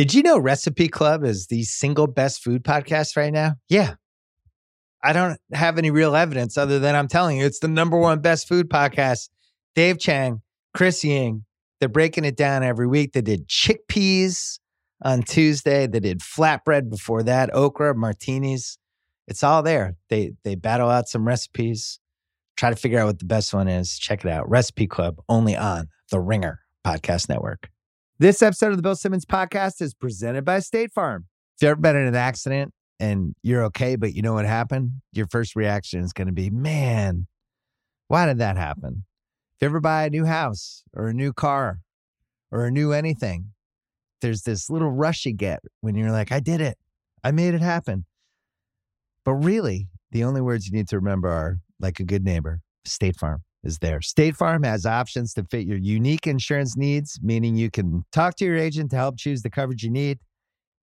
Did you know Recipe Club is the single best food podcast right now? Yeah. I don't have any real evidence other than I'm telling you it's the number one best food podcast. Dave Chang, Chris Ying, they're breaking it down every week. They did chickpeas on Tuesday. They did flatbread before that, okra, martinis. It's all there. They they battle out some recipes, try to figure out what the best one is. Check it out. Recipe Club only on the Ringer Podcast Network. This episode of the Bill Simmons podcast is presented by State Farm. If you've ever been in an accident and you're okay, but you know what happened, your first reaction is going to be, man, why did that happen? If you ever buy a new house or a new car or a new anything, there's this little rush you get when you're like, I did it. I made it happen. But really, the only words you need to remember are like a good neighbor, State Farm is there. State Farm has options to fit your unique insurance needs, meaning you can talk to your agent to help choose the coverage you need,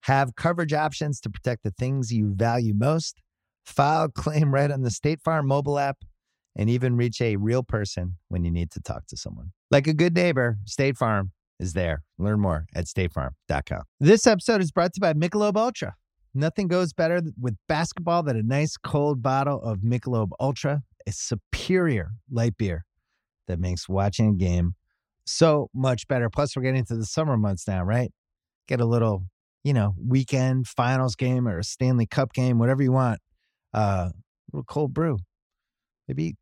have coverage options to protect the things you value most, file claim right on the State Farm mobile app, and even reach a real person when you need to talk to someone. Like a good neighbor, State Farm is there. Learn more at statefarm.com. This episode is brought to you by Michelob Ultra. Nothing goes better with basketball than a nice cold bottle of Michelob Ultra a superior light beer that makes watching a game so much better. Plus, we're getting into the summer months now, right? Get a little, you know, weekend finals game or a Stanley Cup game, whatever you want. Uh, a little cold brew. Maybe,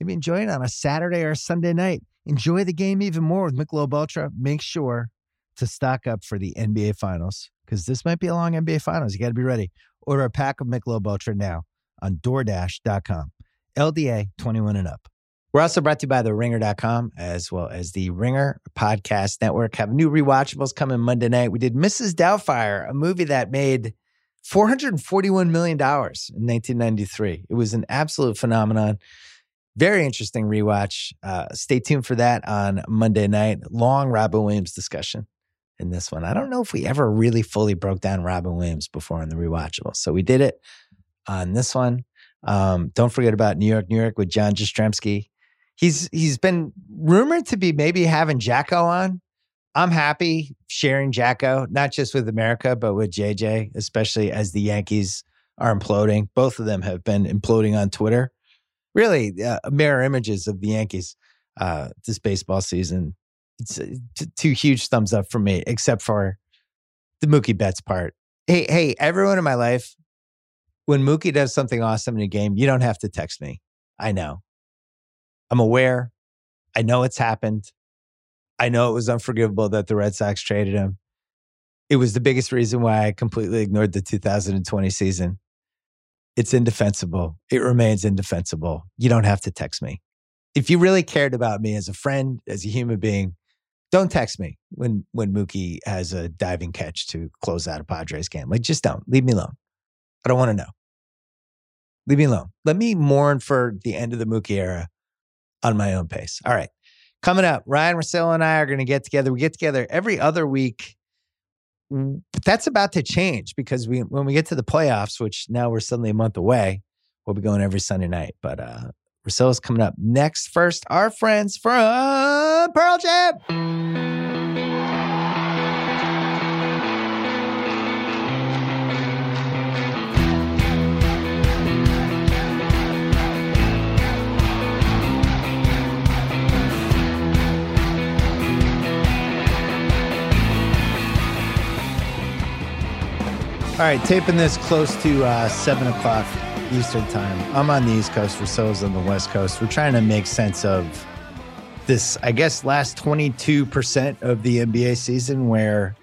maybe enjoy it on a Saturday or a Sunday night. Enjoy the game even more with Michelob Ultra. Make sure to stock up for the NBA Finals because this might be a long NBA Finals. You got to be ready. Order a pack of Michelob Ultra now on DoorDash.com. LDA 21 and up. We're also brought to you by the ringer.com as well as the Ringer Podcast Network. Have new rewatchables coming Monday night. We did Mrs. Doubtfire, a movie that made $441 million in 1993. It was an absolute phenomenon. Very interesting rewatch. Uh, stay tuned for that on Monday night. Long Robin Williams discussion in this one. I don't know if we ever really fully broke down Robin Williams before in the rewatchable. So we did it on this one. Um, don't forget about New York, New York with John Jastremski. He's he's been rumored to be maybe having Jacko on. I'm happy sharing Jacko, not just with America, but with JJ, especially as the Yankees are imploding. Both of them have been imploding on Twitter. Really, uh, mirror images of the Yankees uh, this baseball season. It's uh, t- two huge thumbs up for me, except for the Mookie Betts part. Hey, hey, everyone in my life when Mookie does something awesome in a game, you don't have to text me. I know. I'm aware. I know it's happened. I know it was unforgivable that the Red Sox traded him. It was the biggest reason why I completely ignored the 2020 season. It's indefensible. It remains indefensible. You don't have to text me. If you really cared about me as a friend, as a human being, don't text me when when Mookie has a diving catch to close out a Padres game. Like just don't. Leave me alone. I don't want to know. Leave me alone. Let me mourn for the end of the Mookie era on my own pace. All right. Coming up, Ryen Russillo and I are going to get together. We get together every other week. But that's about to change because we when we get to the playoffs, which now we're suddenly a month away, we'll be going every Sunday night. But uh Russillo's coming up next. First, our friends from Pearl Jam. All right, taping this close to uh, seven o'clock Eastern time. I'm on the East Coast. Russillo's on the West Coast. We're trying to make sense of this, I guess, last 22% of the NBA season where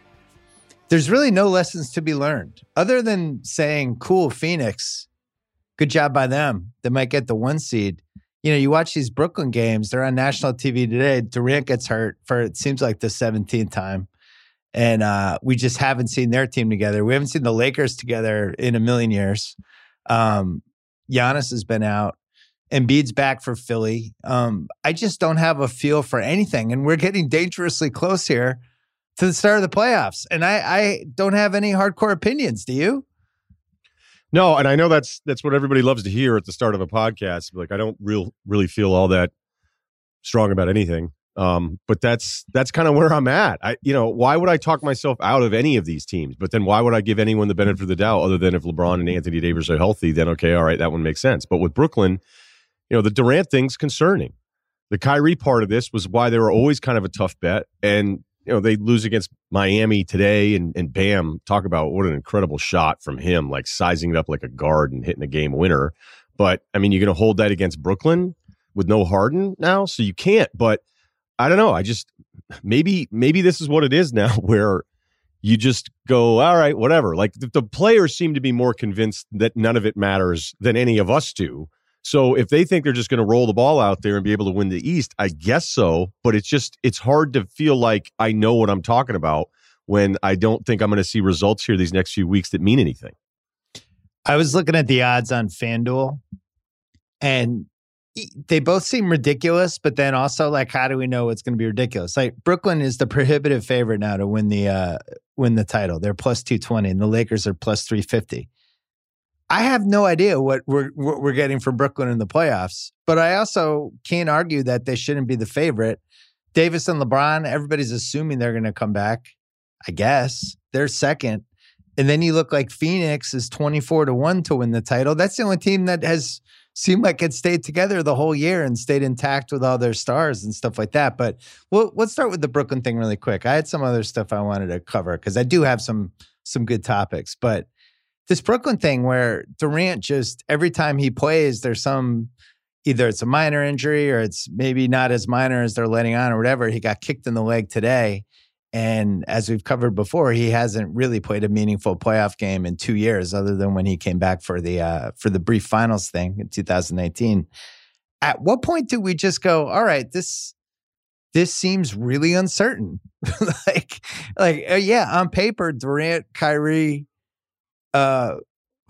there's really no lessons to be learned other than saying, cool, Phoenix, good job by them. They might get the one seed. You know, you watch these Brooklyn games, they're on national TV today. Durant gets hurt for it seems like the 17th time and uh, we just haven't seen their team together. We haven't seen the Lakers together in a million years. Um, Giannis has been out. Embiid's back for Philly. Um, I just don't have a feel for anything, and we're getting dangerously close here to the start of the playoffs. And I, I don't have any hardcore opinions. Do you? No, and I know that's that's what everybody loves to hear at the start of a podcast. Like I don't real really feel all that strong about anything. Um, but that's that's kind of where I'm at. I, you know, why would I talk myself out of any of these teams? But then why would I give anyone the benefit of the doubt other than if LeBron and Anthony Davis are healthy? Then okay, all right, that one makes sense. But with Brooklyn, you know, the Durant thing's concerning. The Kyrie part of this was why they were always kind of a tough bet, and you know they lose against Miami today, and and Bam, talk about what an incredible shot from him, like sizing it up like a guard and hitting a game winner. But I mean, you're going to hold that against Brooklyn with no Harden now, so you can't. But I don't know. I just maybe maybe this is what it is now, where you just go, all right, whatever. Like the, the players seem to be more convinced that none of it matters than any of us do. So if they think they're just going to roll the ball out there and be able to win the East, I guess so. But it's just it's hard to feel like I know what I'm talking about when I don't think I'm going to see results here these next few weeks that mean anything. I was looking at the odds on FanDuel, and they both seem ridiculous, but then also like, how do we know it's going to be ridiculous? Like Brooklyn is the prohibitive favorite now to win the uh win the title. They're plus two twenty, and the Lakers are plus three fifty. I have no idea what we're what we're getting from Brooklyn in the playoffs, but I also can't argue that they shouldn't be the favorite. Davis and LeBron, everybody's assuming they're going to come back. I guess they're second, and then you look like Phoenix is twenty four to one to win the title. That's the only team that has seemed like it stayed together the whole year and stayed intact with all their stars and stuff like that. But we'll, let's start with the Brooklyn thing really quick. I had some other stuff I wanted to cover because I do have some some good topics. But this Brooklyn thing where Durant just every time he plays, there's some either it's a minor injury or it's maybe not as minor as they're letting on or whatever. He got kicked in the leg today. And as we've covered before, he hasn't really played a meaningful playoff game in two years, other than when he came back for the uh, for the brief finals thing in 2018. At what point do we just go, all right, this this seems really uncertain? like, like uh, yeah, on paper, Durant, Kyrie, uh,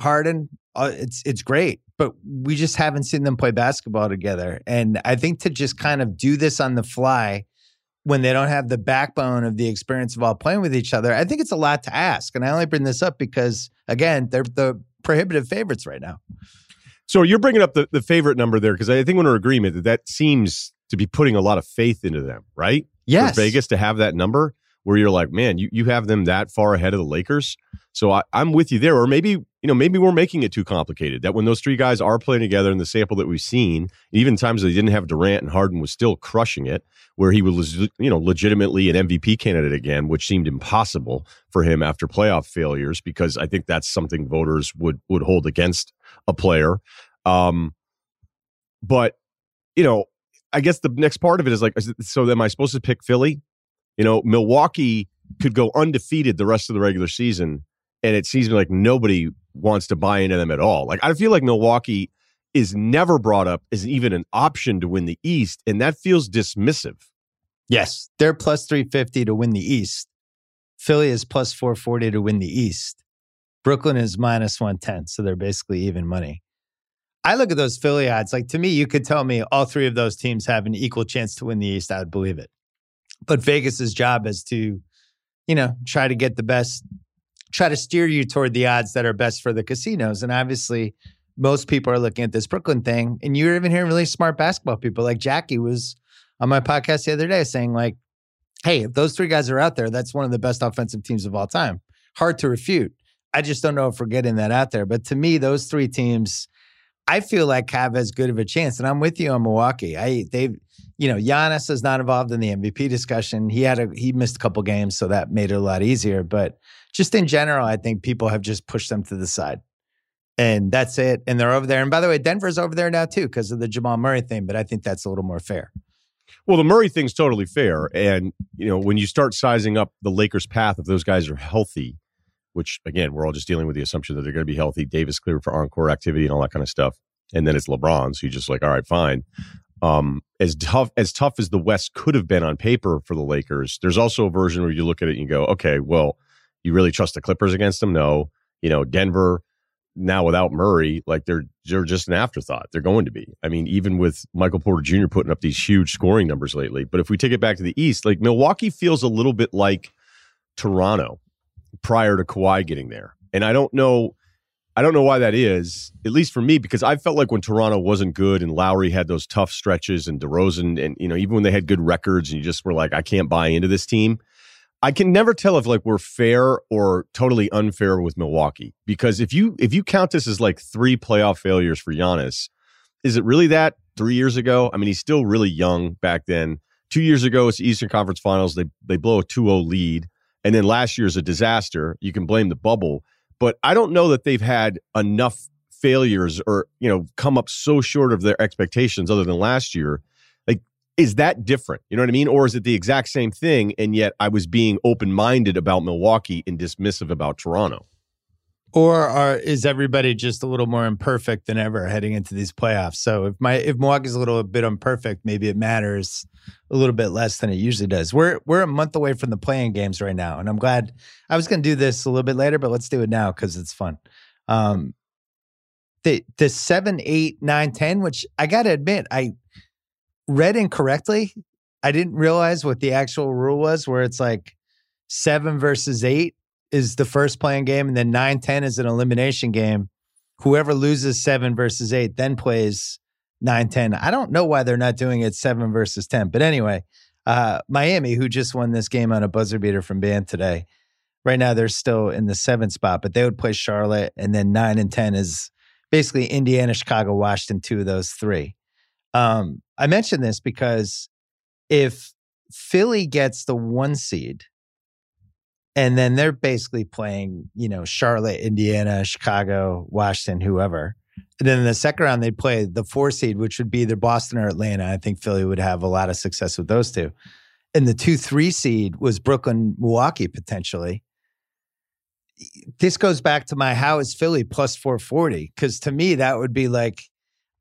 Harden, uh, it's it's great, but we just haven't seen them play basketball together. And I think to just kind of do this on the fly when they don't have the backbone of the experience of all playing with each other, I think it's a lot to ask. And I only bring this up because, again, they're the prohibitive favorites right now. So you're bringing up the, the favorite number there because I think we're in agreement that that seems to be putting a lot of faith into them, right? Yes. For Vegas to have that number where you're like, man, you, you have them that far ahead of the Lakers. So I, I'm with you there. Or maybe, you know, maybe we're making it too complicated that when those three guys are playing together in the sample that we've seen, even times they didn't have Durant and Harden was still crushing it, where he was, you know, legitimately an MVP candidate again, which seemed impossible for him after playoff failures, because I think that's something voters would would hold against a player. Um, but you know, I guess the next part of it is like, so am I supposed to pick Philly? You know, Milwaukee could go undefeated the rest of the regular season, and it seems like nobody wants to buy into them at all. Like I feel like Milwaukee is never brought up as even an option to win the East, and that feels dismissive. Yes, they're plus 350 to win the East. Philly is plus 440 to win the East. Brooklyn is minus 110, so they're basically even money. I look at those Philly odds. Like to me, you could tell me all three of those teams have an equal chance to win the East. I would believe it. But Vegas's job is to, you know, try to get the best, try to steer you toward the odds that are best for the casinos. And obviously, most people are looking at this Brooklyn thing. And you're even hearing really smart basketball people like Jackie was on my podcast the other day saying, like, hey, if those three guys are out there, that's one of the best offensive teams of all time. Hard to refute. I just don't know if we're getting that out there. But to me, those three teams, I feel like have as good of a chance. And I'm with you on Milwaukee. I they've you know, Giannis is not involved in the MVP discussion. He had a he missed a couple games, so that made it a lot easier. But just in general, I think people have just pushed them to the side. And that's it. And they're over there. And by the way, Denver's over there now too because of the Jamal Murray thing, but I think that's a little more fair. Well, the Murray thing's totally fair. And, you know, when you start sizing up the Lakers' path, if those guys are healthy, which again, we're all just dealing with the assumption that they're going to be healthy, Davis cleared for encore activity and all that kind of stuff. And then it's LeBron. So you're just like, all right, fine. Um, as tough as tough as the West could have been on paper for the Lakers, there's also a version where you look at it and you go, okay, well, you really trust the Clippers against them? No. You know, Denver, now without Murray, like they're they're just an afterthought. They're going to be. I mean, even with Michael Porter Jr. putting up these huge scoring numbers lately. But if we take it back to the East, like Milwaukee feels a little bit like Toronto prior to Kawhi getting there. And I don't know. I don't know why that is, at least for me, because I felt like when Toronto wasn't good and Lowry had those tough stretches and DeRozan, and you know, even when they had good records and you just were like, I can't buy into this team. I can never tell if like we're fair or totally unfair with Milwaukee because if you if you count this as like three playoff failures for Giannis, is it really that? Three years ago, I mean, he's still really young back then. Two years ago, it's Eastern Conference Finals. They they blow a 2-0 lead, and then last year is a disaster. You can blame the bubble, but I don't know that they've had enough failures or you know come up so short of their expectations other than last year Like, is that different? You know what I mean? Or is it the exact same thing? And yet I was being open minded about Milwaukee and dismissive about Toronto. Or are, is everybody just a little more imperfect than ever heading into these playoffs? So if my if Milwaukee's a little bit imperfect, maybe it matters a little bit less than it usually does. We're we're a month away from the play-in games right now, and I'm glad I was going to do this a little bit later, but let's do it now because it's fun. Um, the the seven, eight, nine, ten, which I got to admit, I read incorrectly. I didn't realize what the actual rule was, where it's like seven versus eight is the first play-in game, and then nine ten is an elimination game. Whoever loses seven versus eight then plays nine ten. I don't know why they're not doing it seven versus 10. But anyway, uh, Miami, who just won this game on a buzzer beater from Bam today, right now they're still in the seventh spot, but they would play Charlotte, and then nine and 10 is basically Indiana, Chicago, Washington, two of those three. Um, I mention this because if Philly gets the one seed, and then they're basically playing, you know, Charlotte, Indiana, Chicago, Washington, whoever. And then in the second round, they'd play the four seed, which would be either Boston or Atlanta. I think Philly would have a lot of success with those two. And the two, three seed was Brooklyn, Milwaukee potentially. This goes back to my how is Philly plus 440? Because to me, that would be like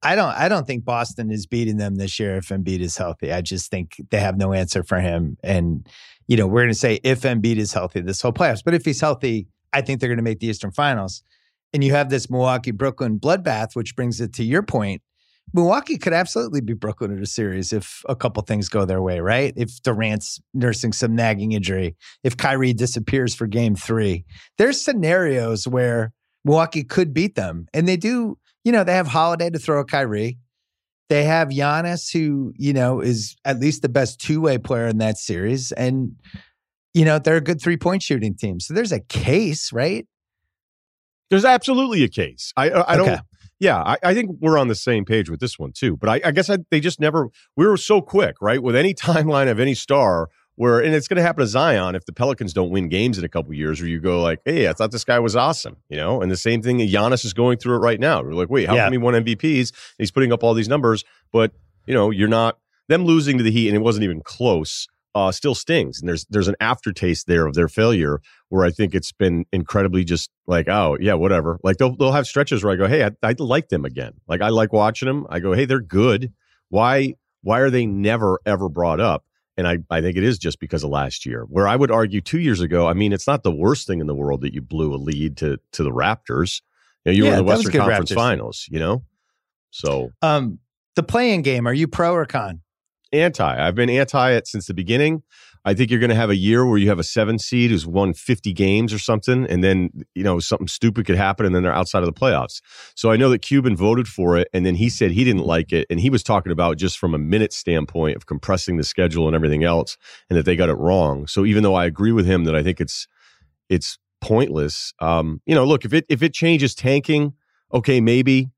I don't I don't think Boston is beating them this year if Embiid is healthy. I just think they have no answer for him. And, you know, we're gonna say if Embiid is healthy this whole playoffs. But if he's healthy, I think they're gonna make the Eastern finals. And you have this Milwaukee Brooklyn bloodbath, which brings it to your point. Milwaukee could absolutely be Brooklyn in a series if a couple things go their way, right? If Durant's nursing some nagging injury, if Kyrie disappears for game three, there's scenarios where Milwaukee could beat them. And they do you know, they have Holiday to throw a Kyrie. They have Giannis, who, you know, is at least the best two way player in that series. And, you know, they're a good three point shooting team. So there's a case, right? There's absolutely a case. I, uh, I don't. Okay. Yeah, I, I, think we're on the same page with this one too. But I, I guess I, they just never. We were so quick, right? With any timeline of any star, where and it's going to happen to Zion if the Pelicans don't win games in a couple years, where you go like, "Hey, I thought this guy was awesome," you know. And the same thing, Giannis is going through it right now. We're like, "Wait, how yeah. come he won MVPs? He's putting up all these numbers, but you know, you're not them losing to the Heat, and it wasn't even close. Uh, still stings, and there's there's an aftertaste there of their failure where I think it's been incredibly just like, oh yeah, whatever. Like they'll they'll have stretches where I go, hey, I, I like them again. Like I like watching them. I go, hey, they're good. Why why are they never ever brought up? And I, I think it is just because of last year, where I would argue two years ago, I mean, it's not the worst thing in the world that you blew a lead to to the Raptors. You, know, you yeah, were in the Western Conference Raptors. Finals, you know? So um the play-in game, are you pro or con? Anti. I've been anti it since the beginning. I think you're going to have a year where you have a seven seed who's won 50 games or something, and then you know something stupid could happen, and then they're outside of the playoffs. So I know that Cuban voted for it, and then he said he didn't like it, and he was talking about just from a minute standpoint of compressing the schedule and everything else, and that they got it wrong. So even though I agree with him that I think it's it's pointless, um, you know, look if it if it changes tanking, okay, maybe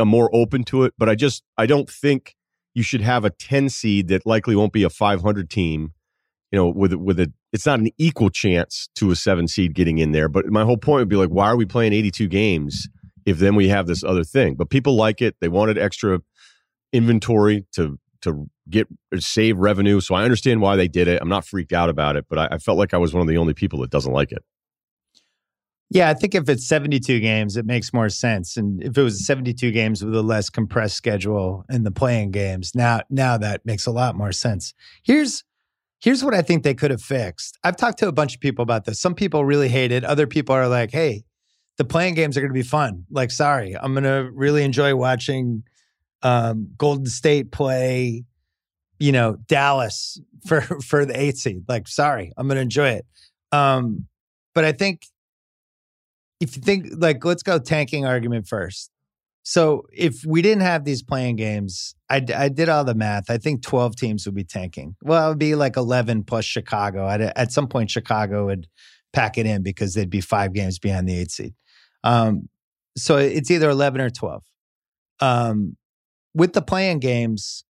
I'm more open to it, but I just I don't think you should have a 10 seed that likely won't be a 500 team you know, with with a it's not an equal chance to a seven seed getting in there. But my whole point would be like, why are we playing 82 games if then we have this other thing? But people like it. They wanted extra inventory to to get save revenue. So I understand why they did it. I'm not freaked out about it, but I, I felt like I was one of the only people that doesn't like it. Yeah, I think if it's 72 games, it makes more sense. And if it was 72 games with a less compressed schedule and the play-in games, now now that makes a lot more sense. Here's Here's what I think they could have fixed. I've talked to a bunch of people about this. Some people really hate it. Other people are like, hey, the play-in games are going to be fun. Like, sorry, I'm going to really enjoy watching um, Golden State play, you know, Dallas for for the eight seed. Like, sorry, I'm going to enjoy it. Um, but I think if you think like let's go tanking argument first. So if we didn't have these play-in games, I, I did all the math. I think 12 teams would be tanking. Well, it would be like 11 plus Chicago. I'd, at some point, Chicago would pack it in because they'd be five games behind the eight seed. Um, so it's either 11 or 12. Um, with the play-in games,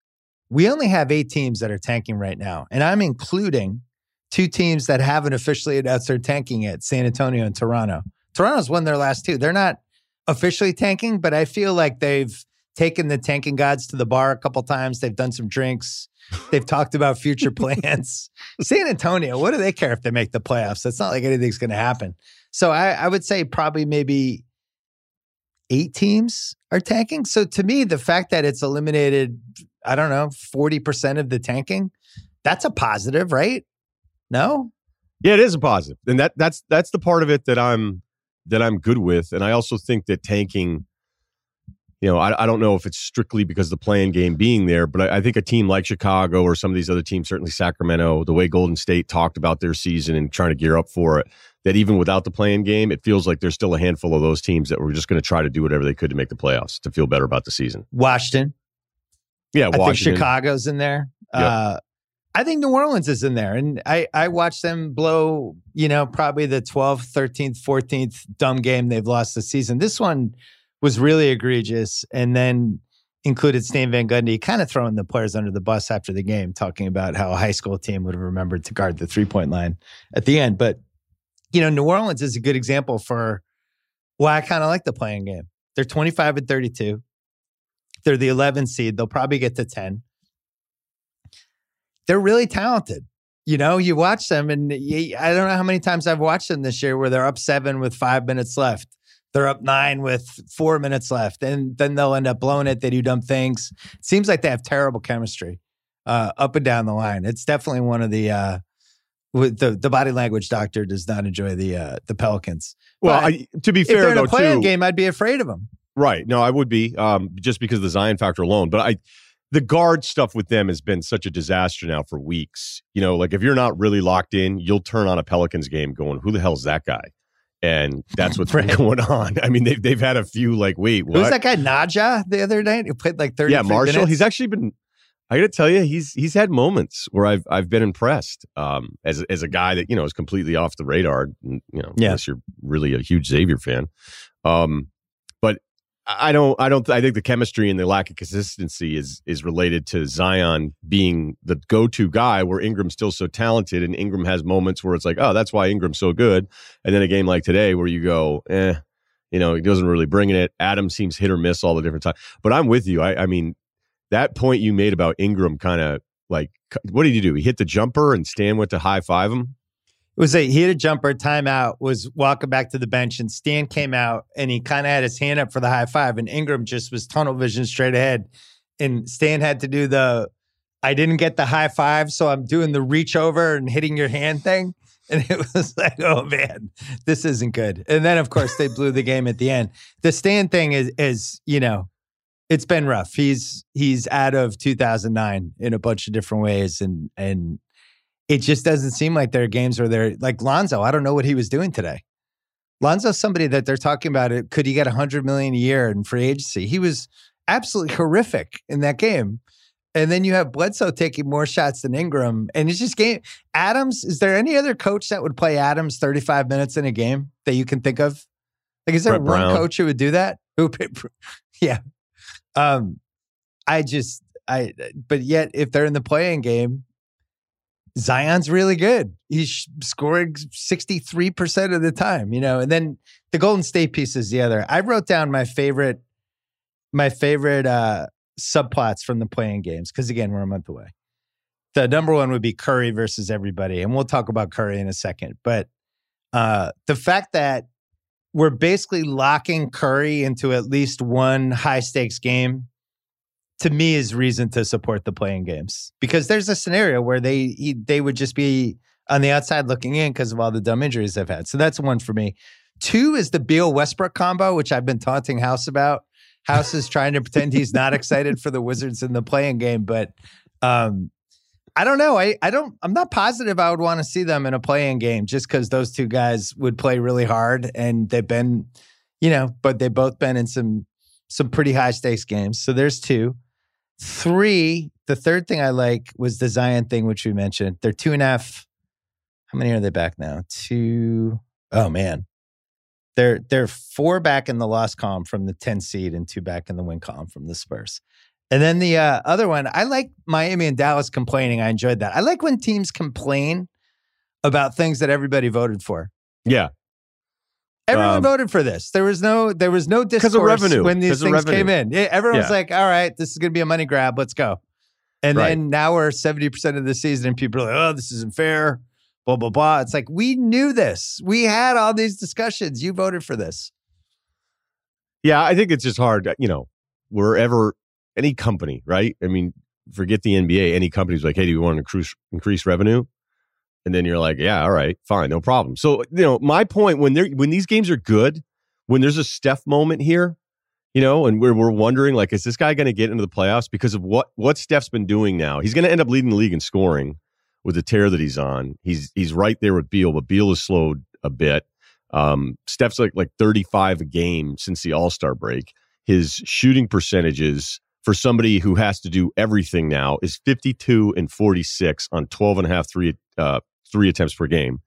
we only have eight teams that are tanking right now. And I'm including two teams that haven't officially announced they're tanking yet San Antonio and Toronto. Toronto's won their last two. They're not officially tanking, but I feel like they've taken the tanking gods to the bar a couple times. They've done some drinks. They've talked about future plans. San Antonio, what do they care if they make the playoffs? It's not like anything's going to happen. So I, I would say probably maybe eight teams are tanking. So to me, the fact that it's eliminated, I don't know, 40% of the tanking, that's a positive, right? No? Yeah, it is a positive. And that that's that's the part of it that I'm that I'm good with. And I also think that tanking, you know, I, I don't know if it's strictly because the play-in game being there, but I, I, think a team like Chicago or some of these other teams, certainly Sacramento, the way Golden State talked about their season and trying to gear up for it, that even without the play-in game, it feels like there's still a handful of those teams that were just going to try to do whatever they could to make the playoffs to feel better about the season. Washington. Yeah, Washington. I think Chicago's in there. Yep. Uh, I think New Orleans is in there. And I, I watched them blow, you know, probably the 12th, 13th, 14th dumb game they've lost this season. This one was really egregious. And then included Stan Van Gundy kind of throwing the players under the bus after the game, talking about how a high school team would have remembered to guard the three point line at the end. But, you know, New Orleans is a good example for why I kind of like the play-in game. They're 25 and 32. They're the 11 seed. They'll probably get to 10 they're really talented. You know, you watch them, and you, I don't know how many times I've watched them this year where they're up seven with five minutes left. They're up nine with four minutes left, and then they'll end up blowing it. They do dumb things. It seems like they have terrible chemistry uh, up and down the line. It's definitely one of the uh, the the body language doctor does not enjoy the uh, the Pelicans. Well, I, to be fair, if they're in though, a play-in too, game, I'd be afraid of them. Right? No, I would be um, just because of the Zion factor alone. But I the guard stuff with them has been such a disaster now for weeks. You know, like if you're not really locked in, you'll turn on a Pelicans game going, who the hell's that guy? And that's what's right. been going on. I mean, they've they've had a few like, wait, what? Who's that guy Naji the other night who played like 30 Yeah, Marshall. Minutes? He's actually been I gotta tell you, he's he's had moments where I've I've been impressed um, as as a guy that you know is completely off the radar. You know, yeah. unless you're really a huge Xavier fan. Um, I don't I don't I think the chemistry and the lack of consistency is is related to Zion being the go-to guy where Ingram's still so talented and Ingram has moments where it's like, "Oh, that's why Ingram's so good." And then a game like today where you go, "Eh, you know, he doesn't really bring it. Adam seems hit or miss all the different times." But I'm with you. I I mean, that point you made about Ingram kind of like what did you do? He hit the jumper and Stan went to high five him? It was a he had a jumper timeout, was walking back to the bench, and Stan came out and he kind of had his hand up for the high five, and Ingram just was tunnel vision straight ahead, and Stan had to do the I didn't get the high five, so I'm doing the reach over and hitting your hand thing. And it was like, oh man, this isn't good. And then of course they blew the game at the end. The Stan thing is is, you know, it's been rough. He's he's out of 2009 in a bunch of different ways and and it just doesn't seem like there are games where they're like Lonzo. I don't know what he was doing today. Lonzo's somebody that they're talking about. It could he get a hundred million a year in free agency? He was absolutely horrific in that game. And then you have Bledsoe taking more shots than Ingram, and it's just game. Adams, is there any other coach that would play Adams thirty five minutes in a game that you can think of? Like, is there Brett one Brown. coach who would do that? Who, yeah. Um, I just, I, but yet if they're in the play-in game, Zion's really good. He's scoring 63% of the time, you know. And then the Golden State piece is the other. I wrote down my favorite my favorite uh subplots from the play-in games because again, we're a month away. The number one would be Curry versus everybody, and we'll talk about Curry in a second. But uh the fact that we're basically locking Curry into at least one high stakes game to me is reason to support the play-in games because there's a scenario where they he, they would just be on the outside looking in because of all the dumb injuries they've had. So that's one for me. Two is the Beal Westbrook combo, which I've been taunting House about. House is trying to pretend he's not excited for the Wizards in the play-in game, but um, I don't know. I, I don't I'm not positive I would want to see them in a play-in game just because those two guys would play really hard and they've been, you know, but they've both been in some some pretty high stakes games. So there's two. Three, the third thing I like was the Zion thing, which we mentioned. They're two and a half. How many are they back now? Two. Oh man. They're they're four back in the loss column from the 10 seed and two back in the win column from the Spurs. And then the uh, other one, I like Miami and Dallas complaining. I enjoyed that. I like when teams complain about things that everybody voted for. Yeah. Everyone um, voted for this. There was no there was no discourse of revenue. when these things came in. Everyone yeah. was like, "All right, this is going to be a money grab. Let's go." And right. then now we're seventy percent of the season, and people are like, "Oh, this isn't fair." Blah blah blah. It's like we knew this. We had all these discussions. You voted for this. Yeah, I think it's just hard. You know, wherever any company, right? I mean, forget the NBA. Any company's like, "Hey, do we want to increase increase revenue?" And then you're like, yeah, all right, fine, no problem. So you know, my point when they're when these games are good, when there's a Steph moment here, you know, and we're we're wondering like, is this guy going to get into the playoffs because of what what Steph's been doing now? He's going to end up leading the league in scoring with the tear that he's on. He's he's right there with Beal, but Beal has slowed a bit. Um, Steph's like like 35 a game since the All Star break. His shooting percentages for somebody who has to do everything now is 52 and 46 on 12 and a half three uh, three attempts per game,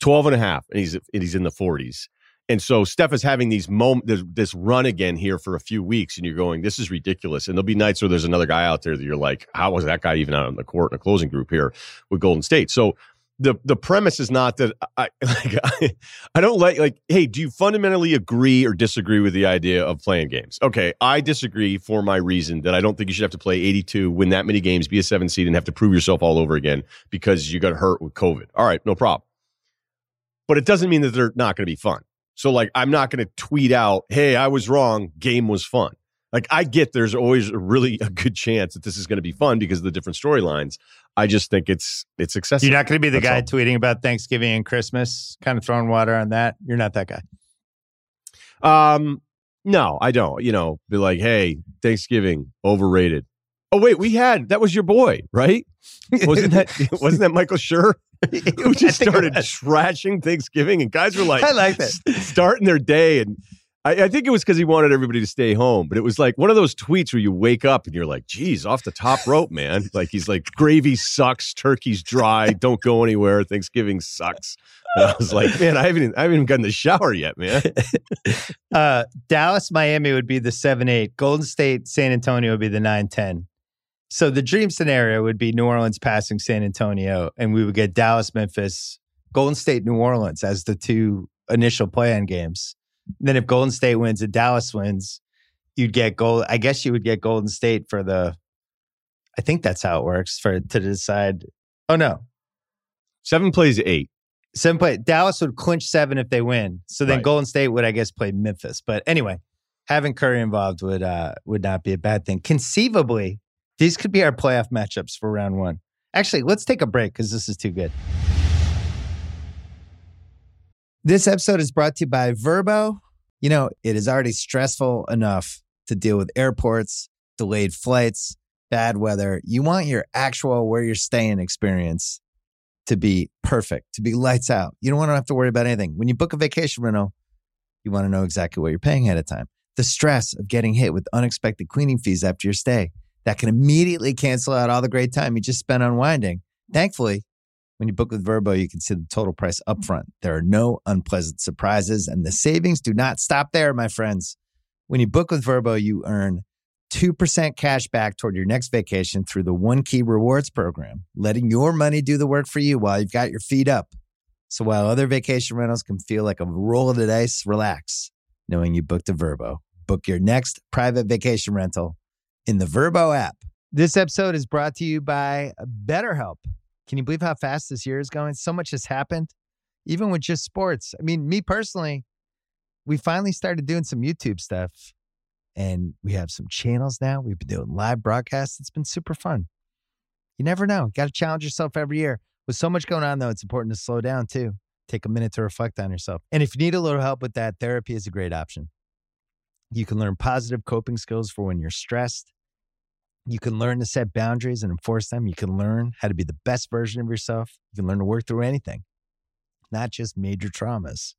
12 and a half, and he's, and he's in the 40s. And so Steph is having these moment, this, this run again here for a few weeks, and you're going, this is ridiculous. And there'll be nights where there's another guy out there that you're like, how was that guy even out on the court in a closing group here with Golden State? So the the premise is not that I like I, I don't like like hey do you fundamentally agree or disagree with the idea of play-in games? Okay I disagree for my reason that I don't think you should have to play 82 win that many games be a seven seed and have to prove yourself all over again because you got hurt with COVID. All right no problem. But it doesn't mean that they're not going to be fun. So like I'm not going to tweet out hey I was wrong game was fun. Like I get there's always really a good chance that this is going to be fun because of the different storylines. I just think it's it's excessive. You're not going to be the That's guy all. tweeting about Thanksgiving and Christmas, kind of throwing water on that. You're not that guy. Um, no, I don't. You know, be like, hey, Thanksgiving overrated. Oh wait, we had that was your boy, right? Wasn't that wasn't that Michael Schur? Who just started trashing Thanksgiving, and guys were like, "I like that," starting their day and I, I think it was because he wanted everybody to stay home, but it was like one of those tweets where you wake up and you're like, geez, off the top rope, man. Like he's like, gravy sucks, turkey's dry, don't go anywhere, Thanksgiving sucks. And I was like, man, I haven't, I haven't even gotten the shower yet, man. uh, Dallas, Miami would be the 7 8. Golden State, San Antonio would be the 9 10. So the dream scenario would be New Orleans passing San Antonio, and we would get Dallas, Memphis, Golden State, New Orleans as the two initial play in Then if Golden State wins and Dallas wins, you'd get gold. I guess you would get Golden State for the. I think that's how it works for to decide. Oh no, seven plays eight. Seven play. Dallas would clinch seven if they win. So then right. Golden State would, I guess, play Memphis. But anyway, having Curry involved would uh would not be a bad thing. Conceivably, these could be our playoff matchups for round one. Actually, let's take a break because this is too good. This episode is brought to you by Vrbo. You know, it is already stressful enough to deal with airports, delayed flights, bad weather. You want your actual where you're staying experience to be perfect, to be lights out. You don't want to have to worry about anything. When you book a vacation rental, you want to know exactly what you're paying ahead of time. The stress of getting hit with unexpected cleaning fees after your stay that can immediately cancel out all the great time you just spent unwinding. Thankfully, when you book with Vrbo, you can see the total price upfront. There are no unpleasant surprises, and the savings do not stop there, my friends. When you book with Vrbo, you earn 2% cash back toward your next vacation through the One Key Rewards program, letting your money do the work for you while you've got your feet up. So while other vacation rentals can feel like a roll of the dice, relax knowing you booked a Vrbo. Book your next private vacation rental in the Verbo app. This episode is brought to you by BetterHelp. Can you believe how fast this year is going? So much has happened, even with just sports. I mean, me personally, we finally started doing some YouTube stuff and we have some channels now. We've been doing live broadcasts. It's been super fun. You never know. You got to challenge yourself every year. With so much going on, though, it's important to slow down too. Take a minute to reflect on yourself. And if you need a little help with that, therapy is a great option. You can learn positive coping skills for when you're stressed You can learn to set boundaries and enforce them. You can learn how to be the best version of yourself. You can learn to work through anything, not just major traumas.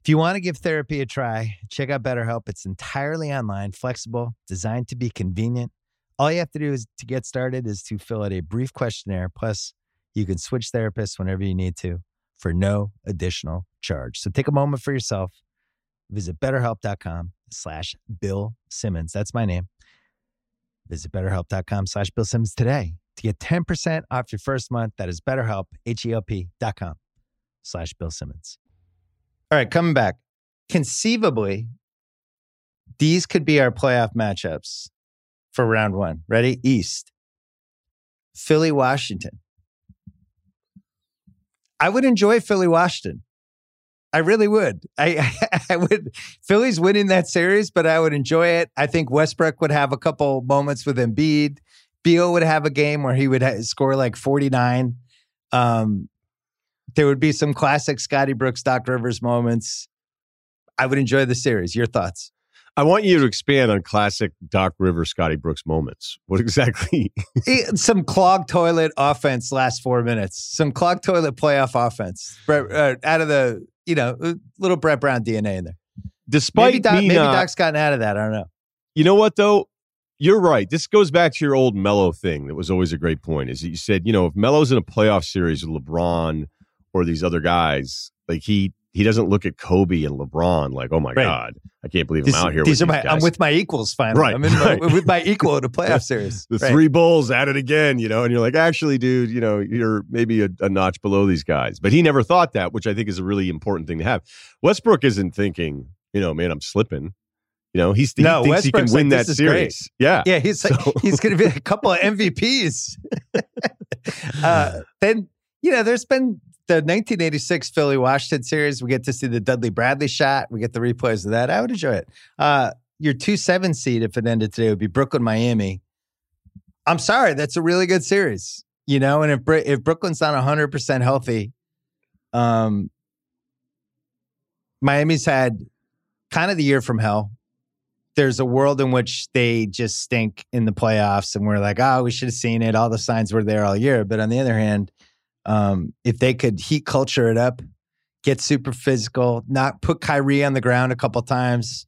If you want to give therapy a try, check out BetterHelp. It's entirely online, flexible, designed to be convenient. All you have to do is to get started is to fill out a brief questionnaire. Plus, you can switch therapists whenever you need to for no additional charge. So take a moment for yourself. Visit betterhelp.com slash Bill Simmons. That's my name. Visit betterhelp.com slash Bill Simmons today to get 10% off your first month. That is betterhelp, H-E-L-P dot com slash Bill Simmons. All right, coming back. Conceivably, these could be our playoff matchups for round one. Ready? East. Philly, Washington. I would enjoy Philly, Washington. I really would. I, I would. Philly's winning that series, but I would enjoy it. I think Westbrook would have a couple moments with Embiid. Beal would have a game where he would ha- score like 49. Um, there would be some classic Scotty Brooks, Doc Rivers moments. I would enjoy the series. Your thoughts? I want you to expand on classic Doc Rivers, Scotty Brooks moments. What exactly? some clogged toilet offense last four minutes. Some clogged toilet playoff offense. Uh, out of the, you know, little Brett Brown DNA in there. Despite maybe, Doc, maybe not, Doc's gotten out of that. I don't know. You know what though? You're right. This goes back to your old Melo thing. That was always a great point. Is that you said, you know, if Melo's in a playoff series with LeBron or these other guys, like he he doesn't look at Kobe and LeBron like, oh my Right. god, I can't believe I'm out here. these with are my. I'm with my equals finally. Right, I'm in my, with my equal in a playoff series. the Right. three bulls at it again, you know, and you're like, actually, dude, you know, you're maybe a, a notch below these guys. But he never thought that, which I think is a really important thing to have. Westbrook isn't thinking, you know, man, I'm slipping. You know, he's, he No, thinks he can win like, that is great. series. Yeah. Yeah, he's like he's going to be a couple of MVPs. uh, then you know, there's been the 1986 Philly Washington series. We get to see the Dudley Bradley shot. We get the replays of that. I would enjoy it. Uh, your two seven seed, if it ended today, would be Brooklyn Miami. I'm sorry, that's a really good series. You know, and if if Brooklyn's not 100 percent healthy, um, Miami's had kind of the year from hell there's a world in which they just stink in the playoffs and we're like, oh, we should have seen it. All the signs were there all year. But on the other hand, um, if they could heat culture it up, get super physical, not put Kyrie on the ground a couple times,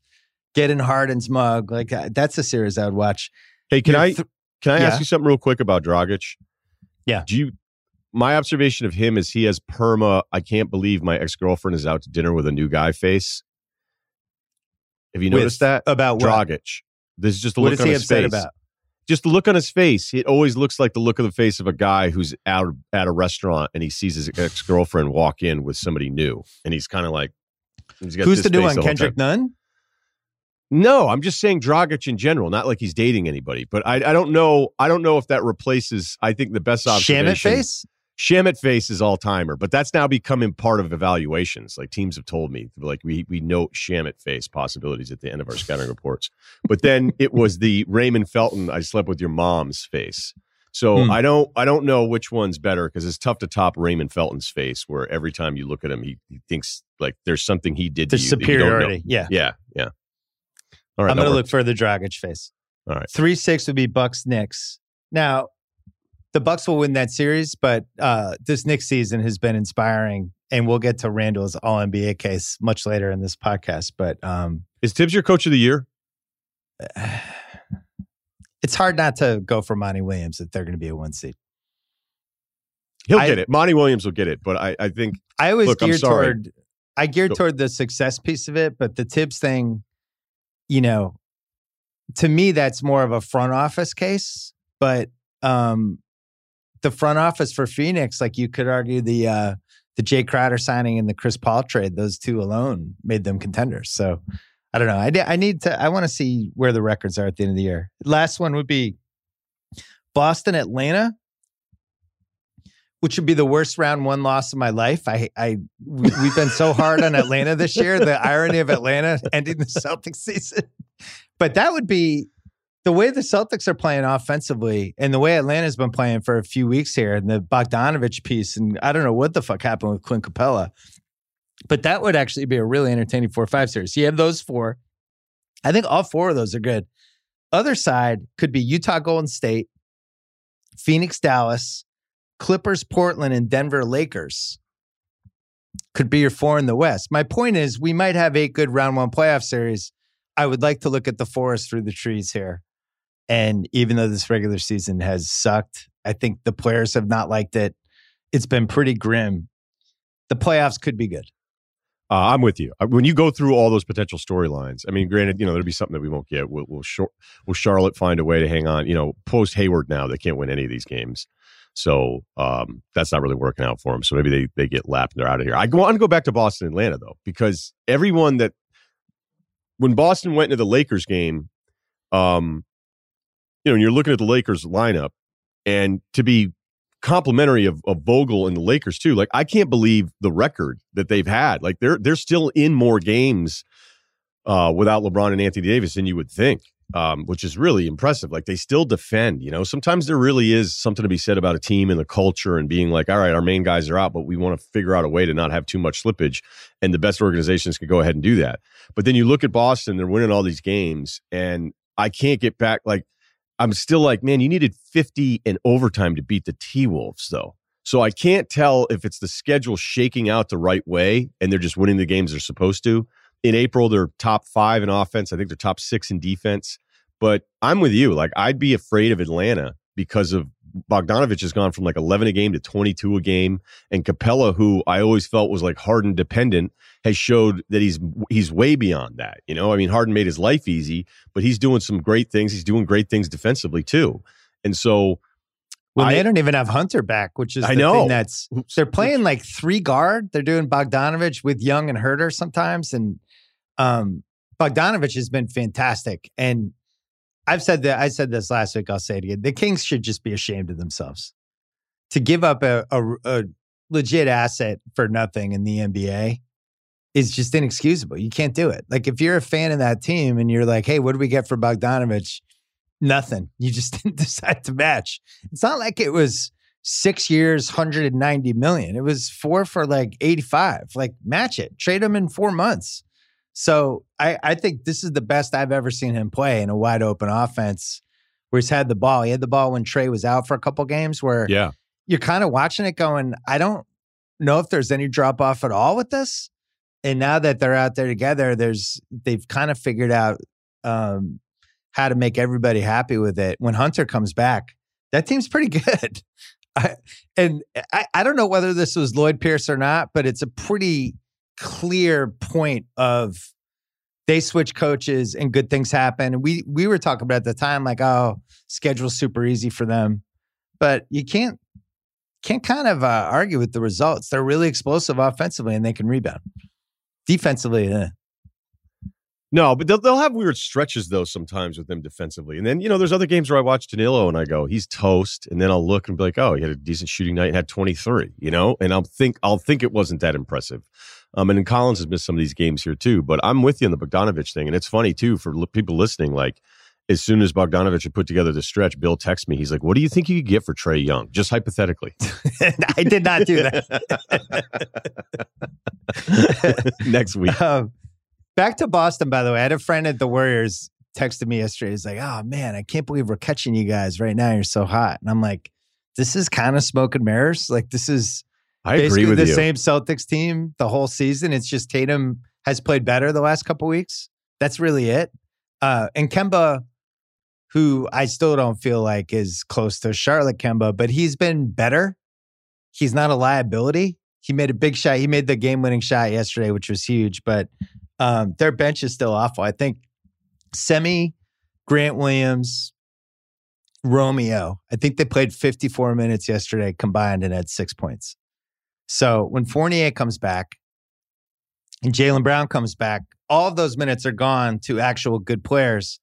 get in Harden's mug, like uh, that's a series I would watch. Hey, can I th- can I Yeah. ask you something real quick about Dragic? Yeah. Do you my observation of him is he has perma, I can't believe my ex-girlfriend is out to dinner with a new guy face. Have you with- noticed that? about what? This There's just a What look is on he his upset face. about? Just the look on his face. It always looks like the look of the face of a guy who's out at a restaurant and he sees his ex girlfriend walk in with somebody new, and he's kind of like, he's Who's the new one? whole Kendrick. Nunn? No, I'm just saying Dragic in general, not like he's dating anybody. But I, I don't know. I don't know if that replaces. I think the best observation. Shamet face? Shamet face is all timer, but that's now becoming part of evaluations. Like teams have told me, like we we note Shamet face possibilities at the end of our scouting reports. But then it was the Raymond Felton, I slept with your mom's face. So Hmm. I don't I don't know which one's better because it's tough to top Raymond Felton's face, where every time you look at him, he, he thinks like there's something he did. There's to you that you superiority. Yeah. Yeah, yeah. All right, I'm going to look for the Dragic face. All right. Three six would be Bucks Knicks. Now, the Bucks will win that series, but uh, this Knicks season has been inspiring, and we'll get to Randle's All NBA case much later in this podcast. But um, Is Thibs your coach of the year? it's hard not to go for Monty Williams if they're going to be a one seed. He'll I- get it. Monty Williams will get it, but I, I think I always Look, I'm sorry. toward I gear Go- toward the success piece of it, but the Thibs thing, you know, to me that's more of a front office case. But um the front office for Phoenix, like you could argue the uh the Jae Crowder signing and the Chris Paul trade, those two alone made them contenders. So I don't know. I, I need to I want to see where the records are at the end of the year. Last one would be Boston Atlanta which would be the worst round one loss of my life. I, I, we, we've been so hard on Atlanta this year. The irony of Atlanta ending the Celtics season, but that would be the way the Celtics are playing offensively, and the way Atlanta's been playing for a few weeks here, and the Bogdanovich piece, and I don't know what the fuck happened with Clint Capela, but that would actually be a really entertaining four five series. You have those four. I think all four of those are good. Other side could be Utah Golden State, Phoenix Dallas, Clippers Portland, and Denver Lakers. Could be your four in the West. My point is, we might have eight good round one playoff series. I would like to look at the forest through the trees here. And even though this regular season has sucked, I think the players have not liked it. It's been pretty grim. The playoffs could be good. Uh, I'm with you. Uh, When you go through all those potential storylines, I mean, granted, you know, there'll be something that we won't get. Will, will, will Charlotte find a way to hang on? You know, post Hayward now, they can't win any of these games. So um, that's not really working out for them. So maybe they, they get lapped and they're out of here. I want to go back to Boston Atlanta, though, because everyone that, when Boston went into the Lakers game, um, you know, and you're looking at the Lakers lineup, and to be complimentary of, of Vogel and the Lakers too. Like I can't believe the record that they've had. Like they're they're still in more games uh, without LeBron and Anthony Davis than you would think, um, which is really impressive. Like they still defend. You know, sometimes there really is something to be said about a team and the culture and being like, all right, our main guys are out, but we want to figure out a way to not have too much slippage. And the best organizations can go ahead and do that. But then you look at Boston; they're winning all these games, and I can't get back like. I'm still like, man, you needed 50 in overtime to beat the T Wolves, though. So I can't tell if it's the schedule shaking out the right way and they're just winning the games they're supposed to. In April, they're top five in offense. I think they're top six in defense. But I'm with you. Like, I'd be afraid of Atlanta because of Bogdanovich has gone from like 11 a game to 22 a game. And Capela, who I always felt was like Harden dependent, has showed that he's he's way beyond that. You know, I mean, Harden made his life easy, but he's doing some great things. He's doing great things defensively too. And so Well, I- they don't even have Hunter back, which is I the know. thing that's they're playing like three guard. They're doing Bogdanovich with Young and Huerter sometimes, and um, Bogdanovich has been fantastic. And I've said that I said this last week. I'll say it again. The Kings should just be ashamed of themselves to give up a, a, a legit asset for nothing in the NBA is just inexcusable. You can't do it. Like if you're a fan of that team and you're like, hey, what do we get for Bogdanovich? Nothing. You just didn't decide to match. It's not like it was six years, 190 million. It was four for like 85. Like match it, trade them in four months. So I, I think this is the best I've ever seen him play in a wide open offense where he's had the ball. He had the ball when Trae was out for a couple games where yeah, you're kind of watching it going, I don't know if there's any drop off at all with this. And now that they're out there together, there's they've kind of figured out um, how to make everybody happy with it. When Hunter comes back, that team's pretty good. I, and I, I don't know whether this was Lloyd Pierce or not, but it's a pretty clear point of they switch coaches and good things happen. We we were talking about at the time, like, oh, schedule's super easy for them. But you can't can't kind of uh, argue with the results. They're really explosive offensively and they can rebound. Defensively, eh. no, but they'll, they'll have weird stretches though sometimes with them defensively. And then you know, there's other games where I watch Danilo and I go, he's toast, and then I'll look and be like, oh, he had a decent shooting night and had 23. You know, and I'll think I'll think it wasn't that impressive. Um, and then Collins has missed some of these games here too. But I'm with you on the Bogdanovich thing, and it's funny too for li- people listening. Like, as soon as Bogdanovich had put together the stretch, Bill texts me. He's like, "What do you think you could get for Trae Young?" Just hypothetically. I did not do that. Next week. Um, back to Boston, by the way. I had a friend at the Warriors texted me yesterday. He's like, "Oh man, I can't believe we're catching you guys right now. You're so hot." And I'm like, "This is kind of smoke and mirrors. Like this is I agree basically with the you. same Celtics team the whole season. It's just Tatum has played better the last couple weeks. That's really it. Uh, and Kemba, who I still don't feel like is close to Charlotte Kemba, but he's been better. He's not a liability. He made a big shot. He made the game winning shot yesterday, which was huge, but um, their bench is still awful. I think Semi, Grant Williams, Romeo, I think they played 54 minutes yesterday combined and had six points. So when Fournier comes back and Jaylen Brown comes back, all of those minutes are gone to actual good players.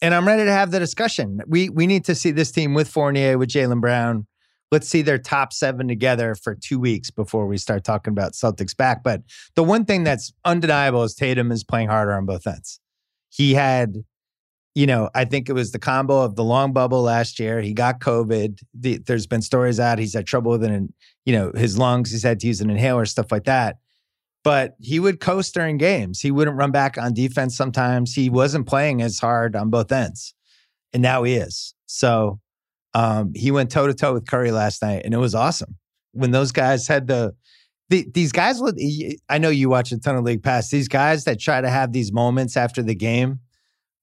And I'm ready to have the discussion. We we need to see this team with Fournier, with Jaylen Brown. Let's see their top seven together for two weeks before we start talking about Celtics back. But the one thing that's undeniable is Tatum is playing harder on both ends. He had, you know, I think it was the combo of the long bubble last year. He got COVID. The, there's been stories out. He's had trouble with an, you know, his lungs. He's had to use an inhaler, stuff like that. But he would coast during games. He wouldn't run back on defense sometimes. He wasn't playing as hard on both ends. and now he is. So um, he went toe to toe with Curry last night, and it was awesome. When those guys had the, the these guys, I know you watch a ton of league pass. These guys that try to have these moments after the game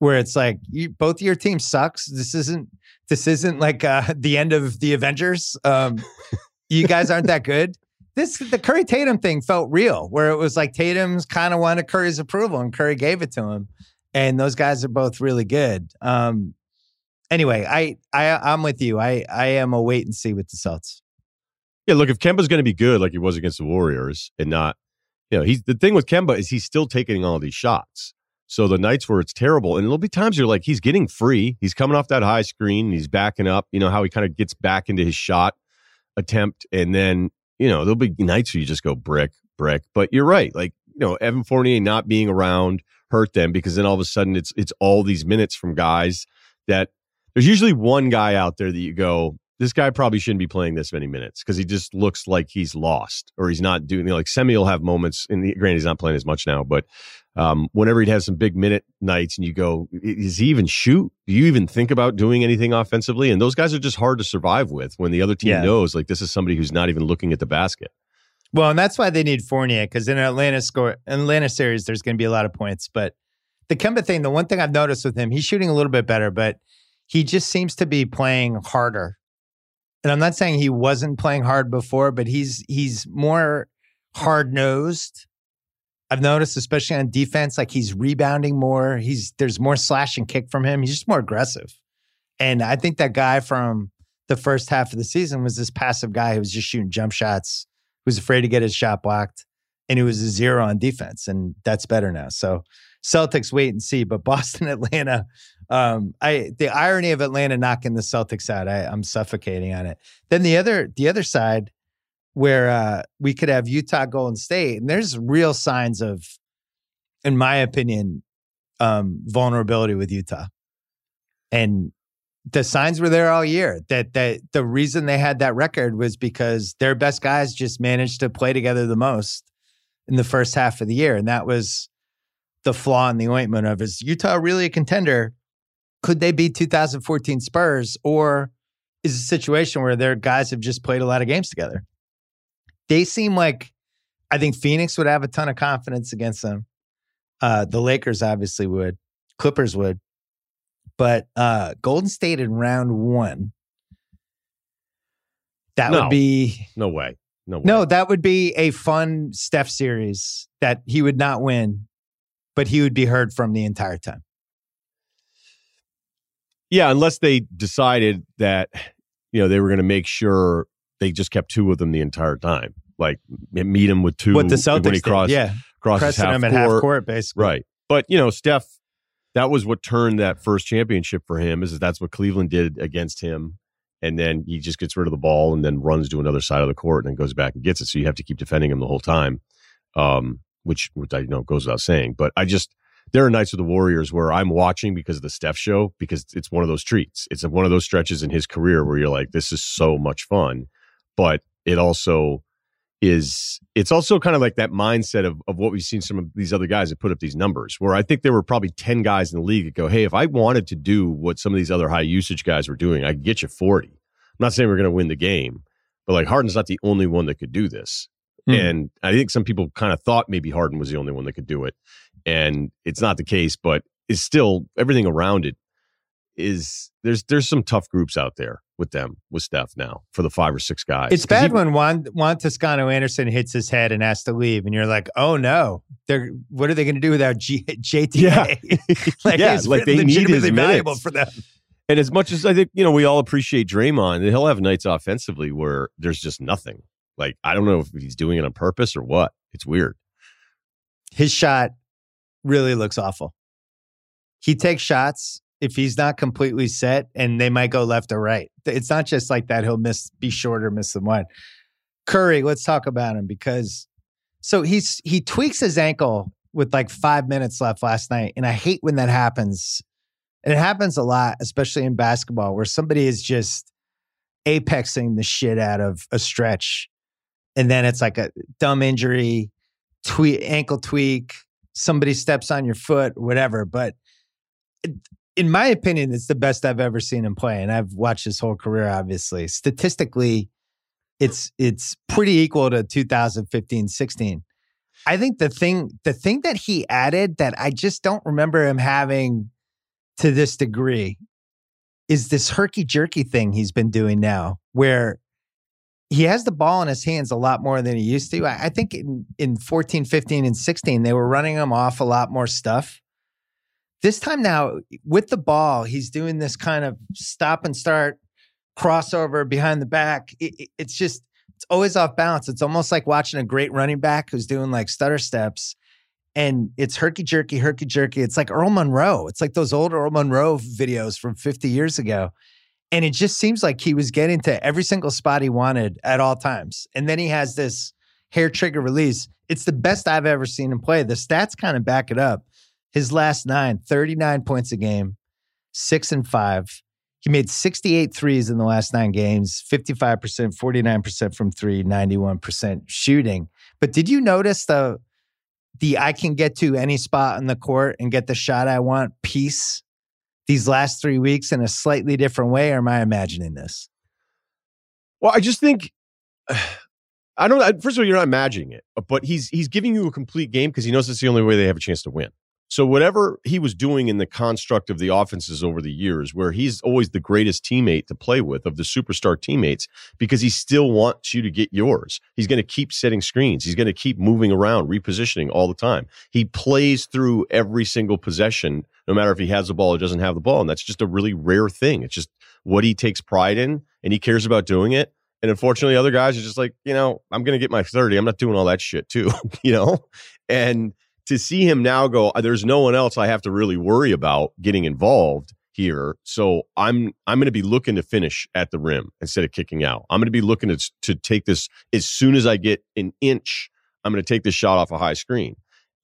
where it's like you, both your team sucks. This isn't this isn't like uh, the end of the Avengers. Um, you guys aren't that good. This the Curry Tatum thing felt real, where it was like Tatum's kind of wanted Curry's approval, and Curry gave it to him. And those guys are both really good. Um, anyway, I I I'm with you. I I am a wait and see with the Celtics. Yeah, look, if Kemba's going to be good like he was against the Warriors, and not, you know, he's the thing with Kemba is he's still taking all these shots. So the nights where it's terrible, and there'll be times you're like, he's getting free. He's coming off that high screen. He's backing up. You know how he kind of gets back into his shot attempt, and then you know there'll be nights where you just go brick, brick. But you're right. Like you know, Evan Fournier not being around hurt them because then all of a sudden it's it's all these minutes from guys that there's usually one guy out there that you go, this guy probably shouldn't be playing this many minutes because he just looks like he's lost or he's not doing you know, like Semi will have moments and granted he's not playing as much now, but um, whenever he'd have some big minute nights and you go, is he even shoot? Do you even think about doing anything offensively? And those guys are just hard to survive with when the other team yeah. knows like this is somebody who's not even looking at the basket. Well, and that's why they need Fournier because in Atlanta score Atlanta series, there's going to be a lot of points. But the Kemba thing, the one thing I've noticed with him, he's shooting a little bit better, but he just seems to be playing harder. And I'm not saying he wasn't playing hard before, but he's he's more hard nosed. I've noticed, especially on defense, like he's rebounding more. He's there's more slash and kick from him. He's just more aggressive. And I think that guy from the first half of the season was this passive guy who was just shooting jump shots, who was afraid to get his shot blocked, and he was a zero on defense. And that's better now. So Celtics wait and see. But Boston, Atlanta, um, I the irony of Atlanta knocking the Celtics out, I, I'm suffocating on it. Then the other the other side, where uh, we could have Utah, Golden State, and there's real signs of, in my opinion, um, vulnerability with Utah, and the signs were there all year. That that the reason they had that record was because their best guys just managed to play together the most in the first half of the year, and that was the flaw in the ointment of is Utah really a contender? Could they be 2014 Spurs or is a situation where their guys have just played a lot of games together? They seem like I think Phoenix would have a ton of confidence against them. Uh, the Lakers obviously would, Clippers would, but uh, Golden State in round one. That no, would be no way. No, way. no, that would be a fun Steph series that he would not win but he would be heard from the entire time. Yeah, unless they decided that you know they were going to make sure they just kept two of them the entire time, like meet him with two. What the Celtics when he crossed, did, yeah, crosses half him court. at half court, basically. Right, but you know, Steph, that was what turned that first championship for him. Is that's what Cleveland did against him, and then he just gets rid of the ball and then runs to another side of the court and then goes back and gets it. So you have to keep defending him the whole time. Um, which, which I know goes without saying. But I just there are nights with the Warriors where I'm watching because of the Steph show because it's one of those treats. It's one of those stretches in his career where you're like, this is so much fun, but it also is it's also kind of like that mindset of, of what we've seen some of these other guys that put up these numbers where I think there were probably 10 guys in the league that go, Hey, if I wanted to do what some of these other high usage guys were doing, I could get you 40. I'm not saying we're going to win the game, but like Harden's not the only one that could do this. Mm. And I think some people kind of thought maybe Harden was the only one that could do it. And it's not the case, but it's still everything around it is there's there's some tough groups out there with them with Steph now for the five or six guys. It's bad he, when Juan Juan Toscano Anderson hits his head and has to leave, and you're like, oh no, they're what are they going to do without G- JTA? Yeah, like, yeah, like they need his valuable for them. And as much as I think you know, we all appreciate Draymond, he'll have nights offensively where there's just nothing. Like I don't know if he's doing it on purpose or what. It's weird. His shot really looks awful. He takes shots if he's not completely set and they might go left or right. It's not just like that he'll miss be short or miss the one. Curry, let's talk about him because so he's he tweaks his ankle with like 5 minutes left last night and I hate when that happens. And it happens a lot, especially in basketball, where somebody is just apexing the shit out of a stretch and then it's like a dumb injury, tweak, ankle tweak, somebody steps on your foot, whatever. But in my opinion, it's the best I've ever seen him play. And I've watched his whole career, obviously. Statistically, it's it's pretty equal to 2015, 16. I think the thing the thing that he added that I just don't remember him having to this degree is this herky jerky thing he's been doing now, where he has the ball in his hands a lot more than he used to. I, I think in, in 14, 15, and 16, they were running him off a lot more stuff. This time now, with the ball, he's doing this kind of stop and start crossover behind the back. It, it, it's just, it's always off balance. It's almost like watching a great running back who's doing like stutter steps and it's herky jerky, herky jerky. It's like Earl Monroe. It's like those old Earl Monroe videos from 50 years ago. And it just seems like he was getting to every single spot he wanted at all times. And then he has this hair trigger release. It's the best I've ever seen him play. The stats kind of back it up. His last nine, 39 points a game, six and five. He made 68 threes in the last nine games, 55%, 49% from three, 91% shooting. But did you notice the the I can get to any spot on the court and get the shot I want piece these last three weeks in a slightly different way, or am I imagining this? Well, I just think I don't. First of all, you're not imagining it, uh, but he's he's giving you a complete game because he knows it's the only way they have a chance to win. So whatever he was doing in the construct of the offenses over the years, where he's always the greatest teammate to play with of the superstar teammates, because he still wants you to get yours. He's going to keep setting screens. He's going to keep moving around, repositioning all the time. He plays through every single possession, no matter if he has the ball or doesn't have the ball. And that's just a really rare thing. It's just what he takes pride in and he cares about doing it. And unfortunately, other guys are just like, you know, I'm going to get my 30. I'm not doing all that shit too, you know? And to see him now go, uh, there's no one else I have to really worry about getting involved here. So I'm I'm going to be looking to finish at the rim instead of kicking out. I'm going to be looking to to take this as soon as I get an inch. I'm going to take this shot off a high screen.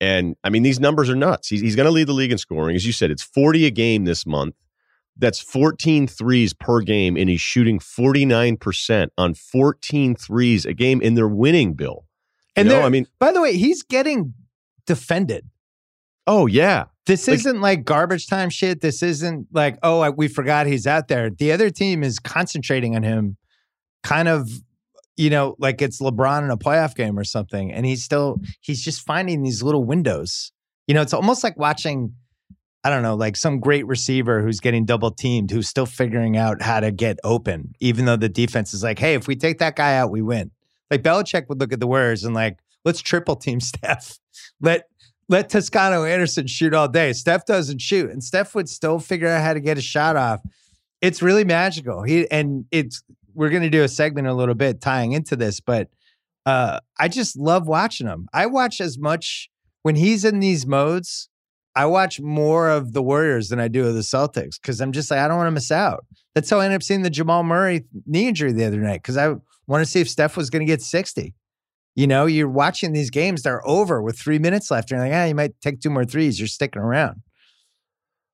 And I mean, these numbers are nuts. He's, he's going to lead the league in scoring. As you said, it's 40 a game this month. That's 14 threes per game, and he's shooting 49% on 14 threes a game, and they're winning, Bill. And know, I mean, by the way, he's getting defended. Oh yeah. This like, isn't like garbage time shit. This isn't like, oh, I, we forgot he's out there. The other team is concentrating on him, kind of, you know, like it's LeBron in a playoff game or something. And he's still, he's just finding these little windows. You know, it's almost like watching, I don't know, like some great receiver who's getting double teamed, who's still figuring out how to get open, even though the defense is like, hey, if we take that guy out, we win. Like Belichick would look at the Warriors and like, let's triple team Steph. Let let Toscano Anderson shoot all day. Steph doesn't shoot, and Steph would still figure out how to get a shot off. It's really magical. He and it's we're going to do a segment a little bit tying into this, but uh, I just love watching him. I watch as much when he's in these modes. I watch more of the Warriors than I do of the Celtics because I'm just like I don't want to miss out. That's how I ended up seeing the Jamal Murray knee injury the other night because I want to see if Steph was going to get 60. You know, you're watching these games, they're over with three minutes left. And you're like, ah, you might take two more threes. You're sticking around.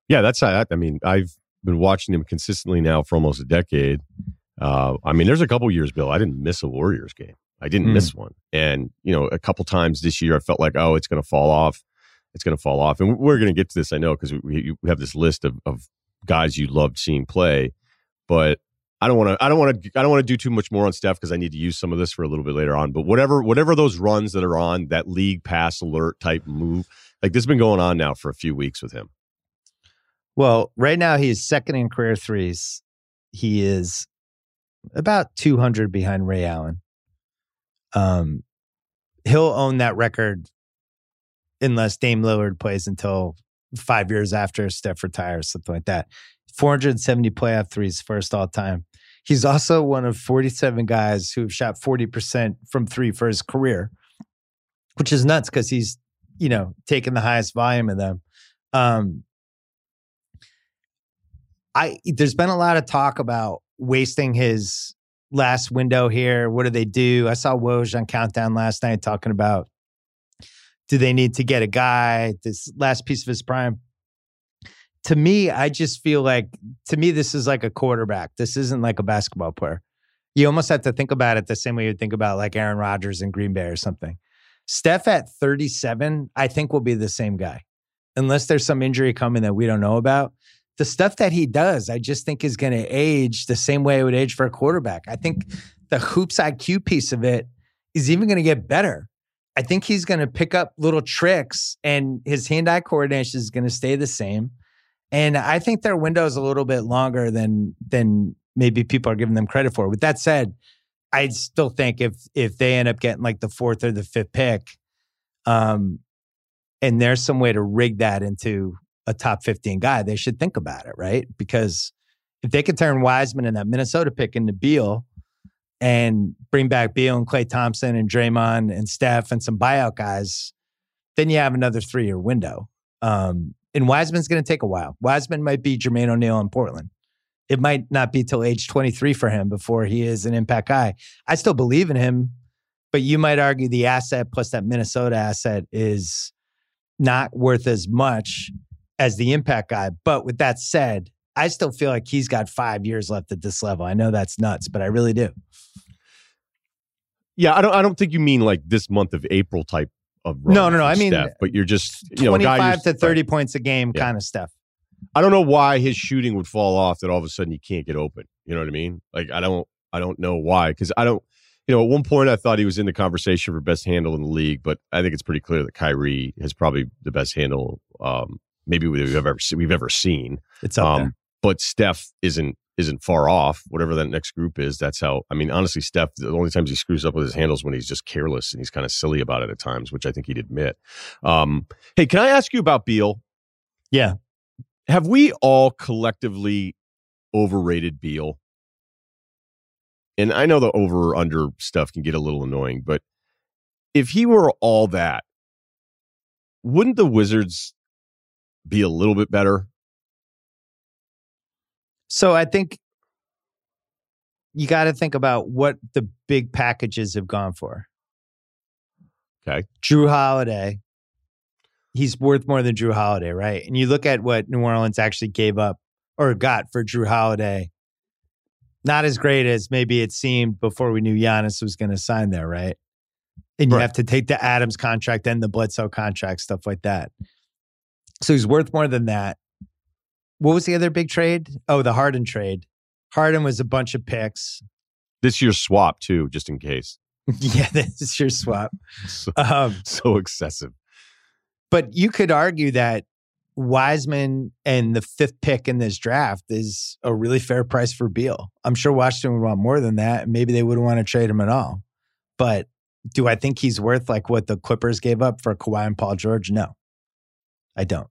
Yeah, that's how I mean, I've been watching him consistently now for almost a decade. Uh, I mean, there's a couple years, Bill, I didn't miss a Warriors game. I didn't mm. miss one. And, you know, a couple times this year, I felt like, oh, it's going to fall off. It's going to fall off. And we're going to get to this, I know, because we, we have this list of, of guys you loved seeing play. But I don't want to. I don't want to. I don't want to do too much more on Steph because I need to use some of this for a little bit later on. But whatever, whatever those runs that are on that league pass alert type move, like this has been going on now for a few weeks with him. Well, right now he is second in career threes. He is about 200 behind Ray Allen. Um, he'll own that record unless Dame Lillard plays until five years after Steph retires, something like that. 470 playoff threes, first all time. He's also one of 47 guys who have shot 40% from three for his career, which is nuts because he's, you know, taking the highest volume of them. Um, I there's been a lot of talk about wasting his last window here. What do they do? I saw Woj on Countdown last night talking about do they need to get a guy this last piece of his prime to me, I just feel like to me this is like a quarterback. This isn't like a basketball player. You almost have to think about it the same way you'd think about like Aaron Rodgers and Green Bay or something. Steph at 37, I think will be the same guy. Unless there's some injury coming that we don't know about. The stuff that he does, I just think is going to age the same way it would age for a quarterback. I think the hoops IQ piece of it is even going to get better. I think he's going to pick up little tricks and his hand eye coordination is going to stay the same. And I think their window is a little bit longer than than maybe people are giving them credit for. With that said, I still think if if they end up getting like the fourth or the fifth pick, um, and there's some way to rig that into a top 15 guy, they should think about it, right? Because if they could turn Wiseman and that Minnesota pick into Beal and bring back Beal and Klay Thompson and Draymond and Steph and some buyout guys, then you have another three year window. Um, and Wiseman's going to take a while. Wiseman might be Jermaine O'Neal in Portland. It might not be till age 23 for him before he is an impact guy. I still believe in him, but you might argue the asset plus that Minnesota asset is not worth as much as the impact guy. But with that said, I still feel like he's got five years left at this level. I know that's nuts, but I really do. Yeah, I don't. I don't think you mean like this month of April type of no, no, no. I mean, Steph, but you're just you know, twenty-five to thirty right. points a game yeah. kind of stuff. I don't know why his shooting would fall off that all of a sudden he can't get open. You know what I mean? Like I don't, I don't know why because I don't. You know, at one point I thought he was in the conversation for best handle in the league, but I think it's pretty clear that Kyrie has probably the best handle, um, maybe we've ever we've ever seen. It's up um, there. But Steph isn't isn't far off. Whatever that next group is, that's how. I mean, honestly, Steph. The only times he screws up with his handles when he's just careless and he's kind of silly about it at times, which I think he'd admit. Um, hey, can I ask you about Beal? Yeah. Have we all collectively overrated Beal? And I know the over under stuff can get a little annoying, but if he were all that, wouldn't the Wizards be a little bit better? So I think you got to think about what the big packages have gone for. Okay. Jrue Holiday. He's worth more than Jrue Holiday, right? And you look at what New Orleans actually gave up or got for Jrue Holiday. Not as great as maybe it seemed before we knew Giannis was going to sign there, right? And you have to take the Adams contract and the Bledsoe contract, stuff like that. So he's worth more than that. What was the other big trade? Oh, the Harden trade. Harden was a bunch of picks. This year's swap too, just in case. yeah, this is your swap. So, um, so excessive. But you could argue that Wiseman and the fifth pick in this draft is a really fair price for Beal. I'm sure Washington would want more than that. Maybe they wouldn't want to trade him at all. But do I think he's worth like what the Clippers gave up for Kawhi and Paul George? No, I don't.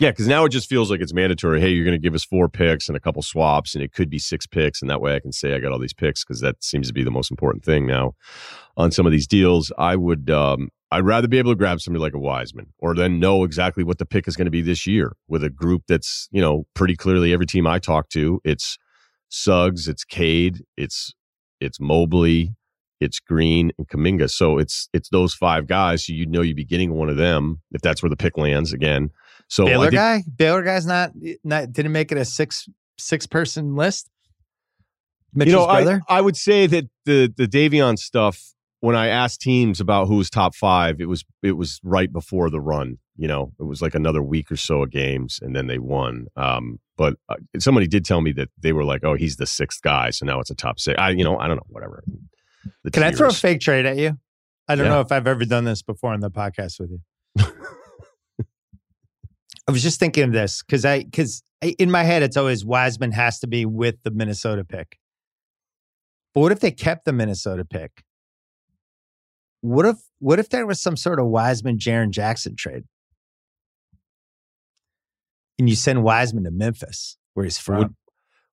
Yeah, because now it just feels like it's mandatory. Hey, you're going to give us four picks and a couple swaps, and it could be six picks, and that way I can say I got all these picks because that seems to be the most important thing now on some of these deals. I would, um, I'd rather be able to grab somebody like a Wiseman, or then know exactly what the pick is going to be this year with a group that's you know pretty clearly every team I talk to, it's Suggs, it's Cade, it's it's Mobley, it's Green and Kuminga. So it's it's those five guys. So you know you'd be getting one of them if that's where the pick lands again. So Baylor think, guy, Baylor guy's not not didn't make it a six six person list. Mitchell's you know, brother? I, I would say that the the Davion stuff. When I asked teams about who was top five, it was it was right before the run. You know, it was like another week or so of games, and then they won. Um, but uh, somebody did tell me that they were like, "Oh, he's the sixth guy," so now it's a top six. I, you know, I don't know, whatever. Can tiers. I throw a fake trade at you? I don't yeah. know if I've ever done this before on the podcast with you. I was just thinking of this because I because in my head it's always Wiseman has to be with the Minnesota pick. But what if they kept the Minnesota pick? What if what if there was some sort of Wiseman Jaren Jackson trade? And you send Wiseman to Memphis, where he's from. Would,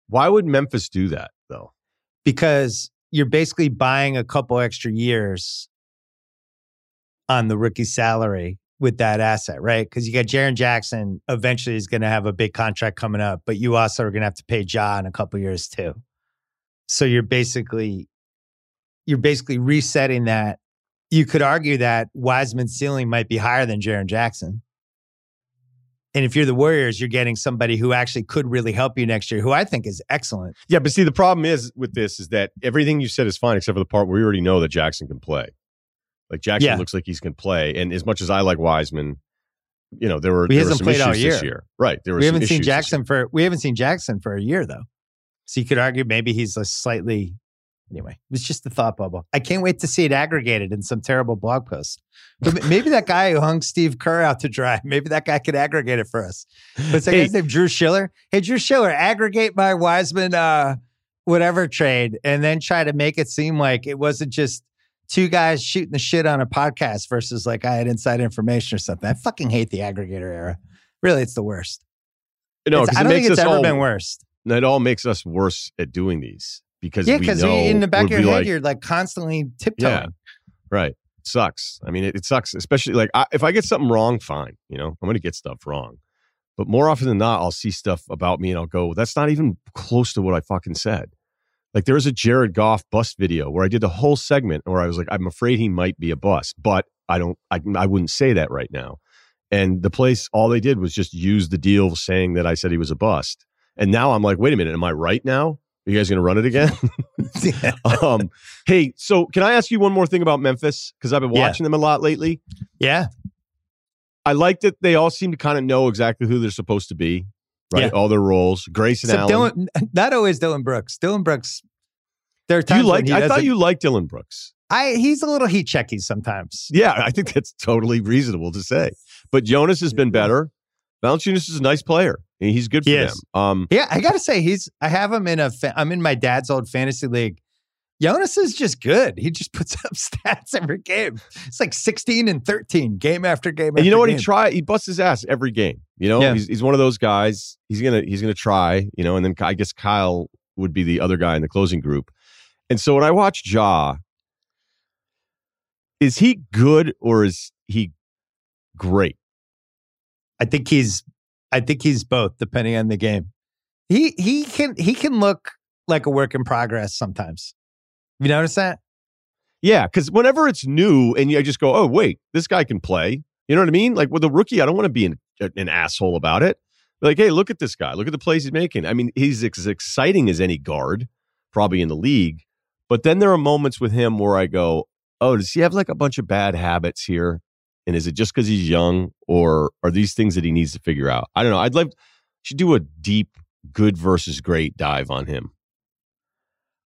why would Memphis do that though? Because you're basically buying a couple extra years on the rookie salary with that asset, right? Because you got Jaren Jackson eventually is going to have a big contract coming up, but you also are going to have to pay Ja in a couple years too. So you're basically you're basically resetting that. You could argue that Wiseman's ceiling might be higher than Jaren Jackson. And if you're the Warriors, you're getting somebody who actually could really help you next year, who I think is excellent. Yeah, but see, the problem is with this is that everything you said is fine except for the part where we already know that Jackson can play. Like Jackson yeah. looks like he's can play. And as much as I like Wiseman, you know there were He there were some played all issues this year. year. Right. There were We haven't seen issues year. Jackson for we haven't seen Jackson for a year though. So you could argue maybe he's a slightly anyway. It was just a thought bubble. I can't wait to see it aggregated in some terrible blog post. But maybe that guy who hung Steve Kerr out to dry, maybe that guy could aggregate it for us. What's that Hey. guy's name? Drew Shiller. Hey, Drew Shiller, aggregate my Wiseman uh whatever trade and then try to make it seem like it wasn't just two guys shooting the shit on a podcast versus like I had inside information or something. I fucking hate the aggregator era. Really, it's the worst. No, It's- I don't makes think it's ever all, been worse. It all makes us worse at doing these because Yeah, because in the back of your head, like, you're like constantly tiptoeing. Yeah. right. Sucks. I mean, it, it sucks, especially like I, if I get something wrong, fine. You know, I'm going to get stuff wrong. But more often than not, I'll see stuff about me and I'll go, that's not even close to what I fucking said. Like there was a Jared Goff bust video where I did the whole segment where I was like, I'm afraid he might be a bust, but I don't, I, I wouldn't say that right now. And the place, all they did was just use the deal saying that I said he was a bust. And now I'm like, wait a minute, am I right now? Are you guys going to run it again? um, hey, so can I ask you one more thing about Memphis? Because I've been Yeah. watching them a lot lately. yeah. I like that they all seem to kind of know exactly who they're supposed to be, right? Yeah. All their roles. Grayson Except Allen. Dillon, not always Dillon Brooks. Dillon Brooks. There are you times when like? I thought you liked Dillon Brooks. I he's a little heat checky sometimes. Yeah, I think that's totally reasonable to say. But Jonas has been better. Valanciunas is a nice player. He's good for He them. Um, Yeah, I gotta say he's. I have him in a. Fa- I'm in my dad's old fantasy league. Jonas is just good. He just puts up stats every game. It's like 16 and 13 game after game. and you know what? He game. try. He busts his ass every game. You know, Yeah. he's, he's one of those guys. He's gonna he's gonna try. You know, and then I guess Kyle would be the other guy in the closing group. And so when I watch Ja, is he good or is he great? I think he's. I think he's both, depending on the game. He he can he can look like a work in progress sometimes. You notice that? Yeah, because whenever it's new and you just go, oh wait, this guy can play. You know what I mean? Like with a rookie, I don't want to be an, an asshole about it. Like, hey, look at this guy. Look at the plays he's making. I mean, he's as exciting as any guard, probably in the league. But then there are moments with him where I go, oh, does he have like a bunch of bad habits here? And is it just because he's young, or are these things that he needs to figure out? I don't know. I'd like should do a deep good versus great dive on him.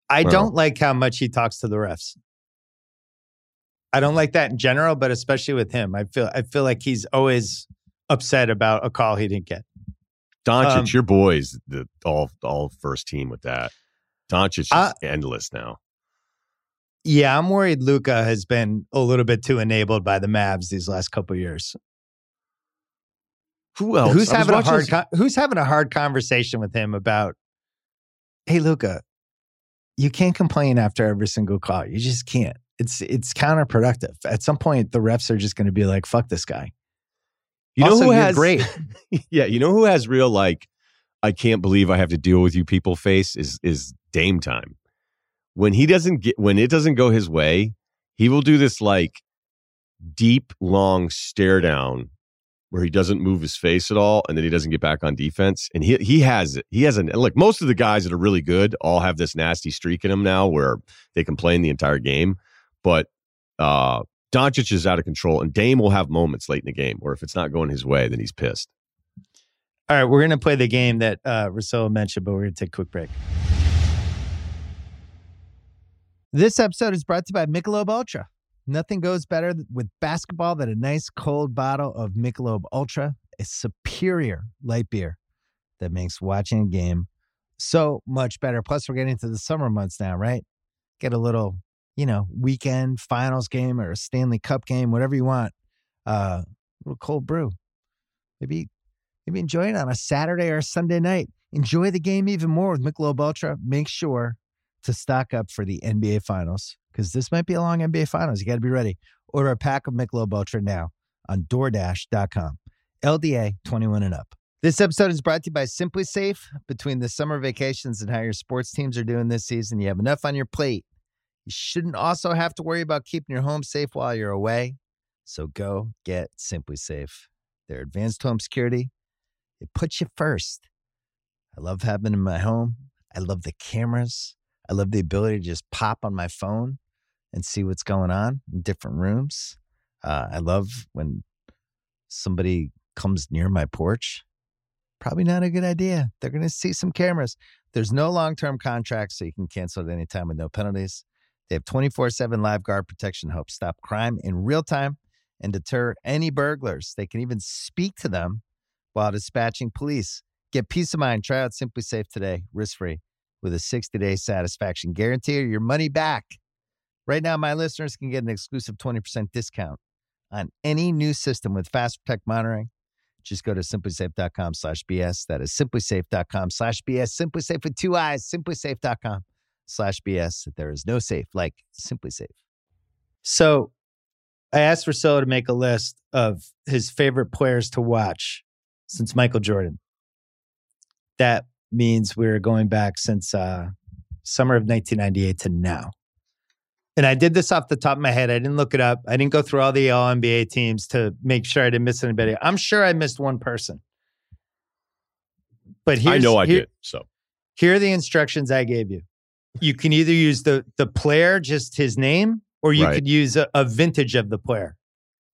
I Wow. don't like how much he talks to the refs. I don't like that in general, but especially with him. I feel I feel like he's always upset about a call he didn't get. Doncic, Um, your boys, the all all first team with that. Doncic is Uh, endless now. Yeah, I'm worried Luka has been a little bit too enabled by the Mavs these last couple years. Who else? Who's I having a hard con- Who's having a hard conversation with him about? Hey, Luka, you can't complain after every single call. You just can't. It's it's counterproductive. At some point, the refs are just going to be like, "Fuck this guy." You know Also, who has great. yeah, you know who has real like I can't believe I have to deal with you people face is is Dame time. When he doesn't get when it doesn't go his way, he will do this like deep long stare down where he doesn't move his face at all and then he doesn't get back on defense and he he has it. He has an look most of the guys that are really good all have this nasty streak in them now where they complain the entire game, but uh Doncic is out of control, and Dame will have moments late in the game where if it's not going his way, then he's pissed. All right, we're going to play the game that uh, Russillo mentioned, but we're going to take a quick break. This episode is brought to you by Michelob Ultra. Nothing goes better with basketball than a nice cold bottle of Michelob Ultra, a superior light beer that makes watching a game so much better. Plus, we're getting into the summer months now, right? Get a little, you know, weekend finals game or a Stanley Cup game, whatever you want. Uh, a little cold brew. Maybe Maybe enjoy it on a Saturday or a Sunday night. Enjoy the game even more with Michelob Ultra. Make sure to stock up for the NBA Finals because this might be a long NBA Finals. You got to be ready. Order a pack of Michelob Ultra now on DoorDash.com. LDA 21 and up. This episode is brought to you by SimpliSafe. Between the summer vacations and how your sports teams are doing this season, you have enough on your plate. You shouldn't also have to worry about keeping your home safe while you're away. So go get SimpliSafe. Their advanced home security it puts you first. I love having in my home. I love the cameras. I love the ability to just pop on my phone and see what's going on in different rooms. Uh, I love when somebody comes near my porch, probably not a good idea. They're going to see some cameras. There's no long term contract, so you can cancel at any time with no penalties. They have 24 7 live guard protection to help stop crime in real time and deter any burglars. They can even speak to them while dispatching police. Get peace of mind. Try out SimpliSafe today, risk free, with a 60 day satisfaction guarantee or your money back. Right now, my listeners can get an exclusive 20% discount on any new system with Fast Protect monitoring. Just go to simplisafe.com slash BS. That is simplisafe.com slash BS. SimpliSafe with two eyes. Simplisafe.com slash BS. There is no safe like SimpliSafe. So I asked Russillo to make a list of his favorite players to watch since Michael Jordan. That means we're going back since uh, summer of 1998 to now. And I did this off the top of my head. I didn't look it up. I didn't go through all the all NBA teams to make sure I didn't miss anybody. I'm sure I missed one person. But I know I here, did. So Here are the instructions I gave you. You can either use the the player, just his name, or you Right. could use a, a vintage of the player.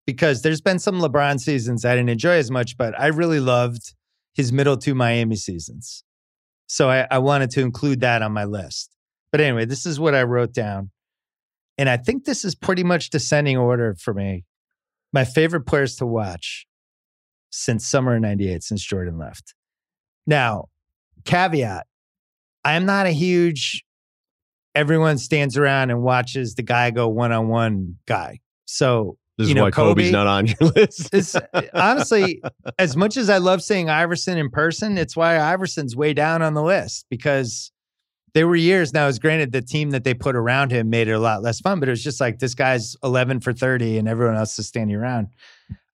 Because there's been some LeBron seasons I didn't enjoy as much, but I really loved his middle two Miami seasons. So I, I wanted to include that on my list. But anyway, this is what I wrote down. And I think this is pretty much descending order for me. My favorite players to watch since summer of 98, since Jordan left. Now, caveat I am not a huge everyone stands around and watches the guy go one on one guy. So this You is know, why Kobe's not on your list. it's uh, honestly, as much as I love seeing Iverson in person, it's why Iverson's way down on the list because there were years now. It's granted the team that they put around him made it a lot less fun, but it was just like this guy's 11 for 30 and everyone else is standing around.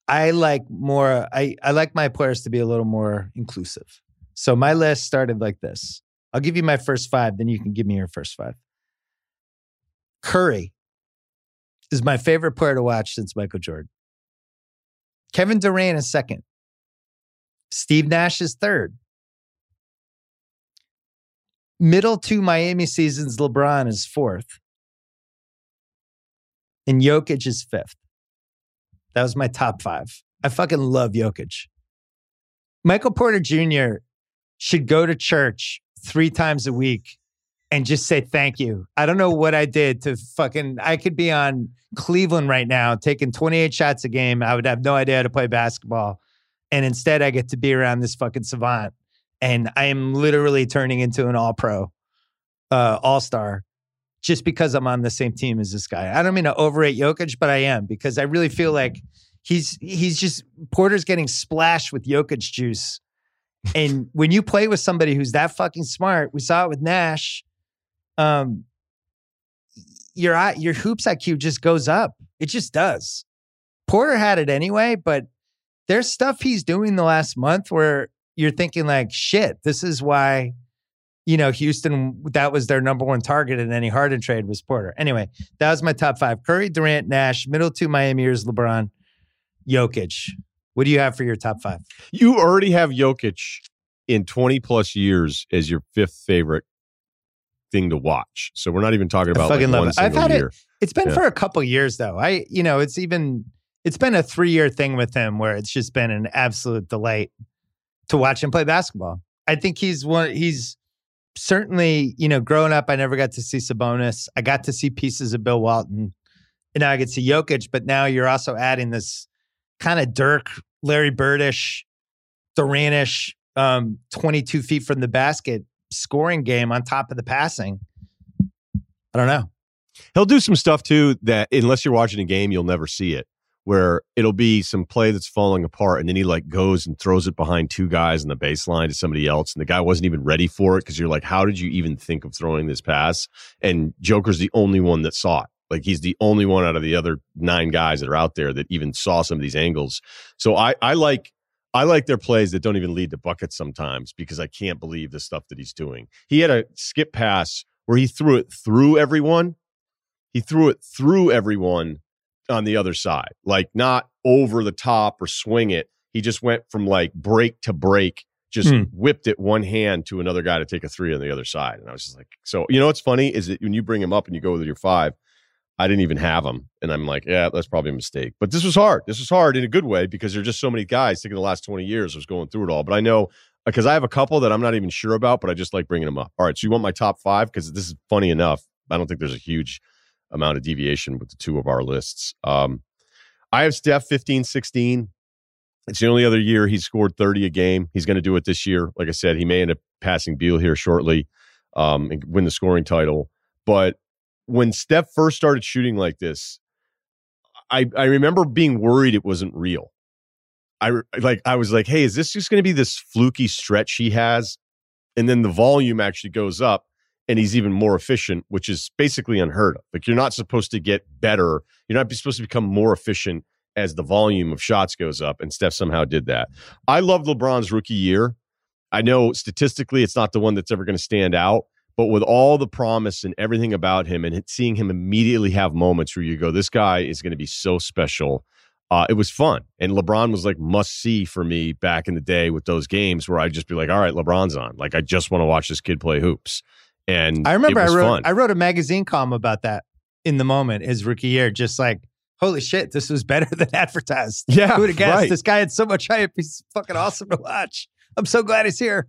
I like more, I, I like my players to be a little more inclusive. So my list started like this. I'll give you my first five, then you can give me your first five. Curry is my favorite player to watch since Michael Jordan. Kevin Durant is second. Steve Nash is third. Middle two Miami seasons, LeBron is fourth. And Jokic is fifth. That was my top five. I fucking love Jokic. Michael Porter Jr. should go to church three times a week and just say thank you. I don't know what I did to fucking, I could be on Cleveland right now taking 28 shots a game. I would have no idea how to play basketball. And instead, I get to be around this fucking savant. And I am literally turning into an all pro, uh, all star, just because I'm on the same team as this guy. I don't mean to overrate Jokic, but I am because I really feel like he's he's just Porter's getting splashed with Jokic juice. And when you play with somebody who's that fucking smart, we saw it with Nash. Um, your your hoops IQ just goes up. It just does. Porter had it anyway, but there's stuff he's doing the last month where you're thinking like, shit, this is why, you know, Houston, that was their number one target in any Harden trade was Porter. Anyway, that was my top five. Curry, Durant, Nash, middle two Miami years, LeBron, Jokic. What do you have for your top five? you already have Jokic in 20 plus years as your fifth favorite thing to watch. So we're not even talking about like fucking love one it. I've had it- year. It's been Yeah. for a couple years though. I, you know, it's even it's been a three year thing with him where it's just been an absolute delight to watch him play basketball. I think he's one. He's certainly, you know, growing up, I never got to see Sabonis. I got to see pieces of Bill Walton, and now I get to see Jokic. But now you're also adding this kind of Dirk, Larry Birdish, Durantish, um, 22 feet from the basket scoring game on top of the passing. I don't know. He'll do some stuff too that unless you're watching a game, you'll never see it. Where it'll be some play that's falling apart, and then he like goes and throws it behind two guys in the baseline to somebody else, and the guy wasn't even ready for it because you're like, how did you even think of throwing this pass? And Joker's the only one that saw it. Like he's the only one out of the other nine guys that are out there that even saw some of these angles. So I I like I like their plays that don't even lead to buckets sometimes because I can't believe the stuff that he's doing. He had a skip pass where he threw it through everyone. He threw it through everyone on the other side, like not over the top or swing it. He just went from like break to break, just Hmm. whipped it one hand to another guy to take a three on the other side. And I was just like, so you know what's funny is that when you bring him up and you go with your five, I didn't even have him. And I'm like, yeah, that's probably a mistake. But this was hard. This was hard in a good way because there's just so many guys. Thinking the last 20 years was going through it all. But I know because I have a couple that I'm not even sure about, but I just like bringing them up. All right. So you want my top five? Because this is funny enough. I don't think there's a huge amount of deviation with the two of our lists. Um, I have Steph 15, 16. It's the only other year he's scored 30 a game. He's going to do it this year. Like I said, he may end up passing Beal here shortly um, and win the scoring title. But when Steph first started shooting like this, I, I remember being worried it wasn't real. I like I was like, hey, is this just going to be this fluky stretch he has? And then the volume actually goes up and he's even more efficient, which is basically unheard of. Like you're not supposed to get better. You're not supposed to become more efficient as the volume of shots goes up. And Steph somehow did that. I love LeBron's rookie year. I know statistically it's not the one that's ever going to stand out, but with all the promise and everything about him and seeing him immediately have moments where you go, this guy is going to be so special. Uh, it was fun. And LeBron was like must see for me back in the day with those games where I'd just be like, all right, LeBron's on. Like, I just want to watch this kid play hoops. And I remember I wrote fun. I wrote a magazine column about that in the moment, his rookie year, just like, holy shit, this was better than advertised. Yeah. Who would have guessed right. this guy had so much hype? He's fucking awesome to watch. I'm so glad he's here.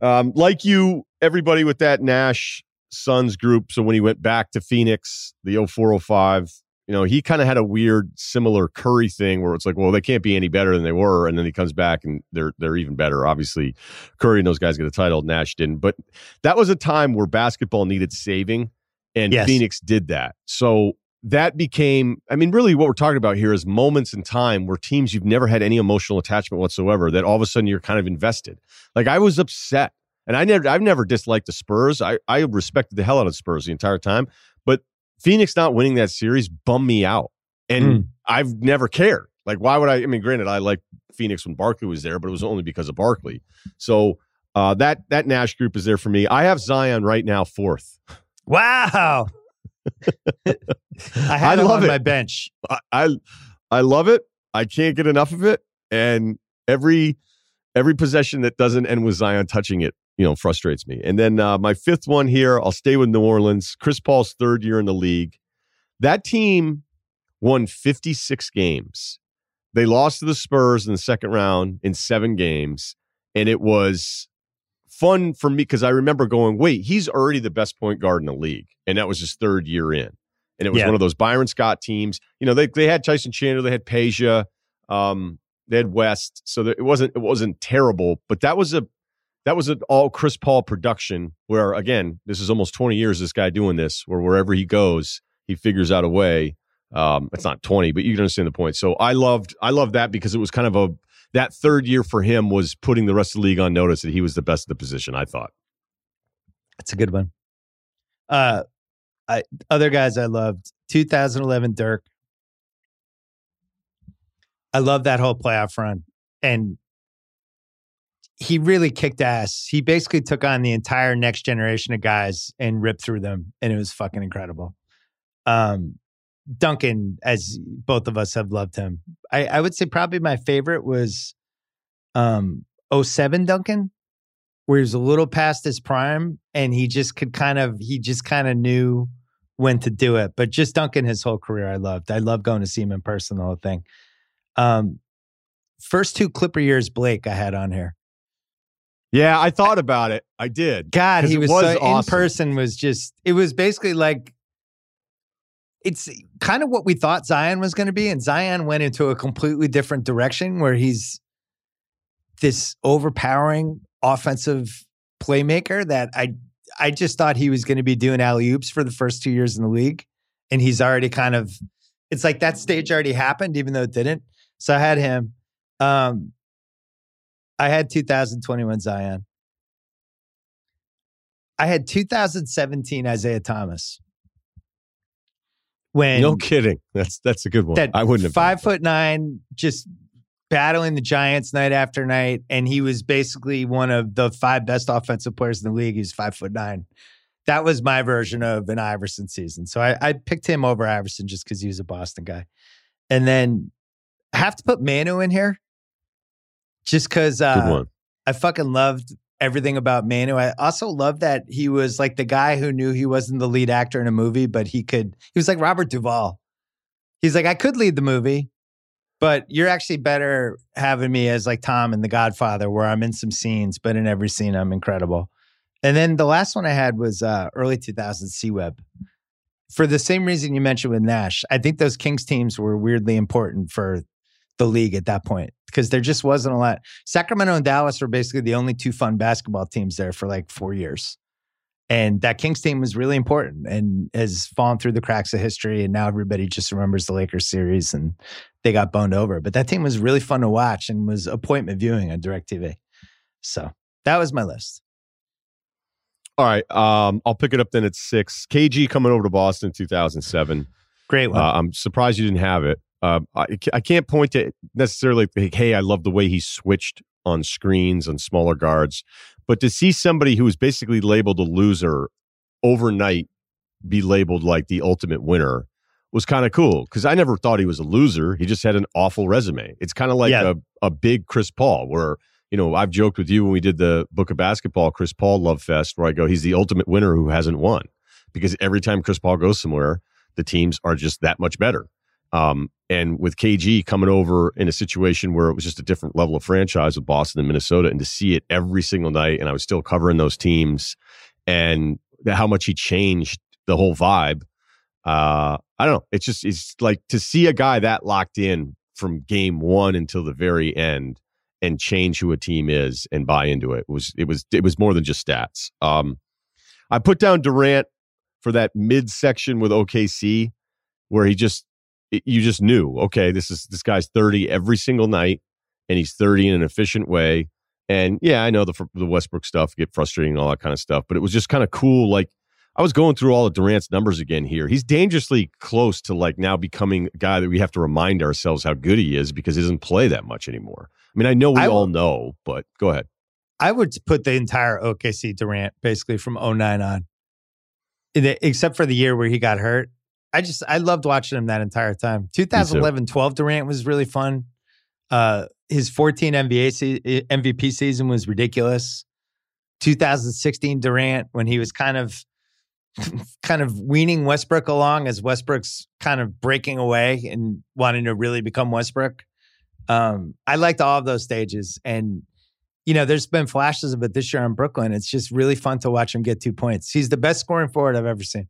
Um, like you, everybody with that Nash Suns group. So when he went back to Phoenix, the 0405, you know, he kind of had a weird, similar Curry thing where it's like, well, they can't be any better than they were, and then he comes back and they're they're even better. Obviously, Curry and those guys get a title. Nash didn't, but that was a time where basketball needed saving, and Yes. Phoenix did that. So that became, I mean, really, what we're talking about here is moments in time where teams you've never had any emotional attachment whatsoever. That all of a sudden you're kind of invested. Like I was upset, and I never, I've never disliked the Spurs. I I respected the hell out of the Spurs the entire time, but Phoenix not winning that series bummed me out. And Mm. I've never cared. Like, why would I? I mean, granted, I like Phoenix when Barkley was there, but it was only because of Barkley. So uh, that that Nash group is there for me. I have Zion right now fourth. Wow. I had I love it. my bench. I, I I love it. I can't get enough of it. And every every possession that doesn't end with Zion touching it, you know, frustrates me. And then uh, my fifth one here, I'll stay with New Orleans. Chris Paul's third year in the league. That team won 56 games. They lost to the Spurs in the second round in seven games. And it was fun for me because I remember going, wait, he's already the best point guard in the league. And that was his third year in. And it was Yeah. one of those Byron Scott teams. You know, they, they had Tyson Chandler, they had Peja, um, they had West. So that it wasn't it wasn't terrible, but that was a that was an all Chris Paul production where again, this is almost 20 years this guy doing this, where wherever he goes, he figures out a way. Um, it's not 20, but you can understand the point. So I loved I loved that because it was kind of a that third year for him was putting the rest of the league on notice that he was the best of the position, I thought. That's a good one. Uh, I other guys I loved 2011 Dirk. I love that whole playoff run, and he really kicked ass. He basically took on the entire next generation of guys and ripped through them, and it was fucking incredible. Um, Duncan, as both of us have loved him, I, I would say probably my favorite was um 07 Duncan where he was a little past his prime and he just could kind of he just kind of knew when to do it. But just Duncan his whole career I loved. I love going to see him in person, the whole thing. Um first two Clipper years Blake I had on here. Yeah, I thought about it. I did. God, he was, was so, in awesome. person was just it was basically like it's kind of what we thought Zion was going to be and Zion went into a completely different direction where he's this overpowering offensive playmaker that I I just thought he was going to be doing alley oops for the first 2 years in the league and he's already kind of it's like that stage already happened even though it didn't. So I had him um I had 2021 Zion. I had 2017 Isaiah Thomas. When No kidding. That's that's a good one. that I wouldn't have five foot nine, just battling the Giants night after night, and he was basically one of the five best offensive players in the league. He's five foot nine. That was my version of an Iverson season. So I, I picked him over Iverson just because he was a Boston guy. And then I have to put Manu in here just because uh. I fucking loved everything about Manu. I also love that he was like the guy who knew he wasn't the lead actor in a movie, but he could. He was like Robert Duvall. He's like, I could lead the movie, but you're actually better having me as like Tom in The Godfather, where I'm in some scenes, but in every scene I'm incredible. And then the last one I had was uh, early 2000s C Webb. For the same reason you mentioned with Nash, I think those Kings teams were weirdly important for the league at that point because there just wasn't a lot. Sacramento and Dallas were basically the only two fun basketball teams there for like four years. And that Kings team was really important and has fallen through the cracks of history. And now everybody just remembers the Lakers series and they got boned over. But that team was really fun to watch and was appointment viewing on DirecTV. So that was my list. All right. Um, I'll pick it up then at six. KG coming over to Boston 2007. Great one. Uh, I'm surprised you didn't have it. Uh, I, I can't point to necessarily, like, hey, I love the way he switched on screens and smaller guards. But to see somebody who was basically labeled a loser overnight be labeled like the ultimate winner was kind of cool because I never thought he was a loser. He just had an awful resume. It's kind of like yeah. a, a big Chris Paul, where, you know, I've joked with you when we did the Book of Basketball, Chris Paul Love Fest, where I go, he's the ultimate winner who hasn't won because every time Chris Paul goes somewhere, the teams are just that much better. Um, and with KG coming over in a situation where it was just a different level of franchise with Boston and Minnesota, and to see it every single night, and I was still covering those teams, and how much he changed the whole vibe. Uh, I don't know. It's just it's like to see a guy that locked in from game one until the very end and change who a team is and buy into it was it was it was more than just stats. Um, I put down Durant for that mid section with OKC where he just it, you just knew, okay, this is this guy's 30 every single night and he's 30 in an efficient way. And yeah, I know the the Westbrook stuff get frustrating and all that kind of stuff, but it was just kind of cool. Like I was going through all of Durant's numbers again here. He's dangerously close to like now becoming a guy that we have to remind ourselves how good he is because he doesn't play that much anymore. I mean, I know we I all know, but go ahead. I would put the entire OKC Durant basically from 09 on, except for the year where he got hurt. I just I loved watching him that entire time. 2011 12 Durant was really fun. Uh, his 14 NBA se- MVP season was ridiculous. 2016 Durant when he was kind of kind of weaning Westbrook along as Westbrook's kind of breaking away and wanting to really become Westbrook. Um, I liked all of those stages and you know, there's been flashes of it this year in Brooklyn. It's just really fun to watch him get two points. He's the best scoring forward I've ever seen.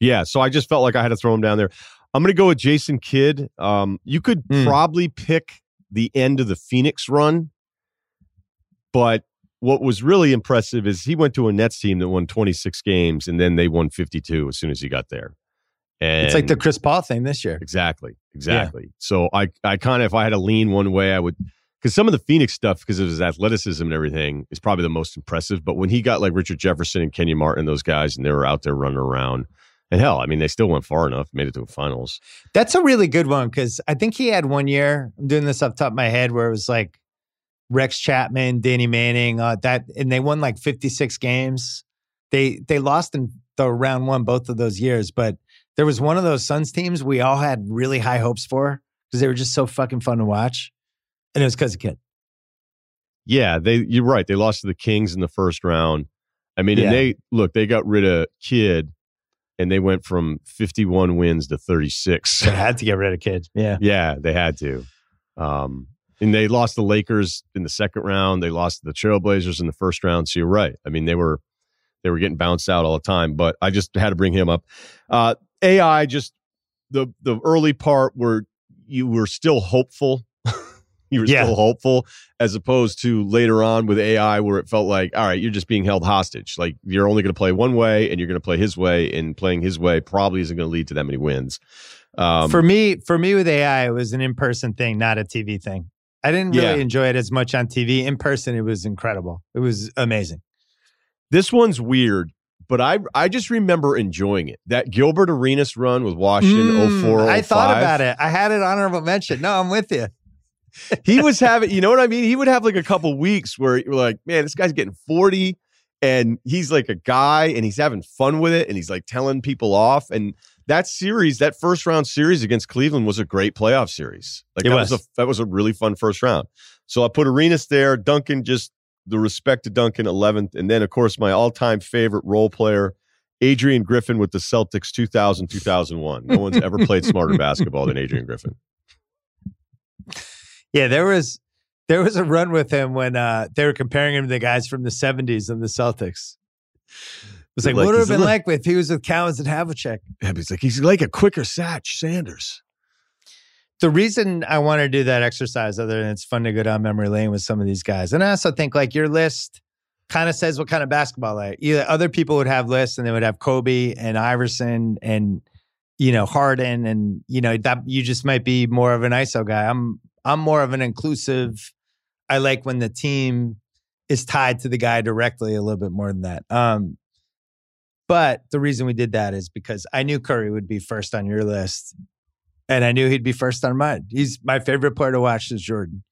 Yeah, so I just felt like I had to throw him down there. I'm going to go with Jason Kidd. Um, you could mm. probably pick the end of the Phoenix run, but what was really impressive is he went to a Nets team that won 26 games and then they won 52 as soon as he got there. And it's like the Chris Paul thing this year. Exactly. Exactly. Yeah. So I I kind of if I had to lean one way, I would because some of the Phoenix stuff, because of his athleticism and everything, is probably the most impressive. But when he got like Richard Jefferson and Kenyon Martin, those guys, and they were out there running around, and hell, I mean, they still went far enough, made it to the finals. That's a really good one because I think he had one year. I'm doing this off top of my head where it was like Rex Chapman, Danny Manning, uh, that, and they won like 56 games. They they lost in the round one both of those years, but there was one of those Suns teams we all had really high hopes for because they were just so fucking fun to watch, and it was because of Kidd. Yeah, they. You're right. They lost to the Kings in the first round. I mean, yeah. and they look. They got rid of Kidd and they went from 51 wins to 36. They had to get rid of kids. Yeah. Yeah, they had to. Um, and they lost the Lakers in the second round. They lost the Trailblazers in the first round. So you're right. I mean, they were they were getting bounced out all the time. But I just had to bring him up. Uh, AI, just the the early part where you were still hopeful you were yeah. still hopeful as opposed to later on with AI where it felt like, all right, you're just being held hostage. Like you're only going to play one way and you're going to play his way and playing his way probably isn't going to lead to that many wins. Um, for me, for me with AI, it was an in-person thing, not a TV thing. I didn't really yeah. enjoy it as much on TV. In person, it was incredible. It was amazing. This one's weird, but I I just remember enjoying it. That Gilbert Arenas run with Washington mm, 04 I thought about it. I had it honorable mention. No, I'm with you he was having, you know what I mean? He would have like a couple weeks where you're like, man, this guy's getting 40 and he's like a guy and he's having fun with it and he's like telling people off. And that series, that first round series against Cleveland was a great playoff series. Like it that was. was a that was a really fun first round. So I put Arenas there. Duncan just the respect to Duncan 11th, and then of course my all-time favorite role player, Adrian Griffin with the Celtics 2000 2001. No one's ever played smarter basketball than Adrian Griffin. Yeah, there was there was a run with him when uh, they were comparing him to the guys from the 70s and the Celtics. It was like, Like, what would it have been like if he was with Cowens and Havlicek? Yeah, he's like he's like a quicker Satch Sanders. the reason I want to do that exercise, other than it's fun to go down memory lane with some of these guys, and I also think like your list kind of says what kind of basketball like. Either other people would have lists and they would have Kobe and Iverson and you know Harden and you know that you just might be more of an ISO guy. I'm I'm more of an inclusive. I like when the team is tied to the guy directly a little bit more than that. Um, but the reason we did that is because I knew Curry would be first on your list and I knew he'd be first on mine. He's my favorite player to watch is Jordan.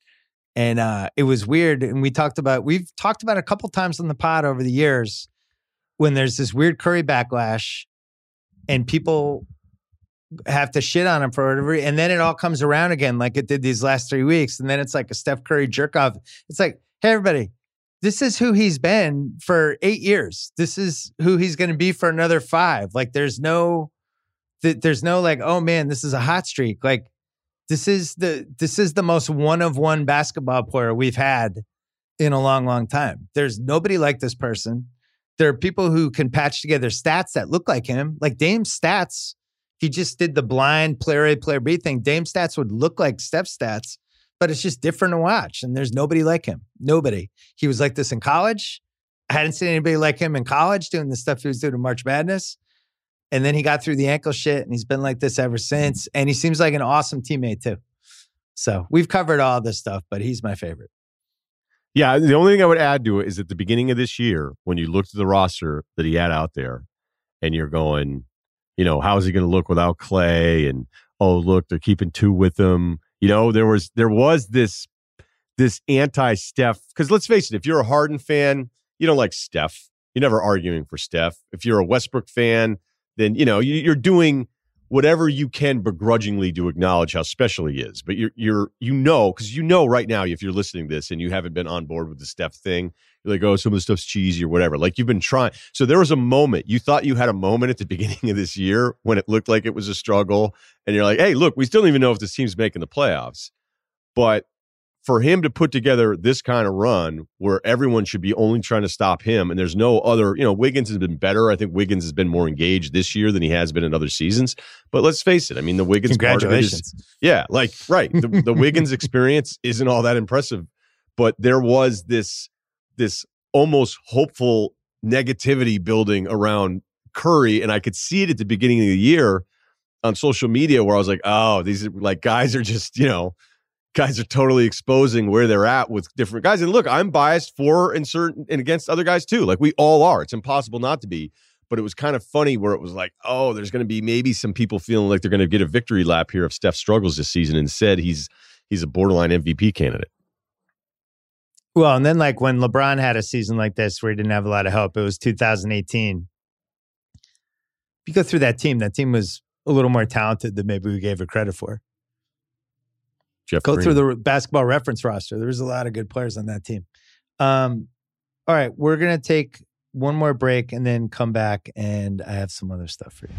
And uh, it was weird. And we talked about, we've talked about a couple times on the pod over the years when there's this weird Curry backlash and people have to shit on him for whatever. And then it all comes around again, like it did these last three weeks. And then it's like a Steph Curry jerk off. It's like, hey, everybody, this is who he's been for eight years. This is who he's going to be for another five. Like, there's no, th- there's no like, oh man, this is a hot streak. Like, this is the this is the most one of one basketball player we've had in a long, long time. There's nobody like this person. There are people who can patch together stats that look like him. Like Dame's stats, if he just did the blind player A, player B thing, Dame stats would look like Steph stats, but it's just different to watch. And there's nobody like him. Nobody. He was like this in college. I hadn't seen anybody like him in college doing the stuff he was doing in March Madness. And then he got through the ankle shit and he's been like this ever since. And he seems like an awesome teammate too. So we've covered all this stuff, but he's my favorite. Yeah, the only thing I would add to it is at the beginning of this year, when you looked at the roster that he had out there, and you're going, you know, how is he going to look without Klay? And oh, look, they're keeping two with him. You know, there was there was this this anti Steph because let's face it, if you're a Harden fan, you don't like Steph. You're never arguing for Steph. If you're a Westbrook fan, then you know you, you're doing whatever you can begrudgingly to acknowledge how special he is. But you're you're you know because you know right now if you're listening to this and you haven't been on board with the Steph thing, you're like, oh, some of the stuff's cheesy or whatever. Like you've been trying. So there was a moment you thought you had a moment at the beginning of this year when it looked like it was a struggle, and you're like, hey, look, we still don't even know if this team's making the playoffs, but. For him to put together this kind of run where everyone should be only trying to stop him, and there's no other, you know, Wiggins has been better. I think Wiggins has been more engaged this year than he has been in other seasons. But let's face it, I mean, the Wiggins part of it is yeah, like right. The, the Wiggins experience isn't all that impressive, but there was this this almost hopeful negativity building around Curry, and I could see it at the beginning of the year on social media where I was like, oh, these are like guys are just you know guys are totally exposing where they're at with different guys. And look, I'm biased for and certain and against other guys too. Like we all are. It's impossible not to be. But it was kind of funny where it was like, oh, there's going to be maybe some people feeling like they're going to get a victory lap here if Steph struggles this season. Instead, he's he's a borderline MVP candidate. Well, and then like when LeBron had a season like this where he didn't have a lot of help, it was 2018. If you go through that team, that team was a little more talented than maybe we gave it credit for. Jeff Go Green. through the basketball reference roster. There was a lot of good players on that team. Um, all right, we're gonna take one more break and then come back, and I have some other stuff for you.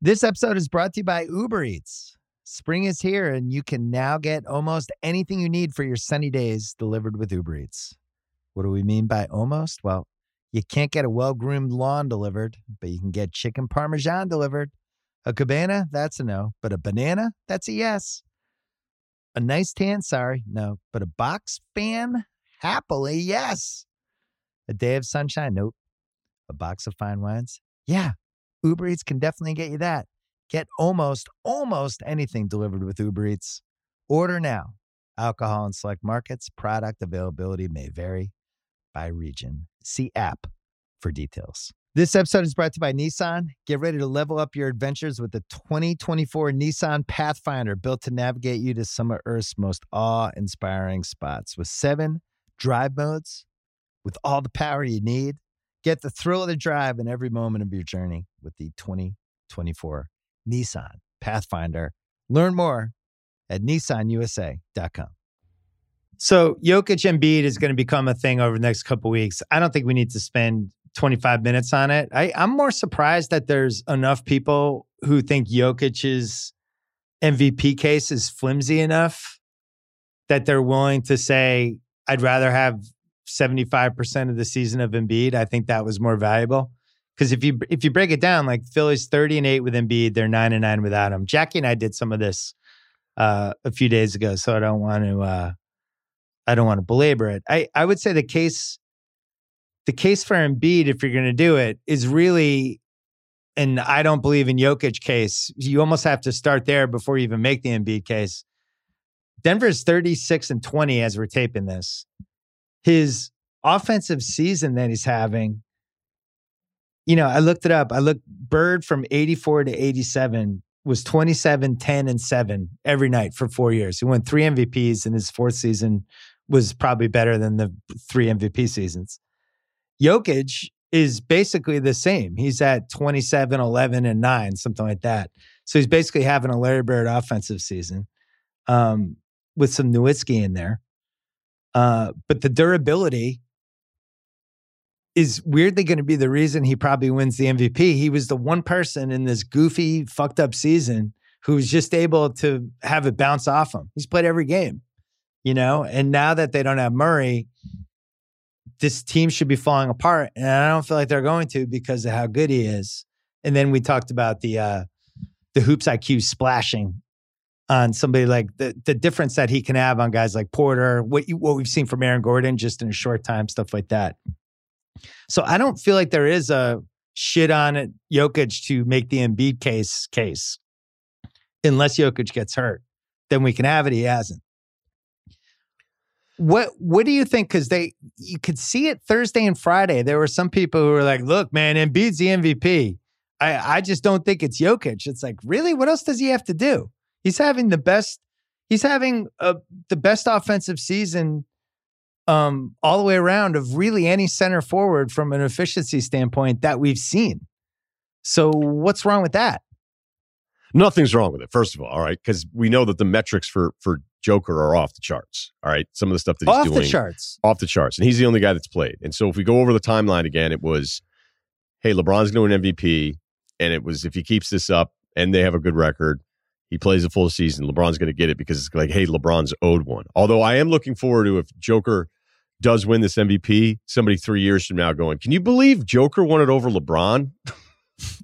This episode is brought to you by Uber Eats. Spring is here, and you can now get almost anything you need for your sunny days delivered with Uber Eats. What do we mean by almost? Well, you can't get a well groomed lawn delivered, but you can get chicken parmesan delivered. A cabana, that's a no. But a banana, that's a yes. A nice tan, sorry, no. But a box fan, happily, yes. A day of sunshine, nope. A box of fine wines, yeah. Uber Eats can definitely get you that. Get almost, almost anything delivered with Uber Eats. Order now. Alcohol in select markets, product availability may vary by region. See app for details. This episode is brought to you by Nissan. Get ready to level up your adventures with the 2024 Nissan Pathfinder, built to navigate you to some of Earth's most awe inspiring spots. With seven drive modes, with all the power you need, get the thrill of the drive in every moment of your journey with the 2024 Nissan Pathfinder. Learn more at nissanusa.com. So Jokic Embiid is going to become a thing over the next couple weeks. I don't think we need to spend 25 minutes on it. I, I'm more surprised that there's enough people who think Jokic's MVP case is flimsy enough that they're willing to say, I'd rather have 75% of the season of Embiid. I think that was more valuable. Because if you if you break it down, like Philly's 30 and 8 with Embiid, they're 9 and 9 without him. Jackie and I did some of this uh, a few days ago, so I don't want to uh, I don't want to belabor it. I, I would say the case the case for Embiid, if you're going to do it, is really, and I don't believe in Jokic case. You almost have to start there before you even make the Embiid case. Denver's 36 and 20 as we're taping this. His offensive season that he's having, you know, I looked it up. I looked Bird from 84 to 87 was 27, 10, and 7 every night for four years. He won three MVPs in his fourth season was probably better than the three MVP seasons. Jokic is basically the same. He's at 27, 11, and 9, something like that. So he's basically having a Larry Bird offensive season um, with some Nowitzki in there. Uh, but the durability is weirdly going to be the reason he probably wins the MVP. He was the one person in this goofy, fucked up season who was just able to have it bounce off him. He's played every game you know? And now that they don't have Murray, this team should be falling apart. And I don't feel like they're going to because of how good he is. And then we talked about the uh the hoops IQ splashing on somebody like the the difference that he can have on guys like Porter, what you, what we've seen from Aaron Gordon just in a short time, stuff like that. So I don't feel like there is a shit on it Jokic to make the Embiid case case. Unless Jokic gets hurt, then we can have it. He hasn't. What what do you think? Because they you could see it Thursday and Friday. There were some people who were like, "Look, man, Embiid's the MVP." I I just don't think it's Jokic. It's like, really, what else does he have to do? He's having the best. He's having a, the best offensive season um, all the way around of really any center forward from an efficiency standpoint that we've seen. So what's wrong with that? Nothing's wrong with it. First of all, all right, because we know that the metrics for for Joker are off the charts. All right, some of the stuff that he's off doing the charts, off the charts, and he's the only guy that's played. And so if we go over the timeline again, it was, hey, LeBron's going to win MVP, and it was if he keeps this up and they have a good record, he plays a full season, LeBron's going to get it because it's like, hey, LeBron's owed one. Although I am looking forward to if Joker does win this MVP, somebody three years from now going, can you believe Joker won it over LeBron?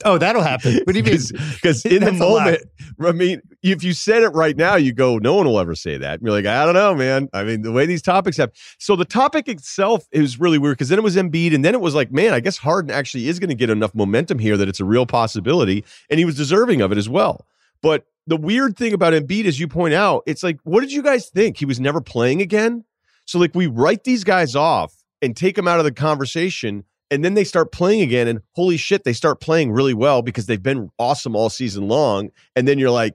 Oh, that'll happen. What do you mean? Because in the moment, I mean, if you said it right now, you go, no one will ever say that. And you're like, I don't know, man. I mean, the way these topics have. So the topic itself is really weird because then it was Embiid, and then it was like, man, I guess Harden actually is going to get enough momentum here that it's a real possibility, and he was deserving of it as well. But the weird thing about Embiid, as you point out, it's like, what did you guys think? He was never playing again. So like, we write these guys off and take them out of the conversation and then they start playing again and holy shit they start playing really well because they've been awesome all season long. And then you're like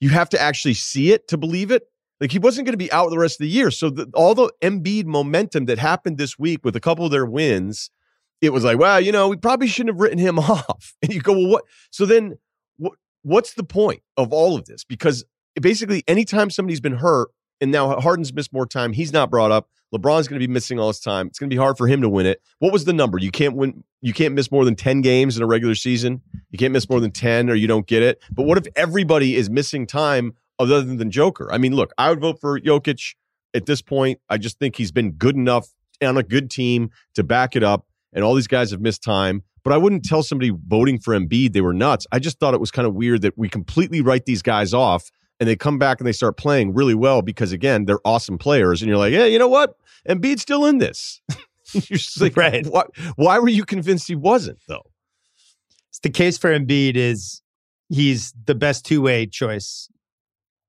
you have to actually see it to believe it? Like he wasn't going to be out the rest of the year. So the, all the Embiid momentum that happened this week with a couple of their wins it was like well you know we probably shouldn't have written him off. And you go well what? So then what what's the point of all of this? Because basically anytime somebody's been hurt and now Harden's missed more time he's not brought up LeBron's going to be missing all his time. It's going to be hard for him to win it. What was the number? You can't win. You can't miss more than ten games in a regular season. You can't miss more than ten, or you don't get it. But what if everybody is missing time other than Joker? I mean, look, I would vote for Jokic at this point. I just think he's been good enough on a good team to back it up. And all these guys have missed time. But I wouldn't tell somebody voting for Embiid they were nuts. I just thought it was kind of weird that we completely write these guys off and they come back and they start playing really well because again they're awesome players and you're like yeah you know what? Embiid's still in this. You're just like right. Why, why were you convinced he wasn't though? It's the case for Embiid is he's the best two-way choice.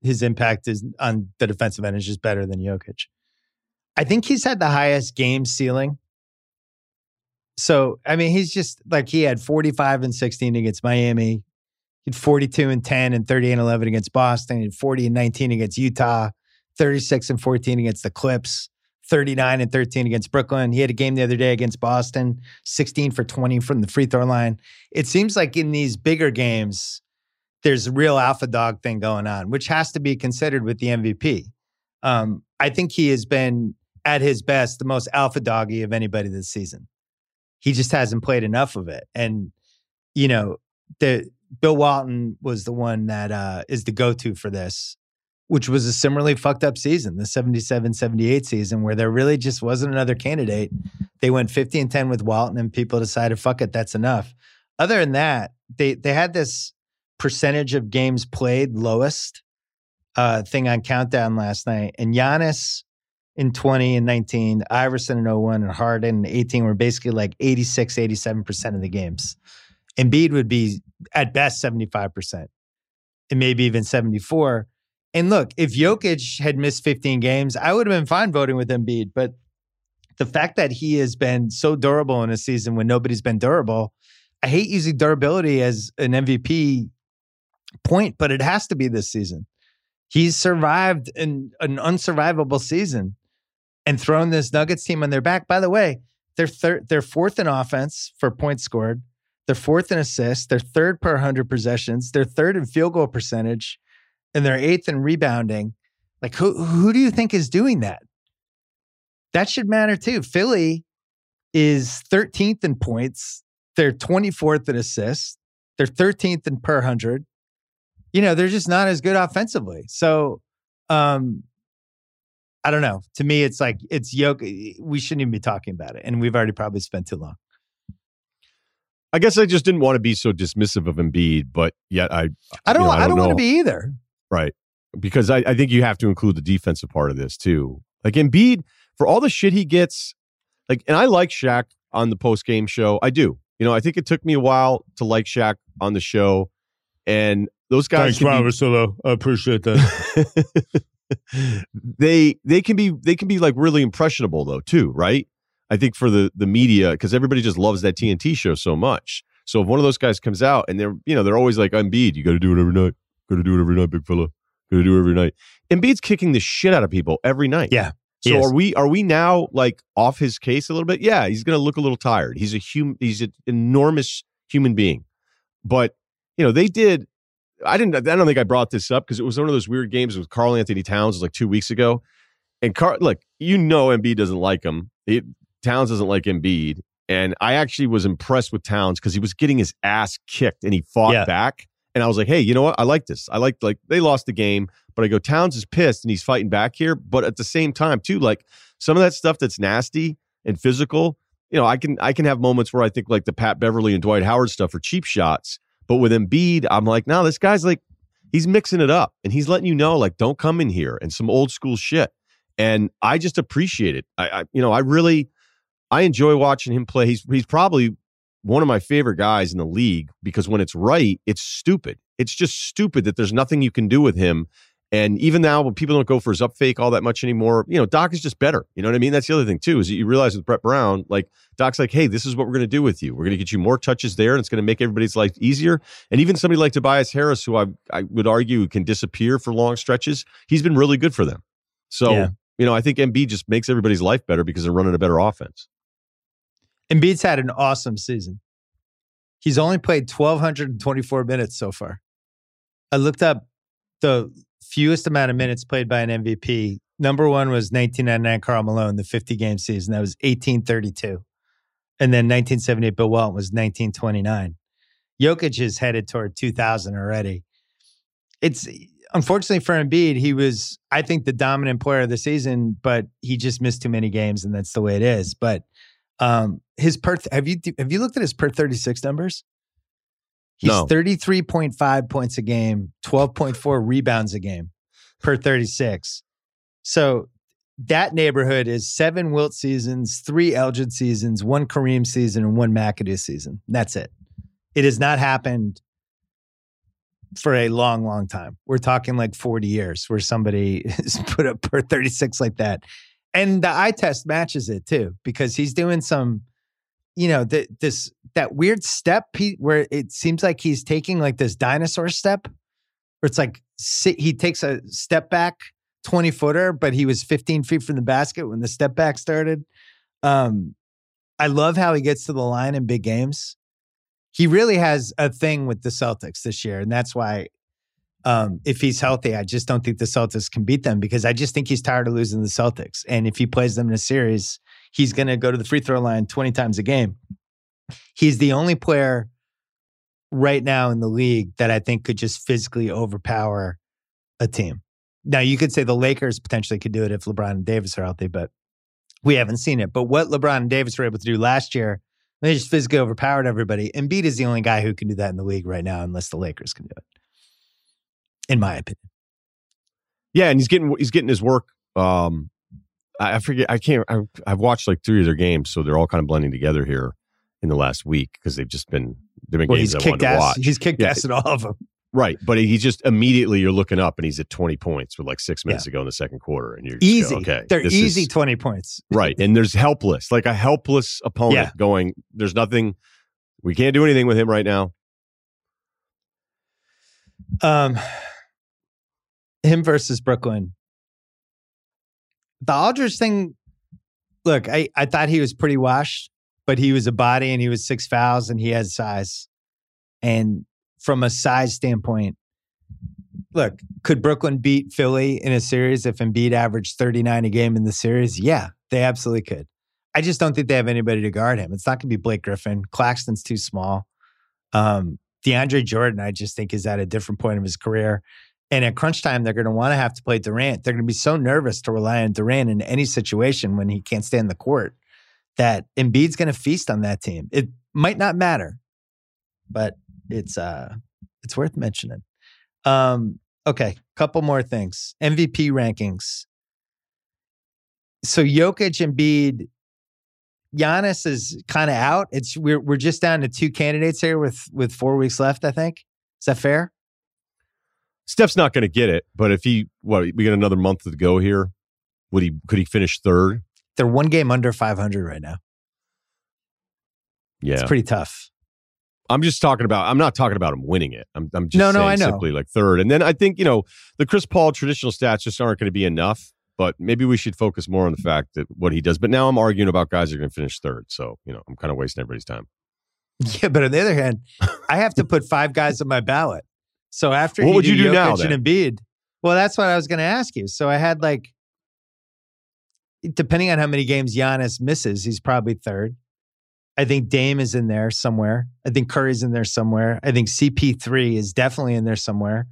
His impact is on the defensive end is just better than Jokic. I think he's had the highest game ceiling. So I mean he's just like he had 45 and 16 against Miami he had 42 and 10 and 30 and 11 against Boston, and 40 and 19 against Utah, 36 and 14 against the Clips, 39 and 13 against Brooklyn. He had a game the other day against Boston, 16 for 20 from the free throw line. It seems like in these bigger games, there's a real alpha dog thing going on, which has to be considered with the MVP. Um, I think he has been at his best the most alpha doggy of anybody this season. He just hasn't played enough of it. And, you know, the Bill Walton was the one that uh, is the go to for this, which was a similarly fucked up season, the 77 78 season, where there really just wasn't another candidate. They went 50 and 10 with Walton, and people decided, fuck it, that's enough. Other than that, they, they had this percentage of games played lowest uh, thing on Countdown last night. And Giannis in 20 and 19, Iverson in 01, and Harden in 18 were basically like 86, 87% of the games. Embiid would be at best 75%, and maybe even 74. And look, if Jokic had missed 15 games, I would have been fine voting with Embiid. But the fact that he has been so durable in a season when nobody's been durable, I hate using durability as an MVP point, but it has to be this season. He's survived an, an unsurvivable season and thrown this Nuggets team on their back. By the way, they're thir- they're fourth in offense for points scored. They're fourth in assists. They're third per 100 possessions. They're third in field goal percentage, and they're eighth in rebounding. Like who who do you think is doing that? That should matter too. Philly is 13th in points. They're 24th in assists. They're 13th in per 100. You know, they're just not as good offensively. So, um, I don't know. To me, it's like it's yoke. We shouldn't even be talking about it, and we've already probably spent too long. I guess I just didn't want to be so dismissive of Embiid, but yet I I don't you know, I I don't, don't want to be either. right because I, I think you have to include the defensive part of this too. Like Embiid, for all the shit he gets, like, and I like Shaq on the post game show. I do. You know, I think it took me a while to like Shaq on the show, and those guys. can be- Solo. I appreciate that. they they can be they can be like really impressionable though too, right? I think for the the media because everybody just loves that TNT show so much. So if one of those guys comes out and they're you know they're always like Embiid, you got to do it every night, got to do it every night, big fella, got to do it every night. Embiid's kicking the shit out of people every night. Yeah, So are we are we now like off his case a little bit? Yeah, he's going to look a little tired. He's a human. He's an enormous human being. But you know they did. I didn't. I don't think I brought this up because it was one of those weird games with Karl-Anthony Towns. It was like two weeks ago. And Karl, look, you know Embiid doesn't like him. He, Towns doesn't like Embiid. And I actually was impressed with Towns because he was getting his ass kicked and he fought Yeah. back. And I was like, hey, you know what? I like this. I like like they lost the game, but I go Towns is pissed and he's fighting back here. But at the same time, too, like some of that stuff that's nasty and physical, you know, I can I can have moments where I think like the Pat Beverley and Dwight Howard stuff are cheap shots. But with Embiid, I'm like, no, this guy's like he's mixing it up and he's letting you know, like, don't come in here and some old school shit. And I just appreciate it. I, I you know, I really I enjoy watching him play. He's he's probably one of my favorite guys in the league because when it's right, it's stupid. It's just stupid that there's nothing you can do with him. And even now, when people don't go for his up fake all that much anymore, you know, Doc is just better. You know what I mean? That's the other thing too, is that you realize with Brett Brown, like Doc's like, hey, this is what we're going to do with you. We're going to get you more touches there, and it's going to make everybody's life easier. And even somebody like Tobias Harris, who I I would argue can disappear for long stretches, he's been really good for them. So Yeah. you know, I think Embiid just makes everybody's life better because they're running a better offense. Embiid's had an awesome season. He's only played 1,224 minutes so far. I looked up the fewest amount of minutes played by an MVP. Number one was 1999 Karl Malone, the 50 game season. That was 1832. And then 1978 Bill Walton was 1929. Jokic is headed toward 2000 already. It's unfortunately for Embiid, he was, I think, the dominant player of the season, but he just missed too many games, and that's the way it is. But um, his per have you have you looked at his per 36 numbers? He's No. 33.5 points a game, 12.4 rebounds a game per 36. So that neighborhood is seven Wilt seasons, three Elgin seasons, one Kareem season, and one McAdoo season. That's it. It has not happened for a long, long time. We're talking like 40 years where somebody has put up per 36 like that. And the eye test matches it too, because he's doing some, you know, th- this that weird step he, where it seems like he's taking like this dinosaur step, where it's like si- he takes a step back 20 footer, but he was 15 feet from the basket when the step back started. Um, I love how he gets to the line in big games. He really has a thing with the Celtics this year, and that's why Um, if he's healthy, I just don't think the Celtics can beat them because I just think he's tired of losing the Celtics. And if he plays them in a series, he's going to go to the free throw line 20 times a game. He's the only player right now in the league that I think could just physically overpower a team. Now, you could say the Lakers potentially could do it if LeBron and Davis are healthy, but we haven't seen it. But what LeBron and Davis were able to do last year, they just physically overpowered everybody. Embiid is the only guy who can do that in the league right now, unless the Lakers can do it, in my opinion. Yeah, and he's getting he's getting his work. Um, I, I forget. I can't. I, I've watched like three of their games, so they're all kind of blending together here in the last week because they've just been they've been Well, games he's I kicked wanted to ass. watch. He's kicked Yeah. ass at all of them. Right, but he just immediately you're looking up and he's at 20 points with like six minutes to go in the second quarter, and you're Easy. go, okay, They're easy is- 20 points. right, and there's helpless, like a helpless opponent Yeah. going. There's nothing. We can't do anything with him right now. Um, him versus Brooklyn. The Aldridge thing. Look, I, I thought he was pretty washed, but he was a body and he was six fouls and he had size. And from a size standpoint, look, could Brooklyn beat Philly in a series if Embiid averaged 39 a game in the series? Yeah, they absolutely could. I just don't think they have anybody to guard him. It's not going to be Blake Griffin. Claxton's too small. Um, DeAndre Jordan, I just think, is at a different point of his career. And at crunch time, they're going to want to have to play Durant. They're going to be so nervous to rely on Durant in any situation when he can't stay in the court that Embiid's going to feast on that team. It might not matter, but it's uh it's worth mentioning. Um, okay, couple more things. MVP rankings. So Jokic and Embiid, Giannis is kind of out. It's we're we're just down to two candidates here with with four weeks left. I think is that fair? Steph's not going to get it, but if he, what we got another month to go here, would he? Could he finish third? They're one game under 500 right now. Yeah, It's pretty tough. I'm just talking about. I'm not talking about him winning it. I'm, I'm just No, no, I know. simply like third, and then I think you know the Chris Paul traditional stats just aren't going to be enough. But maybe we should focus more on the fact that what he does. But now I'm arguing about guys are going to finish third, so you know I'm kind of wasting everybody's time. Yeah, but on the other hand, I have to put five guys on my ballot. So after What would you do Jokic now, and Embiid, well, that's what I was going to ask you. So I had like, depending on how many games Giannis misses, he's probably third. I think Dame is in there somewhere. I think Curry's in there somewhere. I think CP3 is definitely in there somewhere.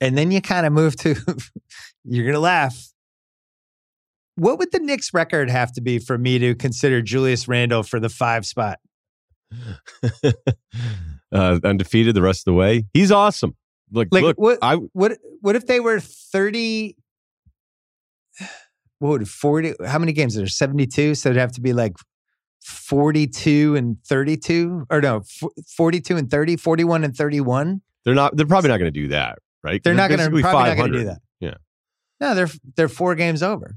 And then you kind of move to, you're going to laugh. What would the Knicks record have to be for me to consider Julius Randle for the five spot? uh, undefeated the rest of the way. He's awesome. Like, Like look, what? I what? What if they were thirty? What would forty? How many games are there? Seventy-two. So it'd have to be like forty-two and thirty-two, or no, forty-two and 30, 41 and thirty-one. they're not. They're probably not going to do that, right? They're not going to probably not going to do that. Yeah. No, they're they're four games over.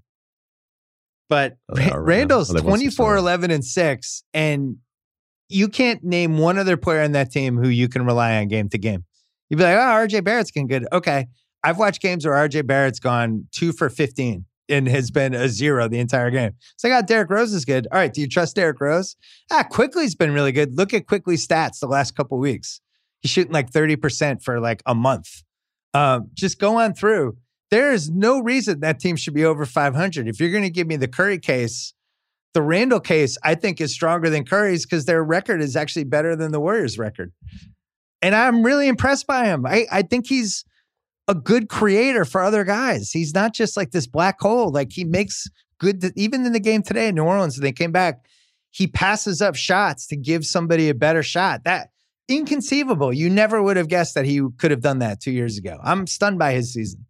But Oh, right. Randle's Oh, they've won some 24, 11, and 6. And you can't name one other player on that team who you can rely on game to game. You'd be like, oh, RJ Barrett's getting good. Okay. I've watched games where RJ Barrett's gone two for 15 and has been a zero the entire game. So I got Derrick Rose is good. All right. Do you trust Derrick Rose? Ah, Quickley's been really good. Look at Quickley's stats the last couple weeks. He's shooting like 30% for like a month. Um, just go on through. There is no reason that team should be over 500. If you're going to give me the Curry case, the Randle case, I think, is stronger than Curry's because their record is actually better than the Warriors' record. And I'm really impressed by him. I, I think he's a good creator for other guys. He's not just like this black hole. Like he makes good, even in the game today in New Orleans, they came back, he passes up shots to give somebody a better shot. That inconceivable. You never would have guessed that he could have done that two years ago. I'm stunned by his season.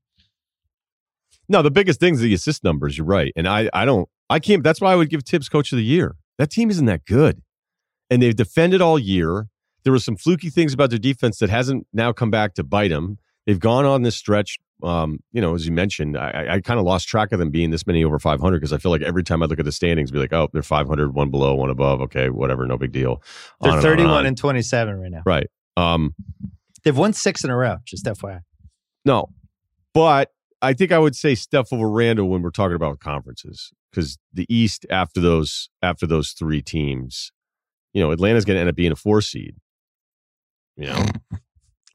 No, the biggest thing is the assist numbers. You're right, and I I don't I can't. That's why I would give Thibs Coach of the Year. That team isn't that good, and they've defended all year. There were some fluky things about their defense that hasn't now come back to bite them. They've gone on this stretch. Um, you know, as you mentioned, I, I, kind of lost track of them being this many over 500 because I feel like every time I look at the standings, be like, oh, they're 500, one below, one above. Okay, whatever, no big deal. They're On and on and 31 on. and 27 right now. right. Um, They've won six in a row, just FYI. No, but I think I would say Steph over Randle when we're talking about conferences because the East after those after those three teams, you know, Atlanta's going to end up being a four seed. You know,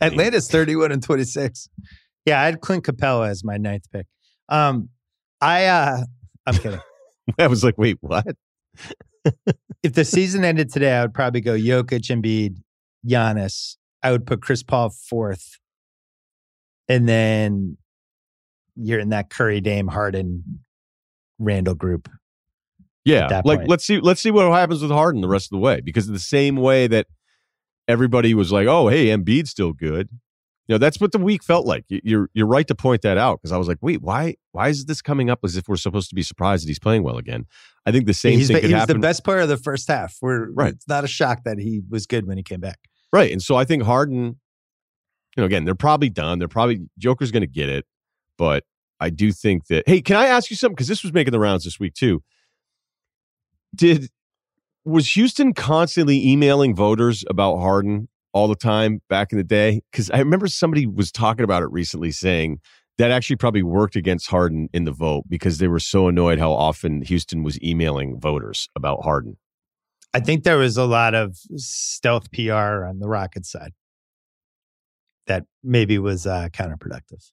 Atlanta's 31 and 26. Yeah, I had Clint Capela as my ninth pick. Um, I uh I'm kidding. I was like, wait, what? if the season ended today, I would probably go Jokic, Embiid, Giannis. I would put Chris Paul fourth, and then you're in that Curry, Dame, Harden, Randle group. Yeah, like point. let's see, let's see what happens with Harden the rest of the way because the same way that everybody was like, oh, hey, Embiid's still good. You know, that's what the week felt like. You- You're you're right to point that out because I was like, wait, why why is this coming up as if we're supposed to be surprised that he's playing well again? I think the same he's thing he was happen. the best player of the first half. We're Right. It's not a shock that he was good when he came back. Right. And so I think Harden, you know, again, they're probably done. They're probably Joker's going to get it. But I do think that, hey, can I ask you something? Because this was making the rounds this week too. Did, was Houston constantly emailing voters about Harden all the time back in the day? Because I remember somebody was talking about it recently saying that actually probably worked against Harden in the vote because they were so annoyed how often Houston was emailing voters about Harden. I think there was a lot of stealth PR on the Rockets side that maybe was uh, counterproductive.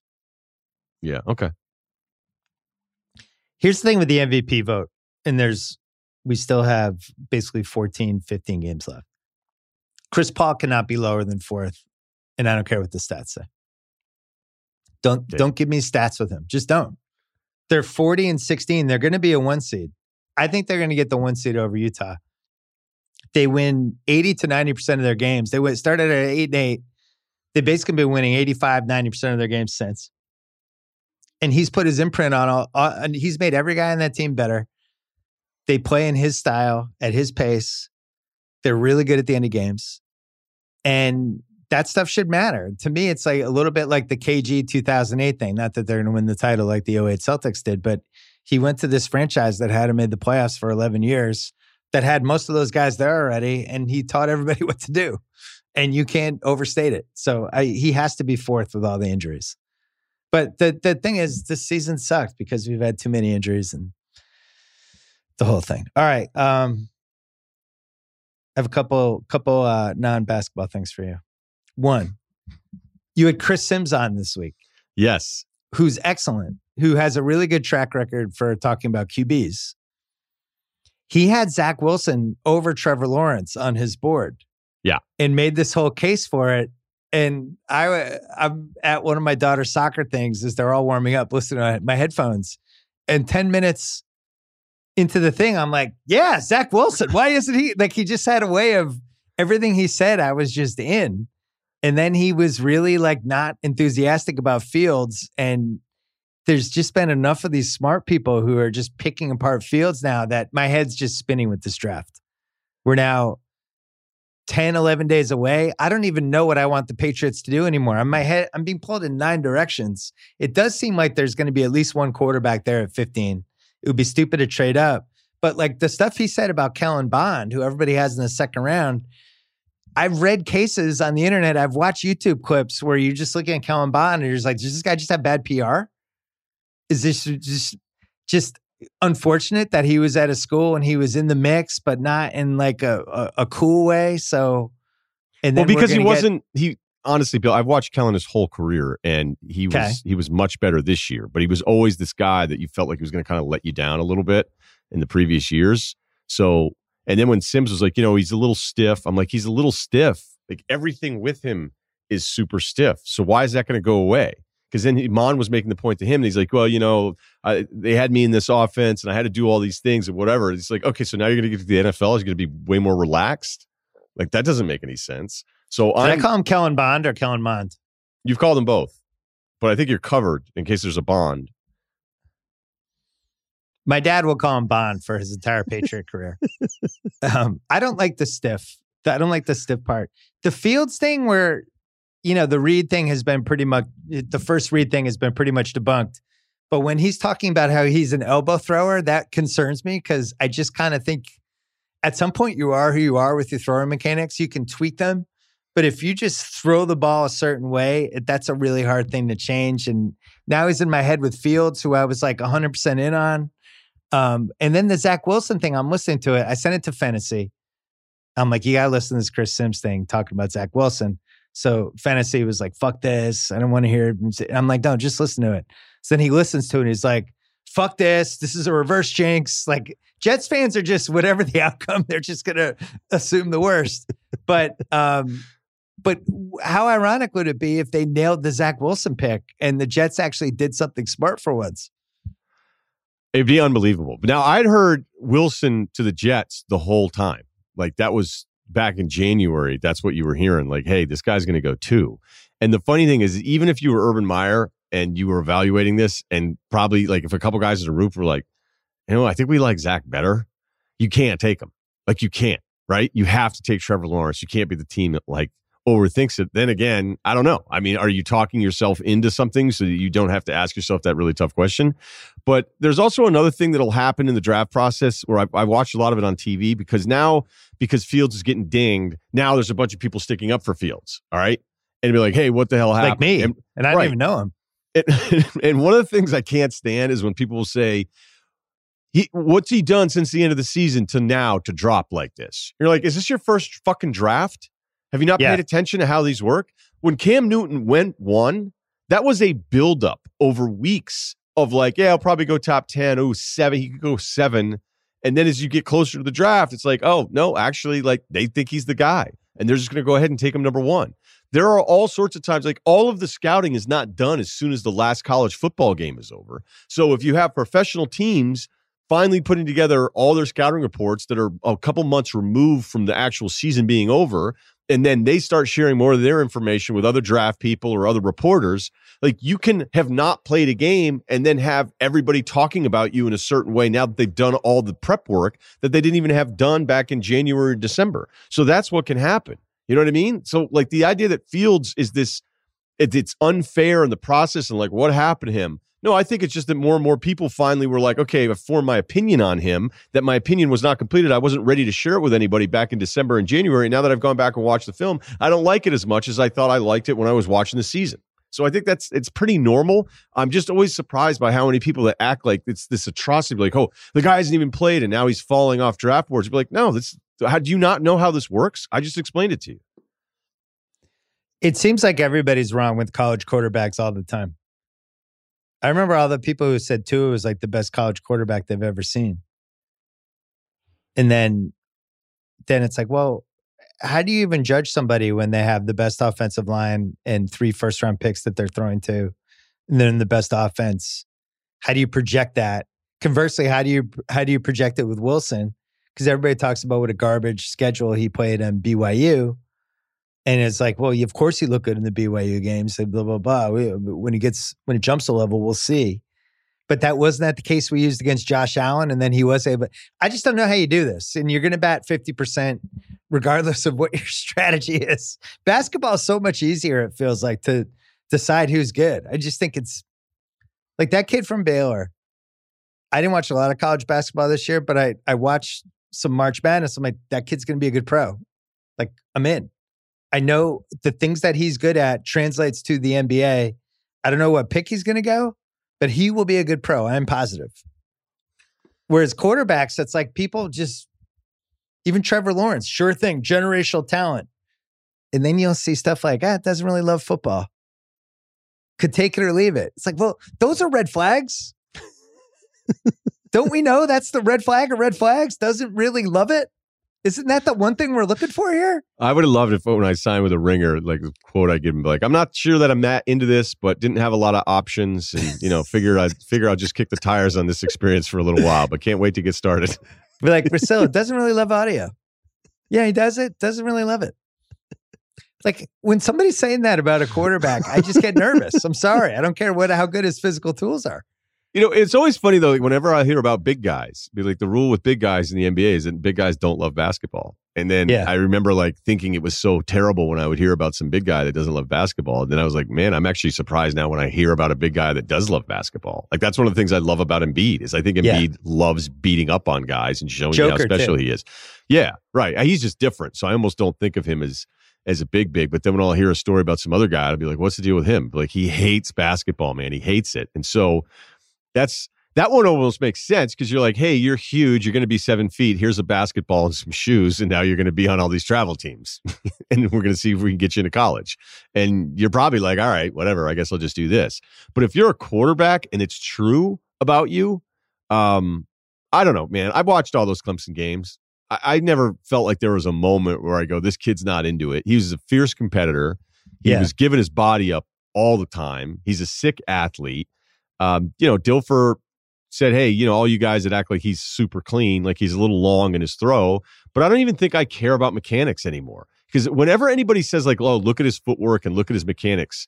Yeah. Okay. Here's the thing with the MVP vote, and there's we still have basically 14, 15 games left. Chris Paul cannot be lower than fourth, and I don't care what the stats say. Don't don't give me stats with him. Just don't. They're 40 and 16. They're going to be a one seed. I think they're going to get the one seed over Utah. They win 80 to 90% of their games. They went, started at 8 and 8. They've basically been winning 85, 90% of their games since. And he's put his imprint on all, all and he's made every guy on that team better. They play in his style, at his pace. They're really good at the end of games. And that stuff should matter. To me, it's like a little bit like the KG 2008 thing. Not that they're going to win the title like the 08 Celtics did, but he went to this franchise that had him made the playoffs for 11 years, that had most of those guys there already, and he taught everybody what to do. And you can't overstate it. So I, he has to be fourth with all the injuries. But the the thing is, this season sucked because we've had too many injuries and the whole thing. All right. Um, I have a couple couple uh, non basketball things for you. One, you had Chris Sims on this week, Yes. who's excellent, who has a really good track record for talking about QBs. He had Zach Wilson over Trevor Lawrence on his board. Yeah. And made this whole case for it. And I, I'm at one of my daughter's soccer things as they're all warming up, listening to my headphones. And 10 minutes into the thing, I'm like, yeah, Zach Wilson. Why isn't he? Like, he just had a way of everything he said, I was just in. And then he was really like not enthusiastic about Fields. And there's just been enough of these smart people who are just picking apart Fields now that my head's just spinning with this draft. We're now 10, 11 days away. I don't even know what I want the Patriots to do anymore. On my head, I'm being pulled in nine directions. It does seem like there's going to be at least one quarterback there at 15. It would be stupid to trade up. But like the stuff he said about Kellen Bond, who everybody has in the second round, I've read cases on the internet. I've watched YouTube clips where you're just looking at Kellen Bond and you're just like, does this guy just have bad PR? Is this just just unfortunate that he was at a school and he was in the mix, but not in like a a, a cool way? So, and Well, because he get- wasn't he honestly, Bill, I've watched Kellen his whole career and he was Okay. he was much better this year, but he was always this guy that you felt like he was gonna kind of let you down a little bit in the previous years. So and then when Sims was like, you know, he's a little stiff, I'm like, he's a little stiff. Like everything with him is super stiff. So why is that gonna go away? Because then he, Mon was making the point to him, and he's like, "Well, you know, I, they had me in this offense, and I had to do all these things and whatever." It's like, okay, so now you're going to get to the NFL. Is going to be way more relaxed? Like that doesn't make any sense. So I call him Kellen Bond or Kellen Mond? you've called them both, but I think you're covered in case there's a bond. My dad will call him Bond for his entire Patriot career. Um, I don't like the stiff. I don't like the stiff part. The Fields thing, where you know the read thing has been pretty much the first read thing has been pretty much debunked. But when he's talking about how he's an elbow thrower, that concerns me because I just kind of think at some point you are who you are with your throwing mechanics. You can tweak them, but if you just throw the ball a certain way, that's a really hard thing to change. And now he's in my head with Fields, who I was like 100% in on. Um, and then the Zach Wilson thing, I'm listening to it. I sent it to Fantasy. I'm like, you gotta listen to this Chris Sims thing talking about Zach Wilson. So fantasy was like, fuck this. I don't want to hear it. I'm like, no, just listen to it. So then he listens to it and he's like, fuck this. This is a reverse jinx. Like Jets fans are just whatever the outcome, they're just gonna assume the worst. But um, but how ironic would it be if they nailed the Zach Wilson pick and the Jets actually did something smart for once? It'd be unbelievable. Now I'd heard Wilson to the Jets the whole time. Like that was back in January. That's what you were hearing. Like, hey, this guy's going to go two. And the funny thing is, even if you were Urban Meyer and you were evaluating this, and probably like if a couple guys in the roof were like, you know, I think we like Zach better, you can't take him. Like you can't, right? You have to take Trevor Lawrence. You can't be the team that like overthinks it. Then again, I don't know. I mean, are you talking yourself into something so that you don't have to ask yourself that really tough question? But there's also another thing that'll happen in the draft process where I, I watched a lot of it on TV because now, because Fields is getting dinged, now there's a bunch of people sticking up for Fields. All right. And be like, hey, what the hell happened? Like me. And, and I right. don't even know him. And, and one of the things I can't stand is when people will say, he, what's he done since the end of the season to now to drop like this? You're like, is this your first fucking draft? Have you not yeah. paid attention to how these work? When Cam Newton went one, that was a buildup over weeks of like, yeah, I'll probably go top 10. Oh, seven. He could go seven. And then as you get closer to the draft, it's like, oh, no, actually, like they think he's the guy. And they're just going to go ahead and take him number one. There are all sorts of times, like all of the scouting is not done as soon as the last college football game is over. So if you have professional teams finally putting together all their scouting reports that are a couple months removed from the actual season being over, and then they start sharing more of their information with other draft people or other reporters like you can have not played a game and then have everybody talking about you in a certain way now that they've done all the prep work that they didn't even have done back in January or December. So that's what can happen. You know what i mean? So like the idea that fields is this it's unfair in the process and like what happened to him no, I think it's just that more and more people finally were like, okay, I formed my opinion on him, that my opinion was not completed. I wasn't ready to share it with anybody back in December and January. Now that I've gone back and watched the film, I don't like it as much as I thought I liked it when I was watching the season. So I think that's it's pretty normal. I'm just always surprised by how many people that act like it's this atrocity, like, oh, the guy hasn't even played and now he's falling off draft boards. Be like, no, this how do you not know how this works? I just explained it to you. It seems like everybody's wrong with college quarterbacks all the time. I remember all the people who said Tua was like the best college quarterback they've ever seen. And then then it's like, well, how do you even judge somebody when they have the best offensive line and three first round picks that they're throwing to and then the best offense? How do you project that? Conversely, how do you how do you project it with Wilson? Because everybody talks about what a garbage schedule he played in BYU. And it's like, well, of course he looked good in the BYU games. Blah blah blah. When he gets when he jumps a level, we'll see. But that wasn't that the case we used against Josh Allen, and then he was able. I just don't know how you do this, and you're going to bat fifty percent regardless of what your strategy is. Basketball is so much easier. It feels like to decide who's good. I just think it's like that kid from Baylor. I didn't watch a lot of college basketball this year, but I I watched some March Madness. I'm like, that kid's going to be a good pro. Like I'm in. I know the things that he's good at translates to the NBA. I don't know what pick he's going to go, but he will be a good pro. I'm positive. Whereas quarterbacks, it's like people just, even Trevor Lawrence, sure thing, generational talent. And then you'll see stuff like, ah, doesn't really love football. Could take it or leave it. It's like, well, those are red flags. Don't we know that's the red flag of red flags? Doesn't really love it. Isn't that the one thing we're looking for here? I would have loved if when I signed with a ringer, like the quote I give him, like, I'm not sure that I'm that into this, but didn't have a lot of options. And, you know, figure I figure I'll just kick the tires on this experience for a little while, but can't wait to get started. Be like, Russillo doesn't really love audio. Yeah, he does it, doesn't really love it. Like when somebody's saying that about a quarterback, I just get nervous. I'm sorry. I don't care what how good his physical tools are. You know, it's always funny though. Whenever I hear about big guys, be like the rule with big guys in the NBA is that big guys don't love basketball. And then yeah. I remember like thinking it was so terrible when I would hear about some big guy that doesn't love basketball. And then I was like, man, I'm actually surprised now when I hear about a big guy that does love basketball. Like that's one of the things I love about Embiid is I think Embiid yeah. loves beating up on guys and showing how special too. he is. Yeah, right. Uh, he's just different. So I almost don't think of him as as a big big. But then when I'll hear a story about some other guy, I'll be like, what's the deal with him? Like he hates basketball, man. He hates it. And so that's that one almost makes sense because you're like, hey, you're huge. You're going to be seven feet. Here's a basketball and some shoes. And now you're going to be on all these travel teams. and we're going to see if we can get you into college. And you're probably like, all right, whatever. I guess I'll just do this. But if you're a quarterback and it's true about you, um, I don't know, man. I've watched all those Clemson games. I, I never felt like there was a moment where I go, this kid's not into it. He was a fierce competitor. He Yeah. was giving his body up all the time. He's a sick athlete. Um, you know, Dilfer said, Hey, you know, all you guys that act like he's super clean, like he's a little long in his throw, but I don't even think I care about mechanics anymore. Because whenever anybody says, like, oh, look at his footwork and look at his mechanics,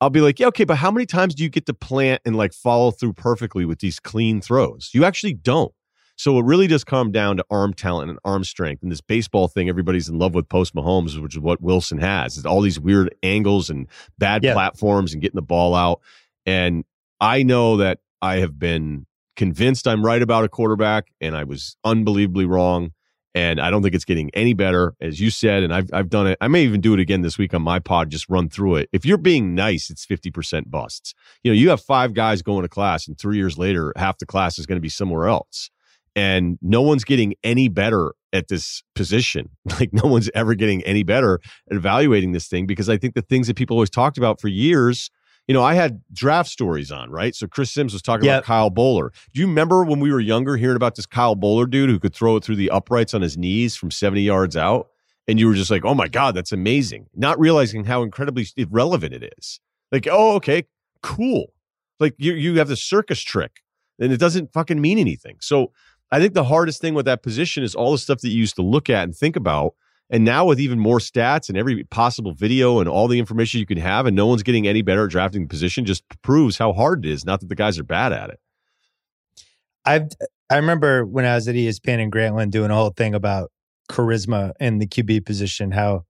I'll be like, yeah, okay, but how many times do you get to plant and like follow through perfectly with these clean throws? You actually don't. So it really does come down to arm talent and arm strength. And this baseball thing, everybody's in love with post Mahomes, which is what Wilson has. It's all these weird angles and bad Yeah. platforms and getting the ball out. And I know that I have been convinced I'm right about a quarterback, and I was unbelievably wrong. And I don't think it's getting any better, as you said. And I've I've done it. I may even do it again this week on my pod. Just run through it. If you're being nice, it's fifty percent busts. You know, you have five guys going to class, and three years later, half the class is going to be somewhere else, and no one's getting any better at this position. Like no one's ever getting any better at evaluating this thing because I think the things that people always talked about for years. You know, I had draft stories on, right? So Chris Sims was talking Yep. about Kyle Boller. Do you remember when we were younger hearing about this Kyle Boller dude who could throw it through the uprights on his knees from 70 yards out? And you were just like, oh my God, that's amazing. Not realizing how incredibly irrelevant it is. Like, oh, okay, cool. Like you, you have the circus trick and it doesn't fucking mean anything. So I think the hardest thing with that position is all the stuff that you used to look at and think about. And now with even more stats and every possible video and all the information you can have, and no one's getting any better at drafting the position, just proves how hard it is. Not that the guys are bad at it. I've I remember when I was at ESPN in Grantland doing a whole thing about charisma in the QB position, how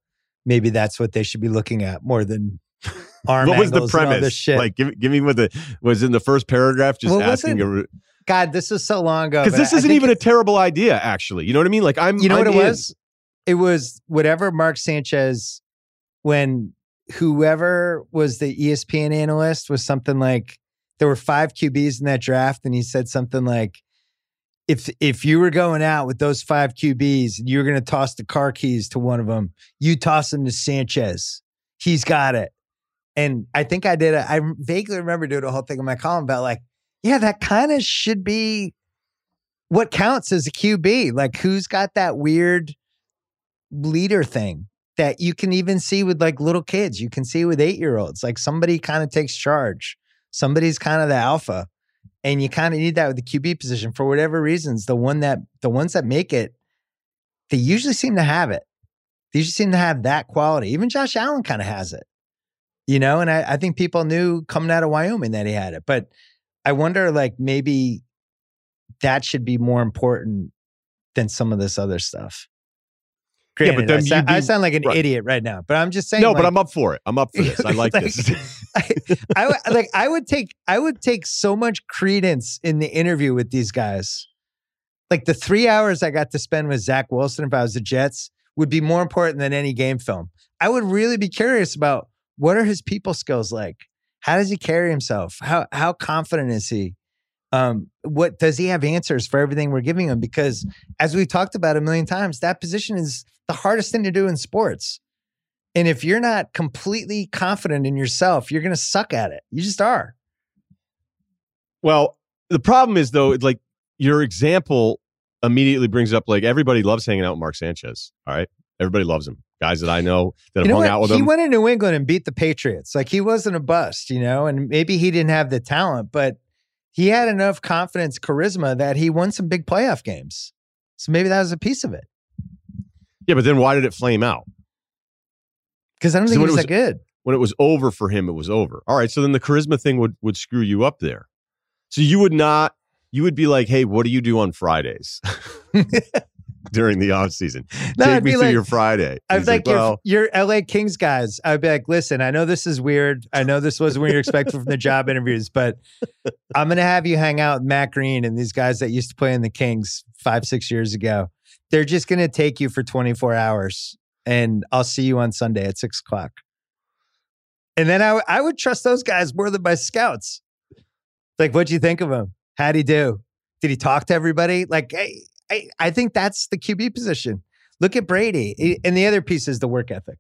maybe that's what they should be looking at more than arm what was the angles and all this premise? shit. Like, give, give me what the was in the first paragraph. Just Well, asking wasn't- God, this is so long ago. because this I isn't think even a terrible idea. Actually, you know what I mean? Like, I'm You know I'm what it in. was? It was whatever Mark Sanchez, when whoever was the ESPN analyst was something like there were five QBs in that draft, and he said something like, "If if you were going out with those five QBs and you were going to toss the car keys to one of them, you toss them to Sanchez. He's got it." And I think I did. A, I vaguely remember doing a whole thing in my column about like, yeah, that kind of should be what counts as a QB. Like, who's got that weird leader thing that you can even see with like little kids? You can see with eight year olds. Like, somebody kind of takes charge, somebody's kind of the alpha. And you kind of need that with the QB position for whatever reasons. The one that the ones that make it, they usually seem to have it. They usually seem to have that quality. Even Josh Allen kind of has it, you know. And I, I think people knew coming out of Wyoming that he had it. But I wonder, like maybe that should be more important than some of this other stuff. Yeah, but then I, sound, I sound like an right. idiot right now, but I'm just saying. No, like, but I'm up for it. I'm up for this. I like Like, this. I, I would- like I would take I would take so much credence in the interview with these guys. Like the three hours I got to spend with Zach Wilson if I was the Jets would be more important than any game film. I would really be curious about what are his people skills like? How does he carry himself? How how confident is he? Um, what does he have answers for everything we're giving him? Because as we've talked about a million times, that position is the hardest thing to do in sports. And if you're not completely confident in yourself, you're going to suck at it. You just are. Well, the problem is though, like your example immediately brings up like everybody loves hanging out with Mark Sanchez. All right, everybody loves him. Guys that I know that have You know hung what? out with he him. He went to New England and beat the Patriots. Like he wasn't a bust, you know, and maybe he didn't have the talent, but he had enough confidence, charisma that he won some big playoff games. So maybe that was a piece of it. Yeah, but then why did it flame out? Because I don't think when was, it that good. When it was over for him, it was over. All right, so then the charisma thing would would screw you up there. So you would not. You would be like, "Hey, what do you do on Fridays during the off season? No, Take I'd me through like- your Friday." I He's was like, "Well, you're, you're LA Kings guys. I'd be like, listen, I know this is weird. I know this wasn't what you're expecting from the job interviews, but I'm going to have you hang out with Matt Greene and these guys that used to play in the Kings five, six years ago. They're just going to take you for 24 hours and I'll see you on Sunday at six o'clock. And then I, w- I would trust those guys more than my scouts. Like, what'd you think of them? How'd he do? Did he talk to everybody? Like, I, I, I think that's the QB position. Look at Brady. And the other piece is the work ethic.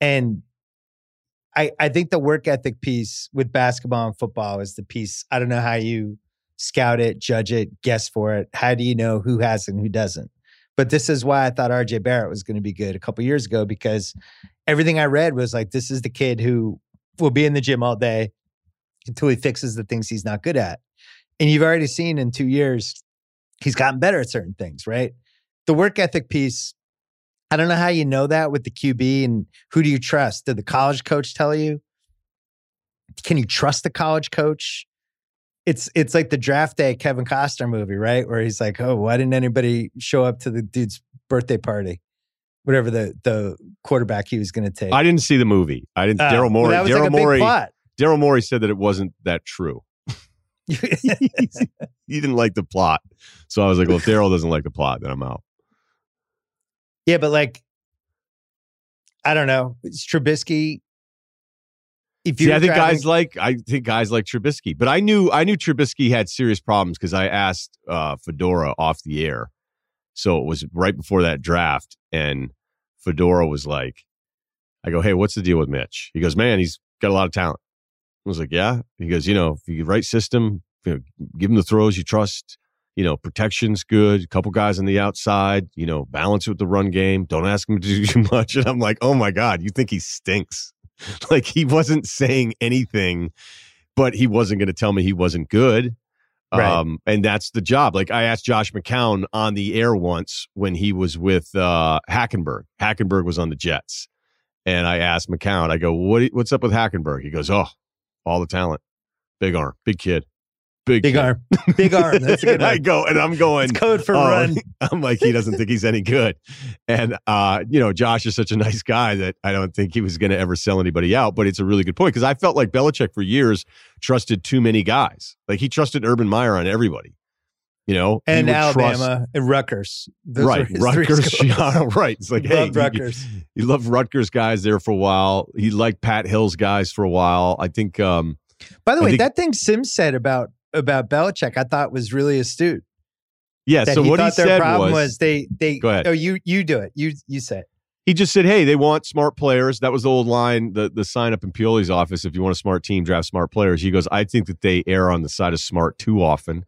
And I, I think the work ethic piece with basketball and football is the piece. I don't know how you scout it, judge it, guess for it. How do you know who has and who doesn't? But this is why I thought RJ Barrett was going to be good a couple years ago because everything I read was like, this is the kid who will be in the gym all day until he fixes the things he's not good at. And you've already seen in two years, he's gotten better at certain things, right? The work ethic piece, I don't know how you know that with the QB and who do you trust? Did the college coach tell you? Can you trust the college coach? It's it's like the draft day Kevin Costner movie, right? Where he's like, "Oh, why didn't anybody show up to the dude's birthday party?" Whatever the the quarterback he was going to take. I didn't see the movie. I didn't. Uh, Daryl Morey. Daryl like Morey. Daryl Morey said that it wasn't that true. he didn't like the plot, so I was like, "Well, if Daryl doesn't like the plot, then I'm out." Yeah, but like, I don't know. It's Trubisky. If you're I think driving- guys like I think guys like Trubisky, but I knew I knew Trubisky had serious problems because I asked uh, Fedora off the air, so it was right before that draft, and Fedora was like, "I go, hey, what's the deal with Mitch?" He goes, "Man, he's got a lot of talent." I was like, "Yeah." He goes, "You know, if you right system, you know, give him the throws you trust." You know, protection's good. A couple guys on the outside. You know, balance with the run game. Don't ask him to do too much. And I'm like, oh my god, you think he stinks? like he wasn't saying anything, but he wasn't going to tell me he wasn't good. Right. Um, and that's the job. Like I asked Josh McCown on the air once when he was with uh, Hackenberg. Hackenberg was on the Jets, and I asked McCown. I go, "What? What's up with Hackenberg?" He goes, "Oh, all the talent, big arm, big kid, big big arm, big arm. That's a good I go, and I'm going. It's code for Oh, run. I'm like, he doesn't think he's any good. And, uh, you know, Josh is such a nice guy that I don't think he was going to ever sell anybody out. But it's a really good point because I felt like Belichick for years trusted too many guys. Like he trusted Urban Meyer on everybody, you know, And Alabama trust- and Rutgers. Those right. were his three Rutgers, yeah, right. It's like, hey, Loved you- Rutgers. he loved Rutgers guys there for a while. He liked Pat Hill's guys for a while. I think, um, By the way, think- that thing Sims said about about Belichick, I thought was really astute. yeah. That so he what he thought their said problem was, was, they they. Go ahead. Oh, you you do it. You you say it. he just said, "Hey, they want smart players." That was the old line, the the sign up in Pioli's office. If you want a smart team, draft smart players. He goes, "I think that they err on the side of smart too often."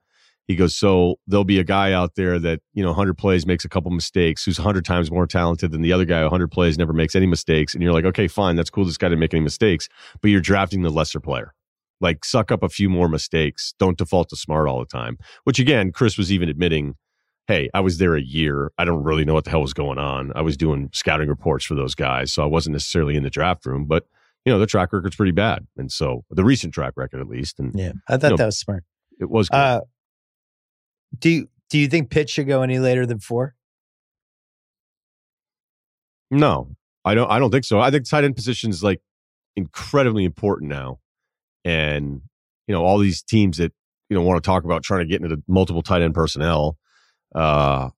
He goes, "So there'll be a guy out there that you know, hundred plays makes a couple mistakes, who's hundred times more talented than the other guy. hundred plays never makes any mistakes, and you're like, okay, fine, that's cool. This guy didn't make any mistakes, but you're drafting the lesser player." Like suck up a few more mistakes. Don't default to smart all the time. Which again, Chris was even admitting hey, I was there a year. I don't really know what the hell was going on. I was doing scouting reports for those guys, so I wasn't necessarily in the draft room, but you know, the track record's pretty bad. And so the recent track record at least, and Yeah, I thought No. that was smart. it was good. Uh, do you do you think Pitts should go any later than four? no, I don't I don't think so. I think tight end position is like incredibly important now. And, you know, all these teams that, you know, want to talk about trying to get into multiple tight end personnel, uh,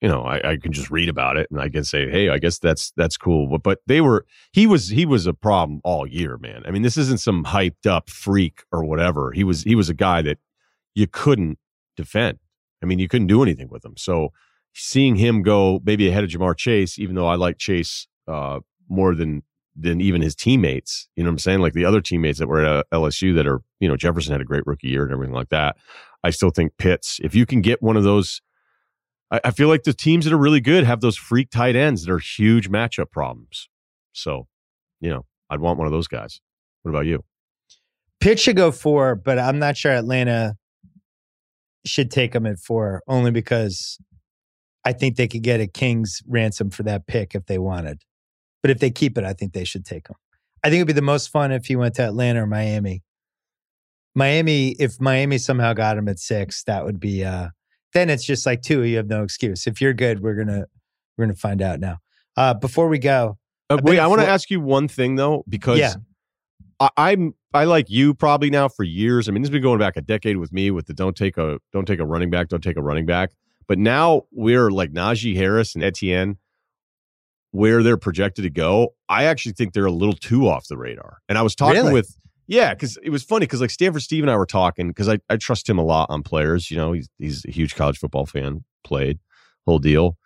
you know, I, I can just read about it and I can say, hey, I guess that's that's cool. But but they were he was he was a problem all year, man. I mean, this isn't some hyped up freak or whatever. He was he was a guy that you couldn't defend. I mean, you couldn't do anything with him. So seeing him go maybe ahead of Ja'Marr Chase, even though I like Chase uh, more than than even his teammates. You know what I'm saying? Like the other teammates that were at uh, LSU that are, you know, Jefferson had a great rookie year and everything like that. I still think Pitts, if you can get one of those, I, I feel like the teams that are really good have those freak tight ends that are huge matchup problems. So, you know, I'd want one of those guys. What about you? Pitts should go four, but I'm not sure Atlanta should take them at four, only because I think they could get a king's ransom for that pick if they wanted. But if they keep it, I think they should take him. I think it'd be the most fun if he went to Atlanta or Miami. Miami, if Miami somehow got him at six, that would be uh then it's just like two, you have no excuse. If you're good, we're gonna we're gonna find out now. Uh before we go, Uh, wait, I want to for- ask you one thing though, because Yeah. I, I'm I like you probably now for years. I mean, this has been going back a decade with me with the don't take a don't take a running back, don't take a running back. But now we're like Najee Harris and Etienne, where they're projected to go. I actually think they're a little too off the radar. And I was talking Really? with Yeah, because it was funny because like Stanford Steve and I were talking because I, I trust him a lot on players. You know, he's he's a huge college football fan, played whole deal.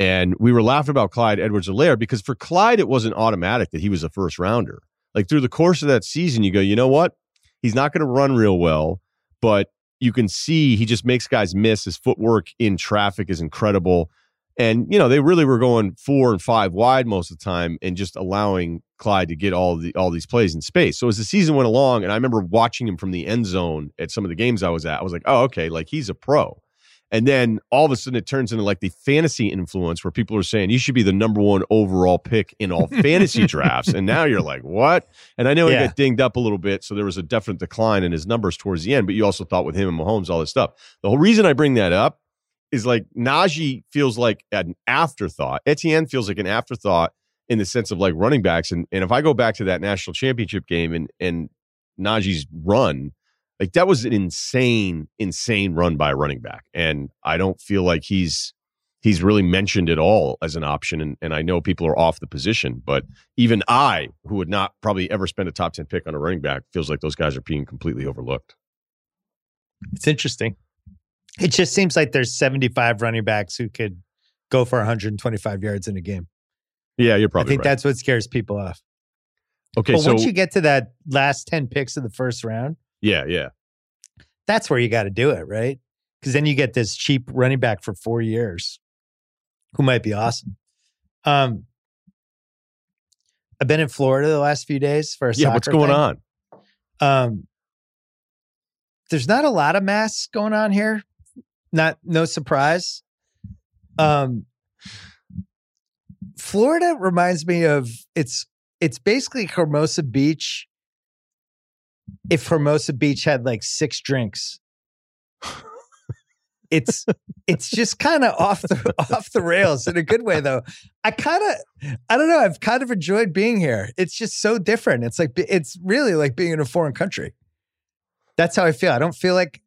And we were laughing about Clyde Edwards Helaire because for Clyde, it wasn't automatic that he was a first rounder. Like through the course of that season, you go, you know what? He's not going to run real well, but you can see he just makes guys miss. His footwork in traffic is incredible. And, you know, they really were going four and five wide most of the time and just allowing Clyde to get all the all these plays in space. So as the season went along, and I remember watching him from the end zone at some of the games I was at, I was like, oh, okay, like he's a pro. And then all of a sudden it turns into like the fantasy influence where people are saying you should be the number one overall pick in all fantasy drafts. And now you're like, what? And I know yeah. he got dinged up a little bit. So there was a definite decline in his numbers towards the end. But you also thought with him and Mahomes, all this stuff. The whole reason I bring that up is like Najee feels like an afterthought. Etienne feels like an afterthought in the sense of like running backs. And, and if I go back to that national championship game and, and Najee's run, like that was an insane, insane run by a running back. And I don't feel like he's he's really mentioned at all as an option. And, and I know people are off the position, but even I, who would not probably ever spend a top 10 pick on a running back, feels like those guys are being completely overlooked. It's interesting. It just seems like there's 75 running backs who could go for 125 yards in a game. Yeah, you're probably I think right. that's what scares people off. Okay, but so once you get to that last 10 picks of the first round, yeah, yeah. That's where you got to do it, right? Because then you get this cheap running back for four years who might be awesome. Um, I've been in Florida the last few days for a yeah. What's going thing. on? Um, there's not a lot of masks going on here. Not no surprise. Um, Florida reminds me of it's it's basically Hermosa Beach if Hermosa Beach had like six drinks. it's it's just kind of off the off the rails in a good way though. I kind of I don't know, I've kind of enjoyed being here. It's just so different. It's like it's really like being in a foreign country. That's how I feel. I don't feel like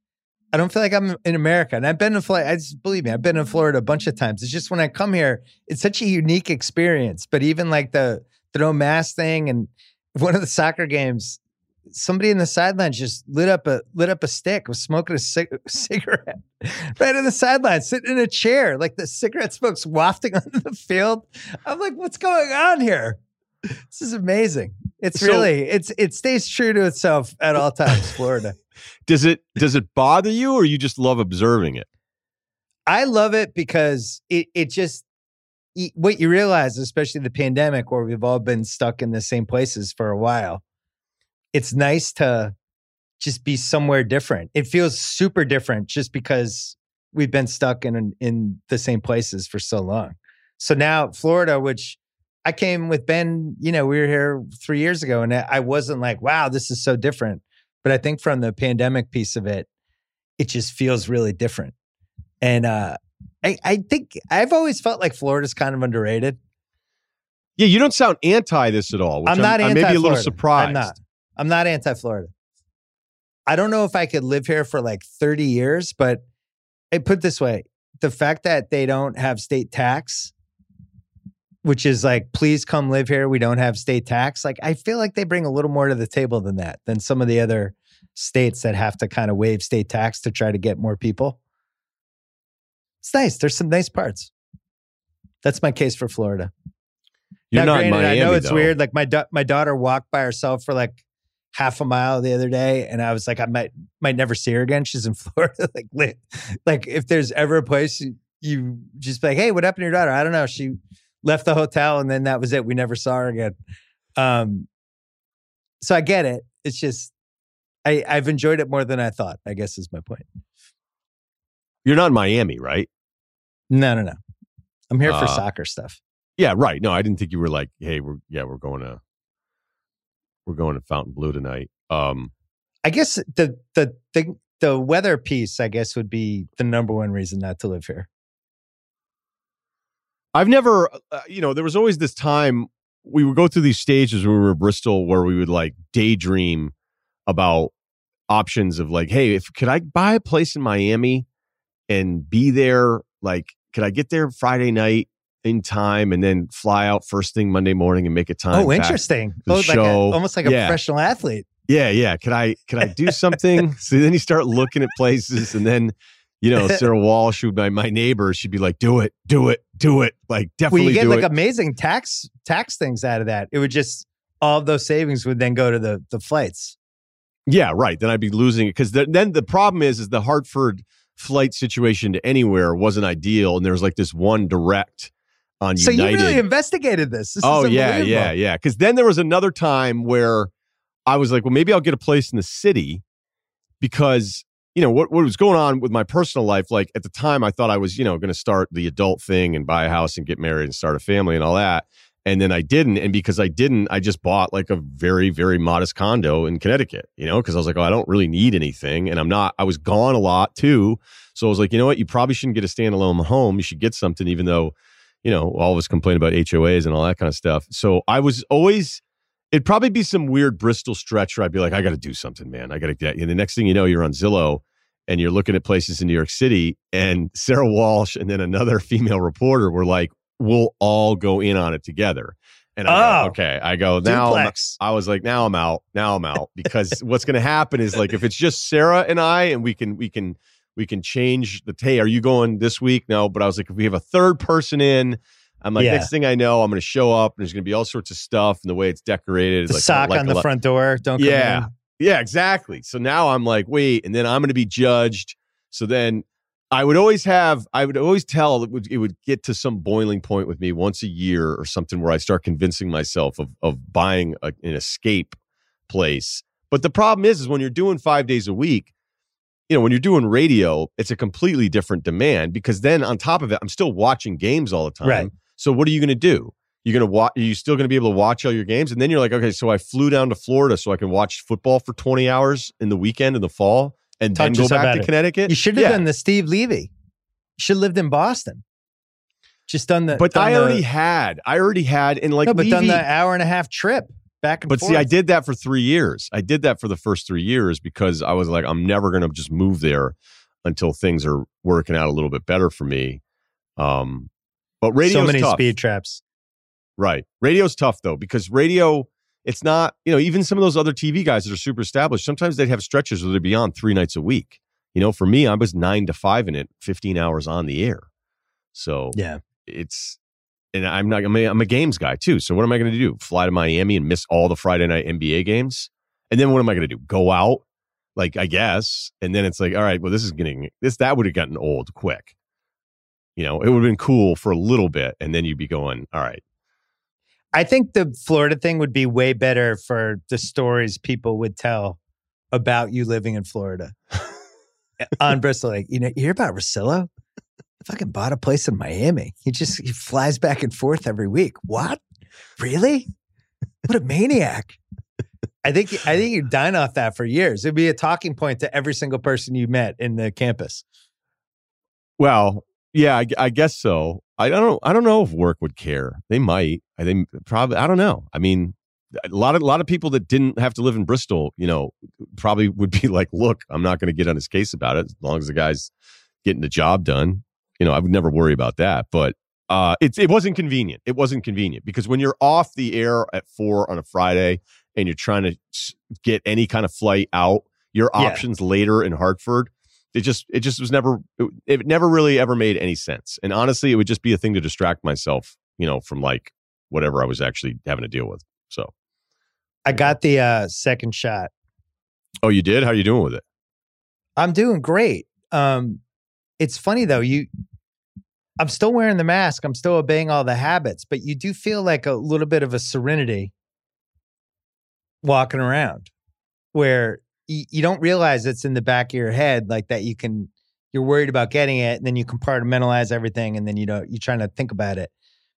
I don't feel like I'm in America. And I've been in Florida. I just believe me, I've been in Florida a bunch of times. It's just when I come here, it's such a unique experience. But even like the the no mask thing and one of the soccer games, somebody in the sidelines just lit up a lit up a stick, was smoking a cig- cigarette right in the sidelines, sitting in a chair, like the cigarette smoke's wafting onto the field. I'm like, what's going on here? This is amazing. It's so, really it's it stays true to itself at all times, Florida. Does it does it bother you or you just love observing it? I love it because it it just what you realize, especially the pandemic, where we've all been stuck in the same places for a while, it's nice to just be somewhere different. It feels super different just because we've been stuck in in the same places for so long. So now Florida, which I came with Ben, you know, we were here three years ago, and I wasn't like, wow, this is so different. But I think from the pandemic piece of it, it just feels really different. And uh, I, I think I've always felt like Florida's kind of underrated. Yeah, you don't sound anti this at all. I'm not I'm, anti. I'm maybe a little surprised. I'm not. I'm not anti Florida. I don't know if I could live here for like 30 years, but I put this way the fact that they don't have state tax, which is like, please come live here. We don't have state tax. Like, I feel like they bring a little more to the table than that, than some of the other states that have to kind of waive state tax to try to get more people. It's nice. There's some nice parts. That's my case for Florida. You're now, not granted, Miami, I know it's though. weird. Like my da- my daughter walked by herself for like half a mile the other day, and I was like, I might might never see her again. She's in Florida. like, like if there's ever a place you, you just be like, hey, what happened to your daughter? I don't know. She left the hotel, and then that was it. We never saw her again. Um, so I get it. It's just I I've enjoyed it more than I thought. I guess is my point. You're not in Miami, right? No, no, no. I'm here for uh, soccer stuff. Yeah, right. No, I didn't think you were like, hey, we're yeah, we're going to we're going to Fontainebleau tonight. Um, I guess the the the the weather piece, I guess, would be the number one reason not to live here. I've never, uh, you know, there was always this time we would go through these stages when we were in Bristol where we would like daydream about options of like, hey, if could I buy a place in Miami and be there? Like, could I get there Friday night in time and then fly out first thing Monday morning and make a time. Oh, interesting. Oh, like a, show. almost like a Yeah. professional athlete. Yeah, yeah. Could I could I do something? so then you start looking at places, and then you know Sarah Walsh, who my my neighbor, she'd be like, "Do it, do it, do it!" Like Well, definitely you get like it. amazing tax tax things out of that. It would just all of those savings would then go to the the flights. yeah, right. Then I'd be losing it because then the problem is is the Hartford flight situation to anywhere wasn't ideal, and there was like this one direct on So United. So you really investigated this. This oh yeah, yeah, yeah. Because then there was another time where I was like, well, maybe I'll get a place in the city because you know what what was going on with my personal life. Like at the time, I thought I was you know going to start the adult thing and buy a house and get married and start a family and all that. And then I didn't, and because I didn't, I just bought like a very, very modest condo in Connecticut. You know, because I was like, oh, I don't really need anything, and I'm not. I was gone a lot too, so I was like, you know what, you probably shouldn't get a standalone home. You should get something, even though you know, all of us complain about HOAs and all that kind of stuff. So I was always, it'd probably be some weird Bristol stretch where I'd be like, I got to do something, man. I got to get. And the next thing you know, you're on Zillow and you're looking at places in New York City, and Sarah Walsh and then another female reporter were like, we'll all go in on it together. And I Oh. go, okay, I go now. I was like, now I'm out. Now I'm out because what's going to happen is like if it's just Sarah and I, and we can we can we can change the. Hey, are you going this week? No, but I was like, if we have a third person in, I'm like, Yeah. next thing I know, I'm going to show up. and There's going to be all sorts of stuff, and the way it's decorated, The like, sock like on the front door. Don't come Yeah. in. Yeah, exactly. So now I'm like, wait, and then I'm going to be judged. So then I would always have, I would always tell it would, it would get to some boiling point with me once a year or something where I start convincing myself of of buying a, an escape place. But the problem is, is when you're doing five days a week, you know, when you're doing radio, it's a completely different demand because then on top of it, I'm still watching games all the time. Right. So what are you going to do? You're going to watch, are you still going to be able to watch all your games? And then you're like, okay, so I flew down to Florida so I can watch football for 20 hours in the weekend in the fall and Talk then go back to it. Connecticut. You should have Yeah. done the Steve Levy. You should have lived in Boston. Just done the. But done I the- already had, I already had, and like, no, but done the hour and a half trip back and But forth. see, I did that for three years. I did that for the first three years because I was like, I'm never going to just move there until things are working out a little bit better for me. Um, but radio's so many tough. speed traps. Right. Radio's tough though, because radio, it's not, you know, even some of those other TV guys that are super established, sometimes they'd have stretches where they'd be on three nights a week. You know, for me, I was nine to five in it, 15 hours on the air. So Yeah. it's, and I'm not, I'm a, I'm a games guy too. So what am I going to do? Fly to Miami and miss all the Friday night NBA games? And then what am I going to do? Go out? Like, I guess. And then it's like, all right, well, this is getting, this, that would have gotten old quick. You know, it would have been cool for a little bit. And then you'd be going, all right. I think the Florida thing would be way better for the stories people would tell about you living in Florida. On Bristol, like, you know, you hear about Russillo? Fucking bought a place in Miami. He just he flies back and forth every week. What? Really? What a maniac. I think I think you'd dine off that for years. It'd be a talking point to every single person you met in the campus. Well, yeah, I, I guess so. I don't. I don't know if work would care. They might. I think probably. I don't know. I mean, a lot of a lot of people that didn't have to live in Bristol, you know, probably would be like, "Look, I'm not going to get on his case about it as long as the guy's getting the job done." You know, I would never worry about that. But uh, it it wasn't convenient. It wasn't convenient because when you're off the air at four on a Friday and you're trying to get any kind of flight out, your Yeah. options later in Hartford it just it just was never it, it never really ever made any sense and honestly it would just be a thing to distract myself you know from like whatever i was actually having to deal with so I got the uh, second shot. oh you did how you doing with it I'm doing great. Um, it's funny though. You, I'm still wearing the mask. I'm still obeying all the habits, but you do feel like a little bit of a serenity walking around, where you don't realize it's in the back of your head, like that. You can, you're worried about getting it, and then you compartmentalize everything, and then you don't. You're trying to think about it,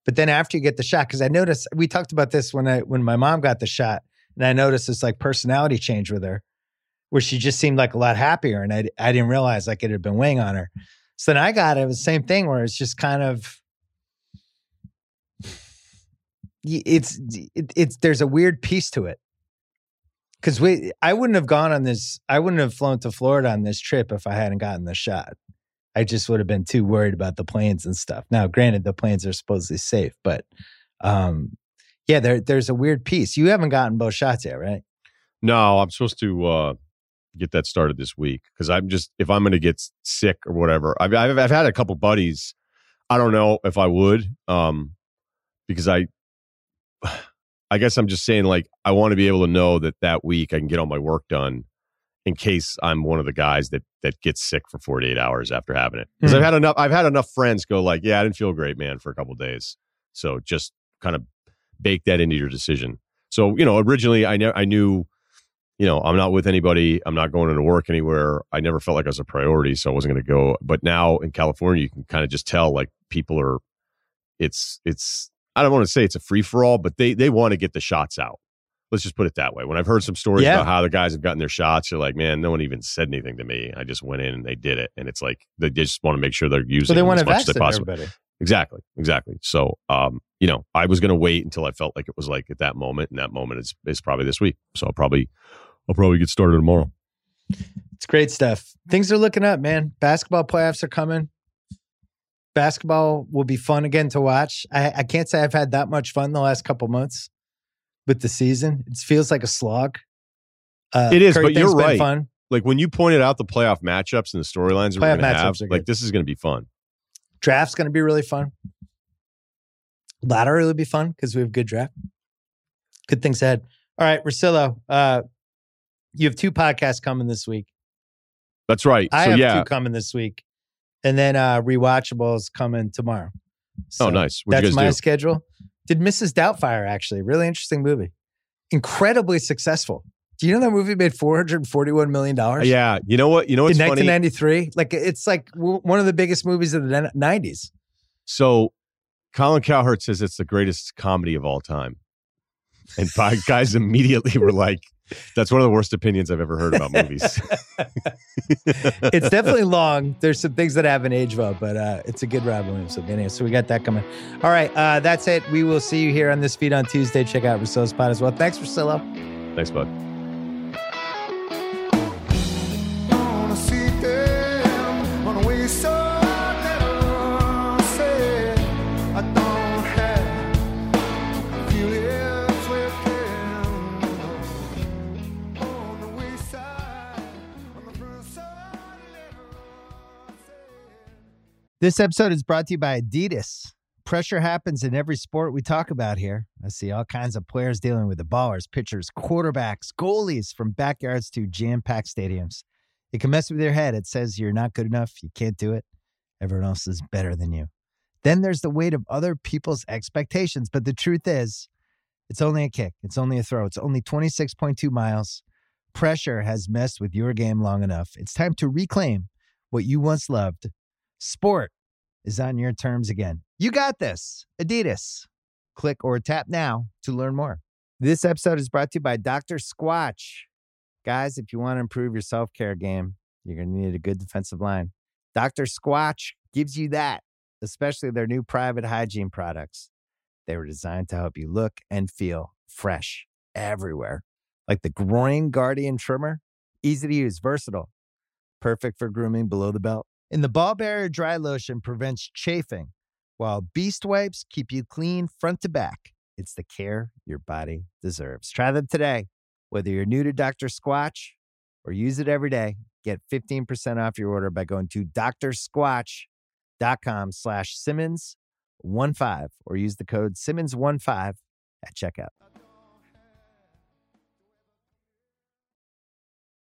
but then after you get the shot, because I noticed we talked about this when I when my mom got the shot, and I noticed this like personality change with her where she just seemed like a lot happier and I, I didn't realize like it had been weighing on her. So then I got it, it was the same thing where it's just kind of it's it, it's there's a weird piece to it. Cuz we I wouldn't have gone on this I wouldn't have flown to Florida on this trip if I hadn't gotten the shot. I just would have been too worried about the planes and stuff. Now, granted, the planes are supposedly safe, but um, yeah, there there's a weird piece. You haven't gotten both shots yet, right? No, I'm supposed to uh, get that started this week because I'm just if I'm going to get sick or whatever. I've, I've I've had a couple buddies. I don't know if I would, um, because I, I guess I'm just saying like I want to be able to know that that week I can get all my work done in case I'm one of the guys that that gets sick for 48 hours after having it. Because Hmm. I've had enough. I've had enough friends go like, yeah, I didn't feel great, man, for a couple days. So just kind of bake that into your decision. So you know, originally I I knew, you know, I'm not with anybody. I'm not going into work anywhere. I never felt like I was a priority, so I wasn't going to go. But now in California, you can kind of just tell like people are. It's it's. I don't want to say it's a free for all, but they they want to get the shots out. Let's just put it that way. When I've heard some stories Yeah. about how the guys have gotten their shots, you're like, man, no one even said anything to me. I just went in and they did it, and it's like they just want to make sure they're using So they want as to much as they possibly everybody. Exactly, exactly. So, um, you know, I was going to wait until I felt like it was like at that moment, and that moment is is probably this week. So I'll probably I'll probably get started tomorrow. It's great stuff. Things are looking up, man. Basketball playoffs are coming. Basketball will be fun again to watch. I, I can't say I've had that much fun the last couple months with the season. It feels like a slog. Uh, It is, but you're been right. Fun. Like when you pointed out the playoff matchups and the storylines we're going to matchups have, like this is going to be fun. Draft's going to be really fun. Lottery will be fun because we have good draft. Good things ahead. All right, Russillo, uh, you have two podcasts coming this week. That's right. I so have yeah. two coming this week, and then uh, rewatchables coming tomorrow. oh, So nice. What you That's my do? schedule. Did Mrs. Doubtfire actually? Really interesting movie. Incredibly successful. Do you know that movie made four hundred forty-one million dollars? Yeah. You know what? You know what's in 1993. Like it's like w- one of the biggest movies of the nineties. So Colin Cowherd says it's the greatest comedy of all time. And guys immediately were like, that's one of the worst opinions I've ever heard about movies. it's definitely long. There's some things that haven't aged well, but uh, it's a good Robin Williams. So, anyway, so we got that coming. All right, uh, that's it. We will see you here on this feed on Tuesday. Check out Russillo's Pod as well. Thanks, Russillo. Thanks, bud. This episode is brought to you by Adidas. Pressure happens in every sport we talk about here. I see all kinds of players dealing with the ballers, pitchers, quarterbacks, goalies, from backyards to jam packed stadiums. It can mess with your head. It says you're not good enough, you can't do it, everyone else is better than you. Then there's the weight of other people's expectations. But the truth is, it's only a kick, it's only a throw, it's only 26.2 miles. Pressure has messed with your game long enough. It's time to reclaim what you once loved. Sport is on your terms again. You got this. Adidas. Click or tap now to learn more. This episode is brought to you by Dr. Squatch. Guys, if you want to improve your self care game, you're going to need a good defensive line. Dr. Squatch gives you that, especially their new private hygiene products. They were designed to help you look and feel fresh everywhere, like the Groin Guardian Trimmer. Easy to use, versatile, perfect for grooming below the belt. And the Ball Barrier Dry Lotion prevents chafing, while Beast Wipes keep you clean front to back. It's the care your body deserves. Try them today. Whether you're new to Dr. Squatch or use it every day, get 15% off your order by going to drsquatch.com slash Simmons15 or use the code Simmons15 at checkout.